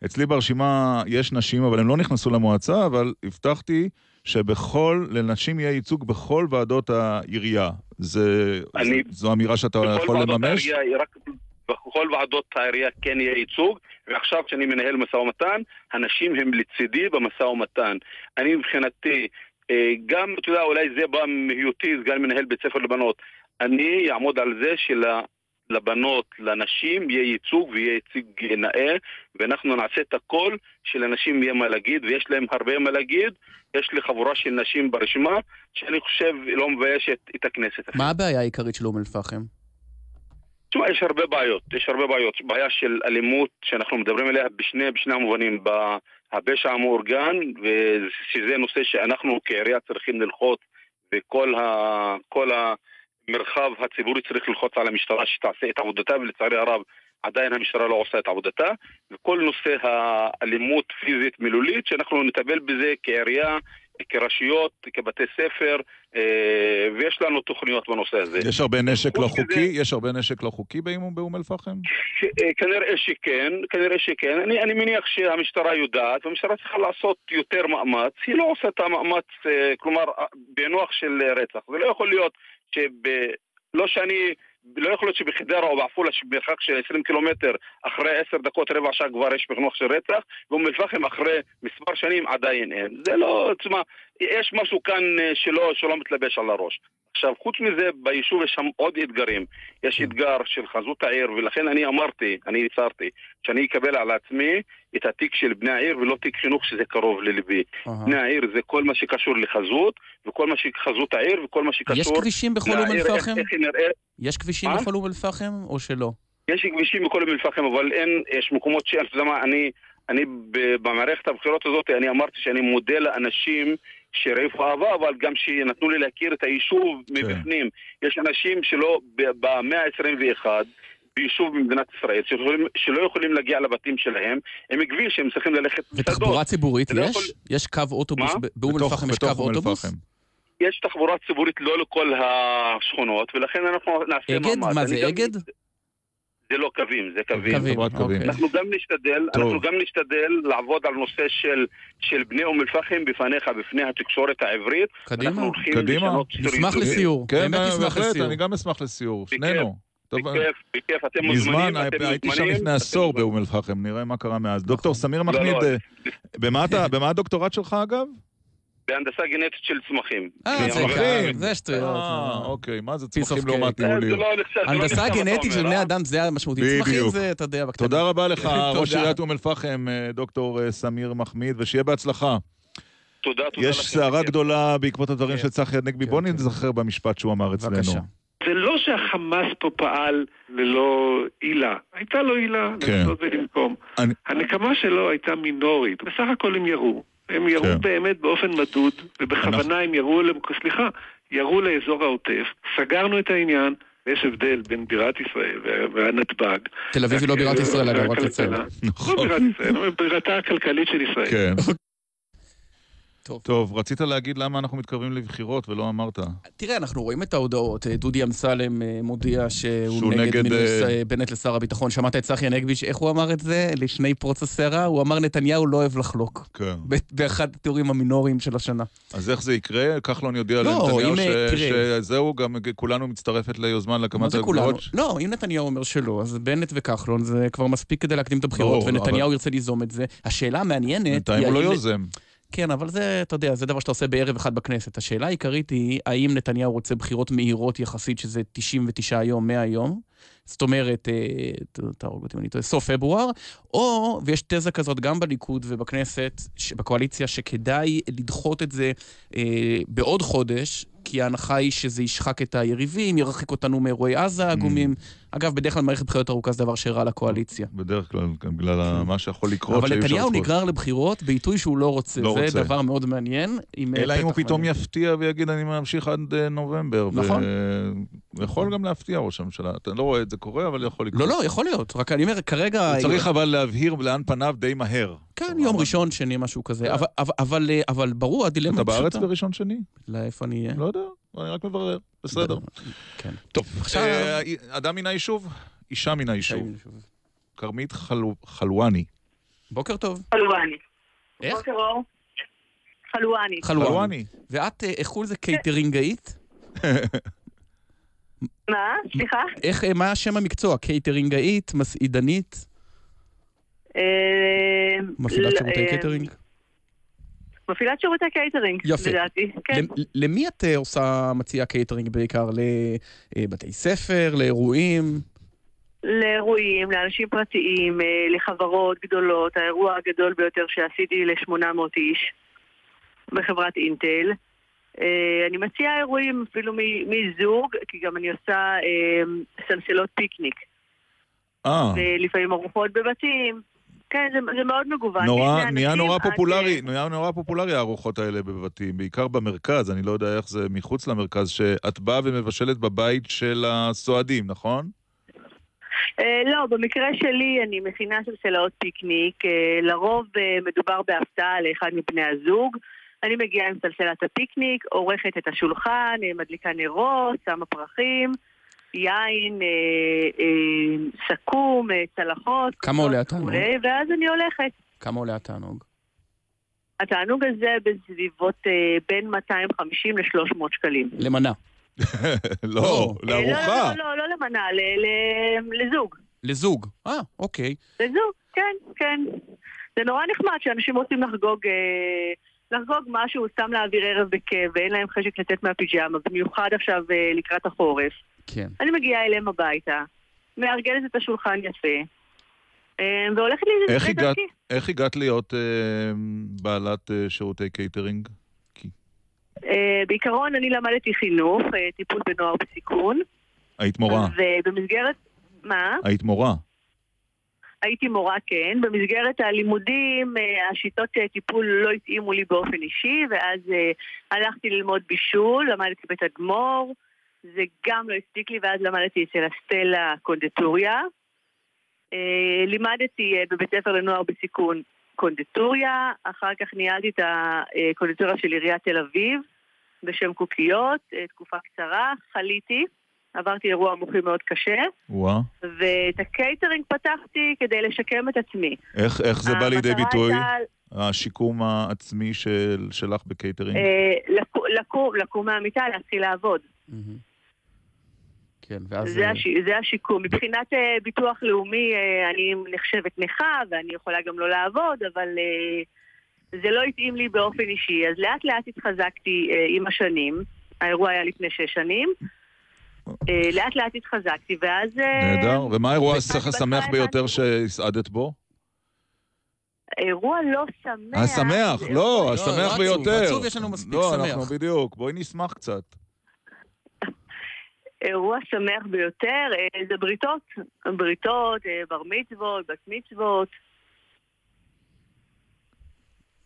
אצלי ברשימה יש נשים, אבל הן לא נכנסו למועצה, אבל הבטחתי שבכל, לנשים יהיה ייצוג בכל ועדות העירייה. זה, אני- זו אמירה שאתה בכל יכול ועדות לממש? העירייה, רק בכל ועדות העירייה כן יהיה ייצוג, ועכשיו כשאני מנהל משא ומתן, הנשים הם לצידי במשא ומתן. אני מבחינתי, אה, גם, אתה יודע, אולי זה בא מהיותי סגן מנהל בית ספר לבנות. אני אעמוד על זה שלבנות, לנשים, יהיה ייצוג ויהיה ייצוג נאה, ואנחנו נעשה את הכל שלנשים יהיה מה להגיד, ויש להם הרבה מה להגיד. יש לי חבורה של נשים ברשימה, שאני חושב לא מביישת את הכנסת. מה הבעיה העיקרית של אום אל-פחם? תשמע, יש הרבה בעיות, יש הרבה בעיות. בעיה של אלימות שאנחנו מדברים עליה בשני, בשני המובנים, הפשע המאורגן, ושזה נושא שאנחנו כעירייה צריכים ללחוץ, וכל ה, המרחב הציבורי צריך ללחוץ על המשטרה שתעשה את עבודתה, ולצערי הרב עדיין המשטרה לא עושה את עבודתה, וכל נושא האלימות פיזית מילולית, שאנחנו נטפל בזה כעירייה, כרשויות, כבתי ספר, אה, ויש לנו תוכניות בנושא הזה. יש הרבה נשק לא חוקי? יש הרבה נשק לא חוקי באום אל-פחם? אה, כנראה שכן, כנראה שכן. אני, אני מניח שהמשטרה יודעת, והמשטרה צריכה לעשות יותר מאמץ. היא לא עושה את המאמץ, אה, כלומר, פענוח של רצח. זה לא יכול להיות שב... לא שאני... לא יכול להיות שבחדרה או בעפולה, שבמרחק של 20 קילומטר, אחרי 10 דקות, רבע שעה כבר יש פענוח של רצח, ואום אל-פחם אחרי מספר שנים עדיין אין. זה לא, תשמע, יש משהו כאן אה, שלא, שלא מתלבש על הראש. עכשיו, חוץ מזה, ביישוב יש שם עוד אתגרים. יש אתגר של חזות העיר, ולכן אני אמרתי, אני הצהרתי, שאני אקבל על עצמי את התיק של בני העיר ולא תיק חינוך שזה קרוב לליבי. בני העיר זה כל מה שקשור לחזות, וכל מה שחזות העיר, וכל מה שקשור... יש כבישים בכל אום אל-פחם? יש כבישים? בכל אום אל-פחם או שלא? יש כבישים בכל אום אל-פחם, אבל אין, יש מקומות שאין, אתה יודע מה, אני, אני במערכת הבחירות הזאת, אני אמרתי שאני מודה לאנשים שהרעיפו אהבה, אבל גם שנתנו לי להכיר את היישוב מבפנים. יש אנשים שלא, ב- במאה ה-21, ביישוב במדינת ישראל, שיכולים, שלא יכולים להגיע לבתים שלהם, הם כביש, הם צריכים ללכת ותחבורה ציבורית לא יש? יכול- יש קו אוטובוס? באום בתוך- אל-פחם יש בתוך קו אום אוטובוס? יש תחבורה ציבורית לא לכל השכונות, ולכן אנחנו נעשה מאמץ. אגד? מה זה גם- אגד? זה לא קווים, זה קווים. קווים, קווים. אנחנו גם נשתדל, טוב. אנחנו גם נשתדל לעבוד על נושא של, של בני אום אל-פחם בפניך, בפני התקשורת העברית. קדימה. קדימה. נשמח. לסיור. כן, באמת נשמח בהחלט, לסיור. אני גם אשמח לסיור. שנינו. טוב, בכיף, בכיף, אתם מזמן, מוזמנים, אתם הייתי שם מוזמנים. לפני עשור באום אל-פחם, נראה מה קרה מאז. דוקטור סמיר לא, לא. אה, אתה- במה הדוקטורט שלך אגב? בהנדסה גנטית של צמחים. אה, אני זה קל, זה שטויות. אה, אוקיי, מה זה צמחים לעומת. ניהוליות? זה לא זה לא הנדסה גנטית של בני אה? אדם זה המשמעותי. צמחים. זה, אתה יודע, בקטנה. תודה רבה לך, ראש. עיריית אום אל-פחם, אה, דוקטור אה, סמיר מחמיד, ושיהיה בהצלחה. תודה, תודה יש. סערה גדולה בעקבות הדברים של צחי הנגבי. בוא נזכר במשפט שהוא אמר אצלנו. בבקשה. זה לא שהחמאס פה פעל ללא עילה. הייתה לו עילה כן. לנסות ולנקום. אני- הנקמה שלו הייתה מינורית. בסך הכל הם ירו. הם ירו כן. באמת באופן מדוד, ובכוונה הם ירו, סליחה, ירו לאזור העוטף. סגרנו את העניין. יש הבדל בין בירת ישראל וה- והנתב"ג. תל אביב היא לא בירת ישראל, אגב, רק לציין. לא בירת ישראל, בירתה הכלכלית של ישראל. טוב. טוב, רצית להגיד למה אנחנו מתקרבים לבחירות ולא אמרת. תראה, אנחנו רואים את ההודעות. אה, דודי אמסלם אה, מודיע שהוא שהוא נגד נגד, מינוי אה, אה, בנט לשר הביטחון. שמעת את צחי הנגבי, איך הוא אמר את זה? לפני פרוץ הסערה? הוא אמר, נתניהו לא אוהב לחלוק. כן. באחד התיאורים המינוריים של השנה. אז איך זה יקרה? כחלון יודיע לא, לנתניהו אם, ש- תראה. שזהו, גם כולנו מצטרפת ליוזמה מה להקמת? הגבולות. לא, אם נתניהו אומר שלא, אז בנט וכחלון זה כבר מספיק כדי להקדים את הבחירות, ברור, ונתניהו אבל- ירצה ליזום את זה. השאלה המעניינת... בינתיים הוא לא יוזם. כן, אבל זה, אתה יודע, זה דבר שאתה עושה בערב אחד בכנסת. השאלה העיקרית היא, האם נתניהו רוצה בחירות מהירות יחסית, שזה 99 יום, 100 יום? זאת אומרת, אה, תהרוג אותי אם אני טועה, סוף פברואר, או, ויש תזה כזאת גם בליכוד ובכנסת, בקואליציה, שכדאי לדחות את זה אה, בעוד חודש, כי ההנחה היא שזה ישחק את היריבים, ירחיק אותנו מאירועי עזה העגומים. אגב, בדרך כלל מערכת בחירות ארוכה זה דבר שרע לקואליציה. בדרך כלל, גם בגלל מה שיכול לקרות. אבל נתניהו. נגרר לבחירות בעיתוי שהוא לא רוצה. לא זה רוצה. דבר מאוד מעניין. אה, אלא אם הוא פתאום מעניין. יפתיע ויגיד, אני ממשיך עד אה, נובמבר. נכון. הוא יכול גם להפתיע ראש הממשלה. אתה לא רואה את זה קורה, אבל יכול לקרות. לא, לא, יכול להיות. רק אני אומר, כרגע... הוא צריך אבל להבהיר לאן פניו די מהר. כן, יום ראשון, שני, משהו כזה. אבל- אבל- אבל אה, אבל ברור, הדילמה אתה פשוטה. בארץ בראשון שני? לא, איפה אני אהיה? לא יודע, אני רק מברר. בסדר. כן. טוב, עכשיו- אה, אדם מן היישוב? אישה מן היישוב. כרמית חלו- חלואני. בוקר טוב. חלואני. איך? בוקר אור. חלואני. חלואני. ואת, אה, איך קוראים לזה? קייטרינגאית? מה? סליחה? איך, אה, מה השם המקצוע? קייטרינגאית? מסעידנית? מפעילת שירותי קייטרינג? מפעילת שירותי קייטרינג. יפה. לדעתי. כן. למ- למי את אה, עושה, מציעה קייטרינג בעיקר? לבתי ספר? לאירועים? לאירועים, לאנשים פרטיים, אה, לחברות גדולות. האירוע הגדול ביותר שעשיתי ל-800 איש בחברת אינטל. אה, אני מציעה אירועים אפילו מזוג, כי גם אני עושה אה, סלסלות פיקניק. אה, ולפעמים ארוחות בבתים. כן, זה, זה מאוד מגוון. נורא, נהיה נורא עד, פופולרי, נהיה נורא פופולרי הארוחות האלה בבתים, בעיקר במרכז, אני לא יודע איך זה מחוץ למרכז, שאת באה ומבשלת בבית של הסועדים, נכון? אה, לא, במקרה שלי אני מכינה סלסלות פיקניק. אה, לרוב אה, מדובר בהפתעה לאחד מבני הזוג. אני מגיעה עם סלסלת הפיקניק, עורכת את השולחן, מדליקה נרות, שמה פרחים, יין, אה, אה, סכו"ם, אה, צלחות. כמה עולה התענוג? ואז אני הולכת. כמה עולה התענוג? התענוג הזה בסביבות אה, בין 250 ל-300 שקלים. למנה. לא, לארוחה. לא, לא, לא, לא למנה, ל- ל- לזוג. לזוג. אה, אוקיי. לזוג, כן, כן. זה נורא נחמד שאנשים רוצים לחגוג, אה, לחגוג משהו, סתם להעביר ערב בכיף, ואין להם חשק לצאת מהפיג'מה, במיוחד עכשיו אה, לקראת החורף. כן. אני מגיעה אליהם הביתה, מארגנת את השולחן יפה, אה, והולכת לי איך הגעת. איך הגעת להיות אה, בעלת אה, שירותי קייטרינג? אה, בעיקרון אני למדתי חינוך, אה, טיפול בנוער בסיכון. היית מורה. ובמסגרת... מה? היית מורה. הייתי מורה, כן. במסגרת הלימודים, אה, השיטות טיפול לא התאימו לי באופן אישי, ואז אה, הלכתי ללמוד בישול, למדתי בתדמור, זה גם לא הספיק לי, ואז למדתי אצל אסטלה קונדטוריה. אה, לימדתי בבית ספר לנוער בסיכון קונדטוריה, אחר כך ניהלתי את הקונדטוריה של עיריית תל אביב בשם קוקיות, תקופה קצרה, חליתי, עברתי אירוע מוחי מאוד קשה. וואו. ואת הקייטרינג פתחתי כדי לשקם את עצמי. איך, איך זה בא לידי ביטוי? הייתה, השיקום העצמי של, שלך בקייטרינג? אה, לקום, לקום, לקום מהמיטה, להתחיל לעבוד. כן, ואז... זה, אה, הש, זה השיקום. מבחינת אה, ביטוח לאומי, אה, אני נחשבת נכה, ואני יכולה גם לא לעבוד, אבל אה, זה לא התאים לי באופן אישי, אז לאט לאט התחזקתי אה, עם השנים. האירוע היה לפני שש שנים. אה, לאט לאט התחזקתי, ואז... אה, נהדר. ומה האירוע השמח ביותר שהסעדת בו? אירוע לא שמח. השמח, לא, אירוע- השמח ביותר. עצוב יש לנו מספיק לא, שמח. אנחנו בדיוק, בואי נשמח קצת. אירוע שמח ביותר, אה, זה בריתות. בריתות, בר מצוות, בת מצוות.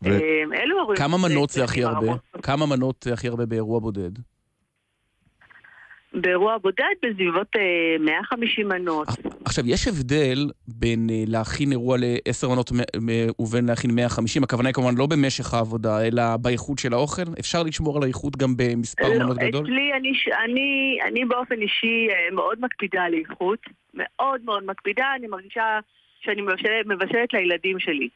ו- אלו אירועים. כמה מנות זה הכי הרבה? כמה מנות זה הכי הרבה באירוע בודד? באירוע בודד בסביבות אה, 150 מנות. עכשיו, יש הבדל בין אה, להכין אירוע לעשר מנות מ- מ- ובין להכין 150, הכוונה היא כמובן לא במשך העבודה, אלא באיכות של האוכל? אפשר לשמור על האיכות גם במספר לא, מנות גדול? אצלי, אני, אני, אני באופן אישי אה, מאוד מקפידה על איכות. מאוד מאוד מקפידה, אני מרגישה שאני מבשלת, מבשלת לילדים שלי.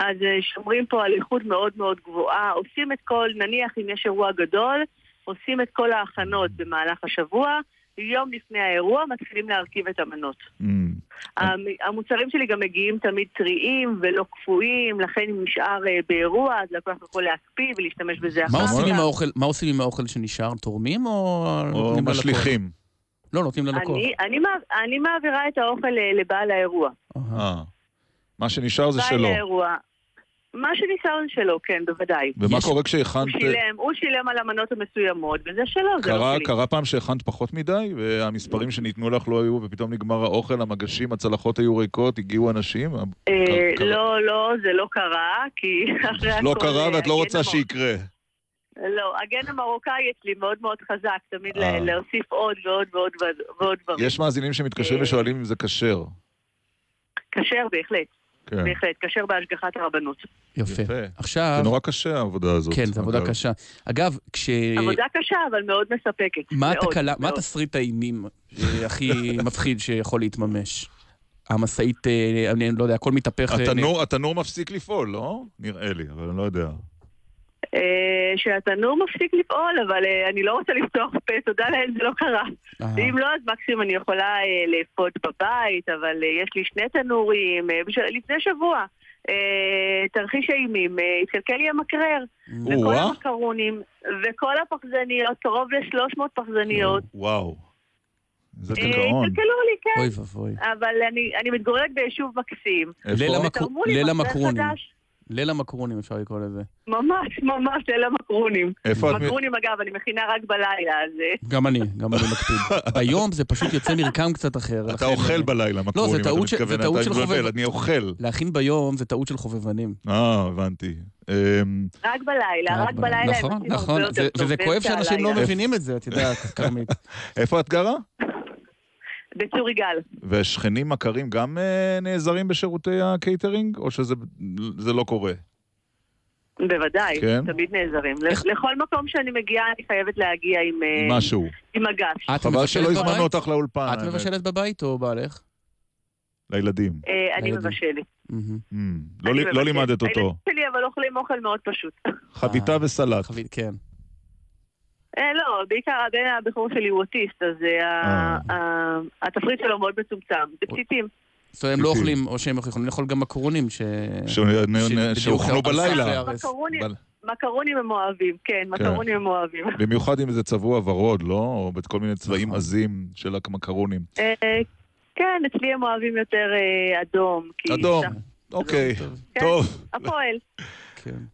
אז אה, שומרים פה על איכות מאוד מאוד גבוהה, עושים את כל, נניח אם יש אירוע גדול, עושים את כל ההכנות במהלך השבוע, יום לפני האירוע מתחילים להרכיב את המנות. Mm. המ- המוצרים שלי גם מגיעים תמיד טריים ולא קפואים, לכן אם נשאר אה, באירוע, אז לקוח יכול להקפיא ולהשתמש בזה אחר מה כך. עושים עם האוכל- מה עושים עם האוכל שנשאר? תורמים או... ללקוח? משליכים. לא, נותנים ללקוח. אני, אני, אני מעבירה את האוכל אה, לבעל האירוע. אה. מה שנשאר זה בעל שלו. האירוע. מה זה שלו, כן, בוודאי. ומה קורה הוא כשהכנת... שילם, הוא שילם על המנות המסוימות, וזה שלו, זה לא קרה, שלי. קרה פעם שהכנת פחות מדי, והמספרים שניתנו לך לא היו, ופתאום נגמר האוכל, המגשים, הצלחות היו ריקות, הגיעו אנשים? אה, קרה- לא, לא, זה לא קרה, כי אחרי הכל... לא קרה ואת לא רוצה שיקרה. לא, הגן המרוקאי אצלי מאוד מאוד חזק, תמיד אה. להוסיף עוד ועוד ועוד ועוד דברים. יש מאזינים שמתקשרים אה. ושואלים אם זה כשר. כשר בהחלט, כן. בהחלט, כשר בהשגחת הרבנות. יפה. עכשיו... זה נורא קשה העבודה הזאת. כן, זו עבודה אגב. קשה. אגב, כש... עבודה קשה, אבל מאוד מספקת. מה מאוד, התקלה, מה מאוד. תסריט האימים אה, הכי מפחיד שיכול להתממש? המשאית, אה, אני לא יודע, הכל מתהפך. אה, התנור, התנור מפסיק לפעול, לא? נראה לי, אבל אני לא יודע. אה, שהתנור מפסיק לפעול, אבל אה, אני לא רוצה לפתוח פה, תודה לאל, זה לא קרה. אם לא, אז מקסימום אני יכולה אה, לאפות בבית, אבל יש לי שני תנורים. לפני שבוע, תרחיש האימים, אה, התקלקל לי המקרר. וכל. המקרונים, וכל הפחזניות, קרוב ל-300 פחזניות. וואו. אה, דיכאון. התקלקלו לי, כן. אוי ואבוי. אבל אני, מתגוררת ביישוב מקסים. ליל המקרונים. ליל המקרונים אפשר לקרוא לזה. ממש, ממש, ליל המקרונים. איפה את מ- מקרונים, אגב, אני מכינה רק בלילה, אז... אה, גם אני, גם אני מקפיד. ביום זה פשוט יוצא מרקם קצת אחר. אתה אוכל בלילה, לא, מקרונים, זה אתה מתכוון, אתה של מתבלבל. אני אוכל. להכין ביום זה טעות של חובבנים. אה, הבנתי. אמ, רק בלילה, רק בלילה נכון, נכון, וזה כואב שאנשים לא. מבינים את זה, את יודעת, כרמית. איפה את גרה? בצור יגאל. והשכנים מכרים גם אה, נעזרים בשירותי הקייטרינג, או שזה זה לא קורה? בוודאי, כן? תמיד נעזרים. ל- לכל מקום שאני מגיעה, אני חייבת להגיע עם... אה, משהו. עם. את חבל שלא הזמנו? אותך לאולפן. את. מבשלת בבית או בעלך? לילדים. אה, אני. מבשלת. Mm, לא לא. לימדת אותו. הילדים שלי אבל אוכלים אוכל מאוד פשוט. חביתה וסלט. כן. אה, לא, בעיקר הבן הבכור שלי הוא אוטיסט, אז אה, ה- ה- התפריט שלו מאוד מצומצם. זה פתיתים. זאת אומרת, הם לא אוכלים, או שהם יכולים לאכול גם מקרונים, שאוכלו בלילה. מקרונים- הם אוהבים, כן, מקרונים הם אוהבים. במיוחד אם זה צבוע ורוד, לא? או בכל מיני נכון. צבעים עזים של המקרונים. אה, כן, אצלי הם אוהבים יותר אה, אדום. אדום, אוקיי, כן, טוב. הפועל.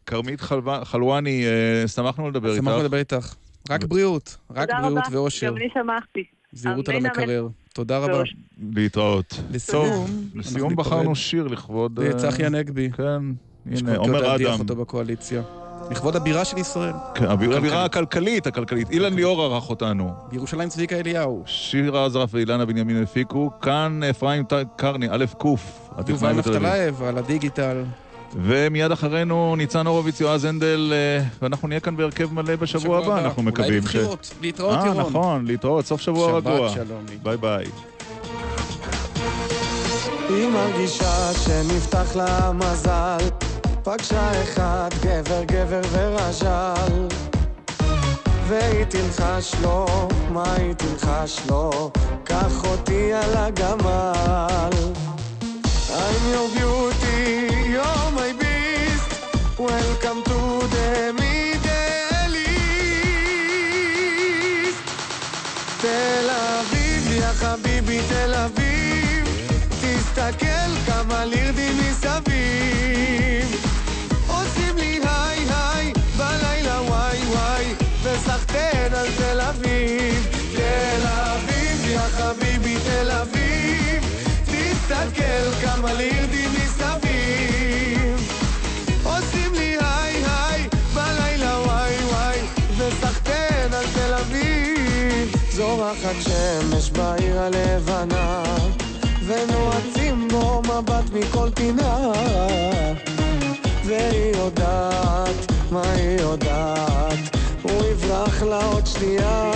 כרמית חלו- חלואני, אה, שמחנו לדבר איתך. שמחנו לדבר איתך. רק בריאות, רק תודה בריאות רבה, ואושר. גם אני שמחתי. זהירות על. המקרר. תודה רבה. להתראות. לסיום, לסיום. בחרנו שיר לכבוד... זה אה, צחי הנגבי. כן, הנה, עומר להדיח אדם. אותו בקואליציה. לכבוד הבירה של ישראל. כן, הבירה הכלכלית, הכלכלית. אילן ליאור ערך אותנו. בירושלים צביקה אליהו. שירה עזרף ואילנה בנימין הפיקו. כאן אפרים קרני, א' ק'. יובל. נפתלייב על הדיגיטל. ומיד אחרינו ניצן הורוביץ, יועז הנדל, אה, ואנחנו נהיה כאן בהרכב מלא בשבוע שבוע הבא, הבא. אנחנו אולי מקווים. ש- בבחירות. להתראות, אה, ירון. נכון, להתראות, סוף שבוע שבת רגוע. שלום. ביי ביי. היא מרגישה שנפתח לה מזל פגשה אחד גבר גבר ורז'ל והיא תלחש לו, מה היא תלחש לו? קח אותי על הגמל I'm your beauty, זורחת שמש בעיר הלבנה, ונועצים בו מבט מכל פינה. והיא יודעת, מה היא יודעת, הוא יברח לה עוד שנייה.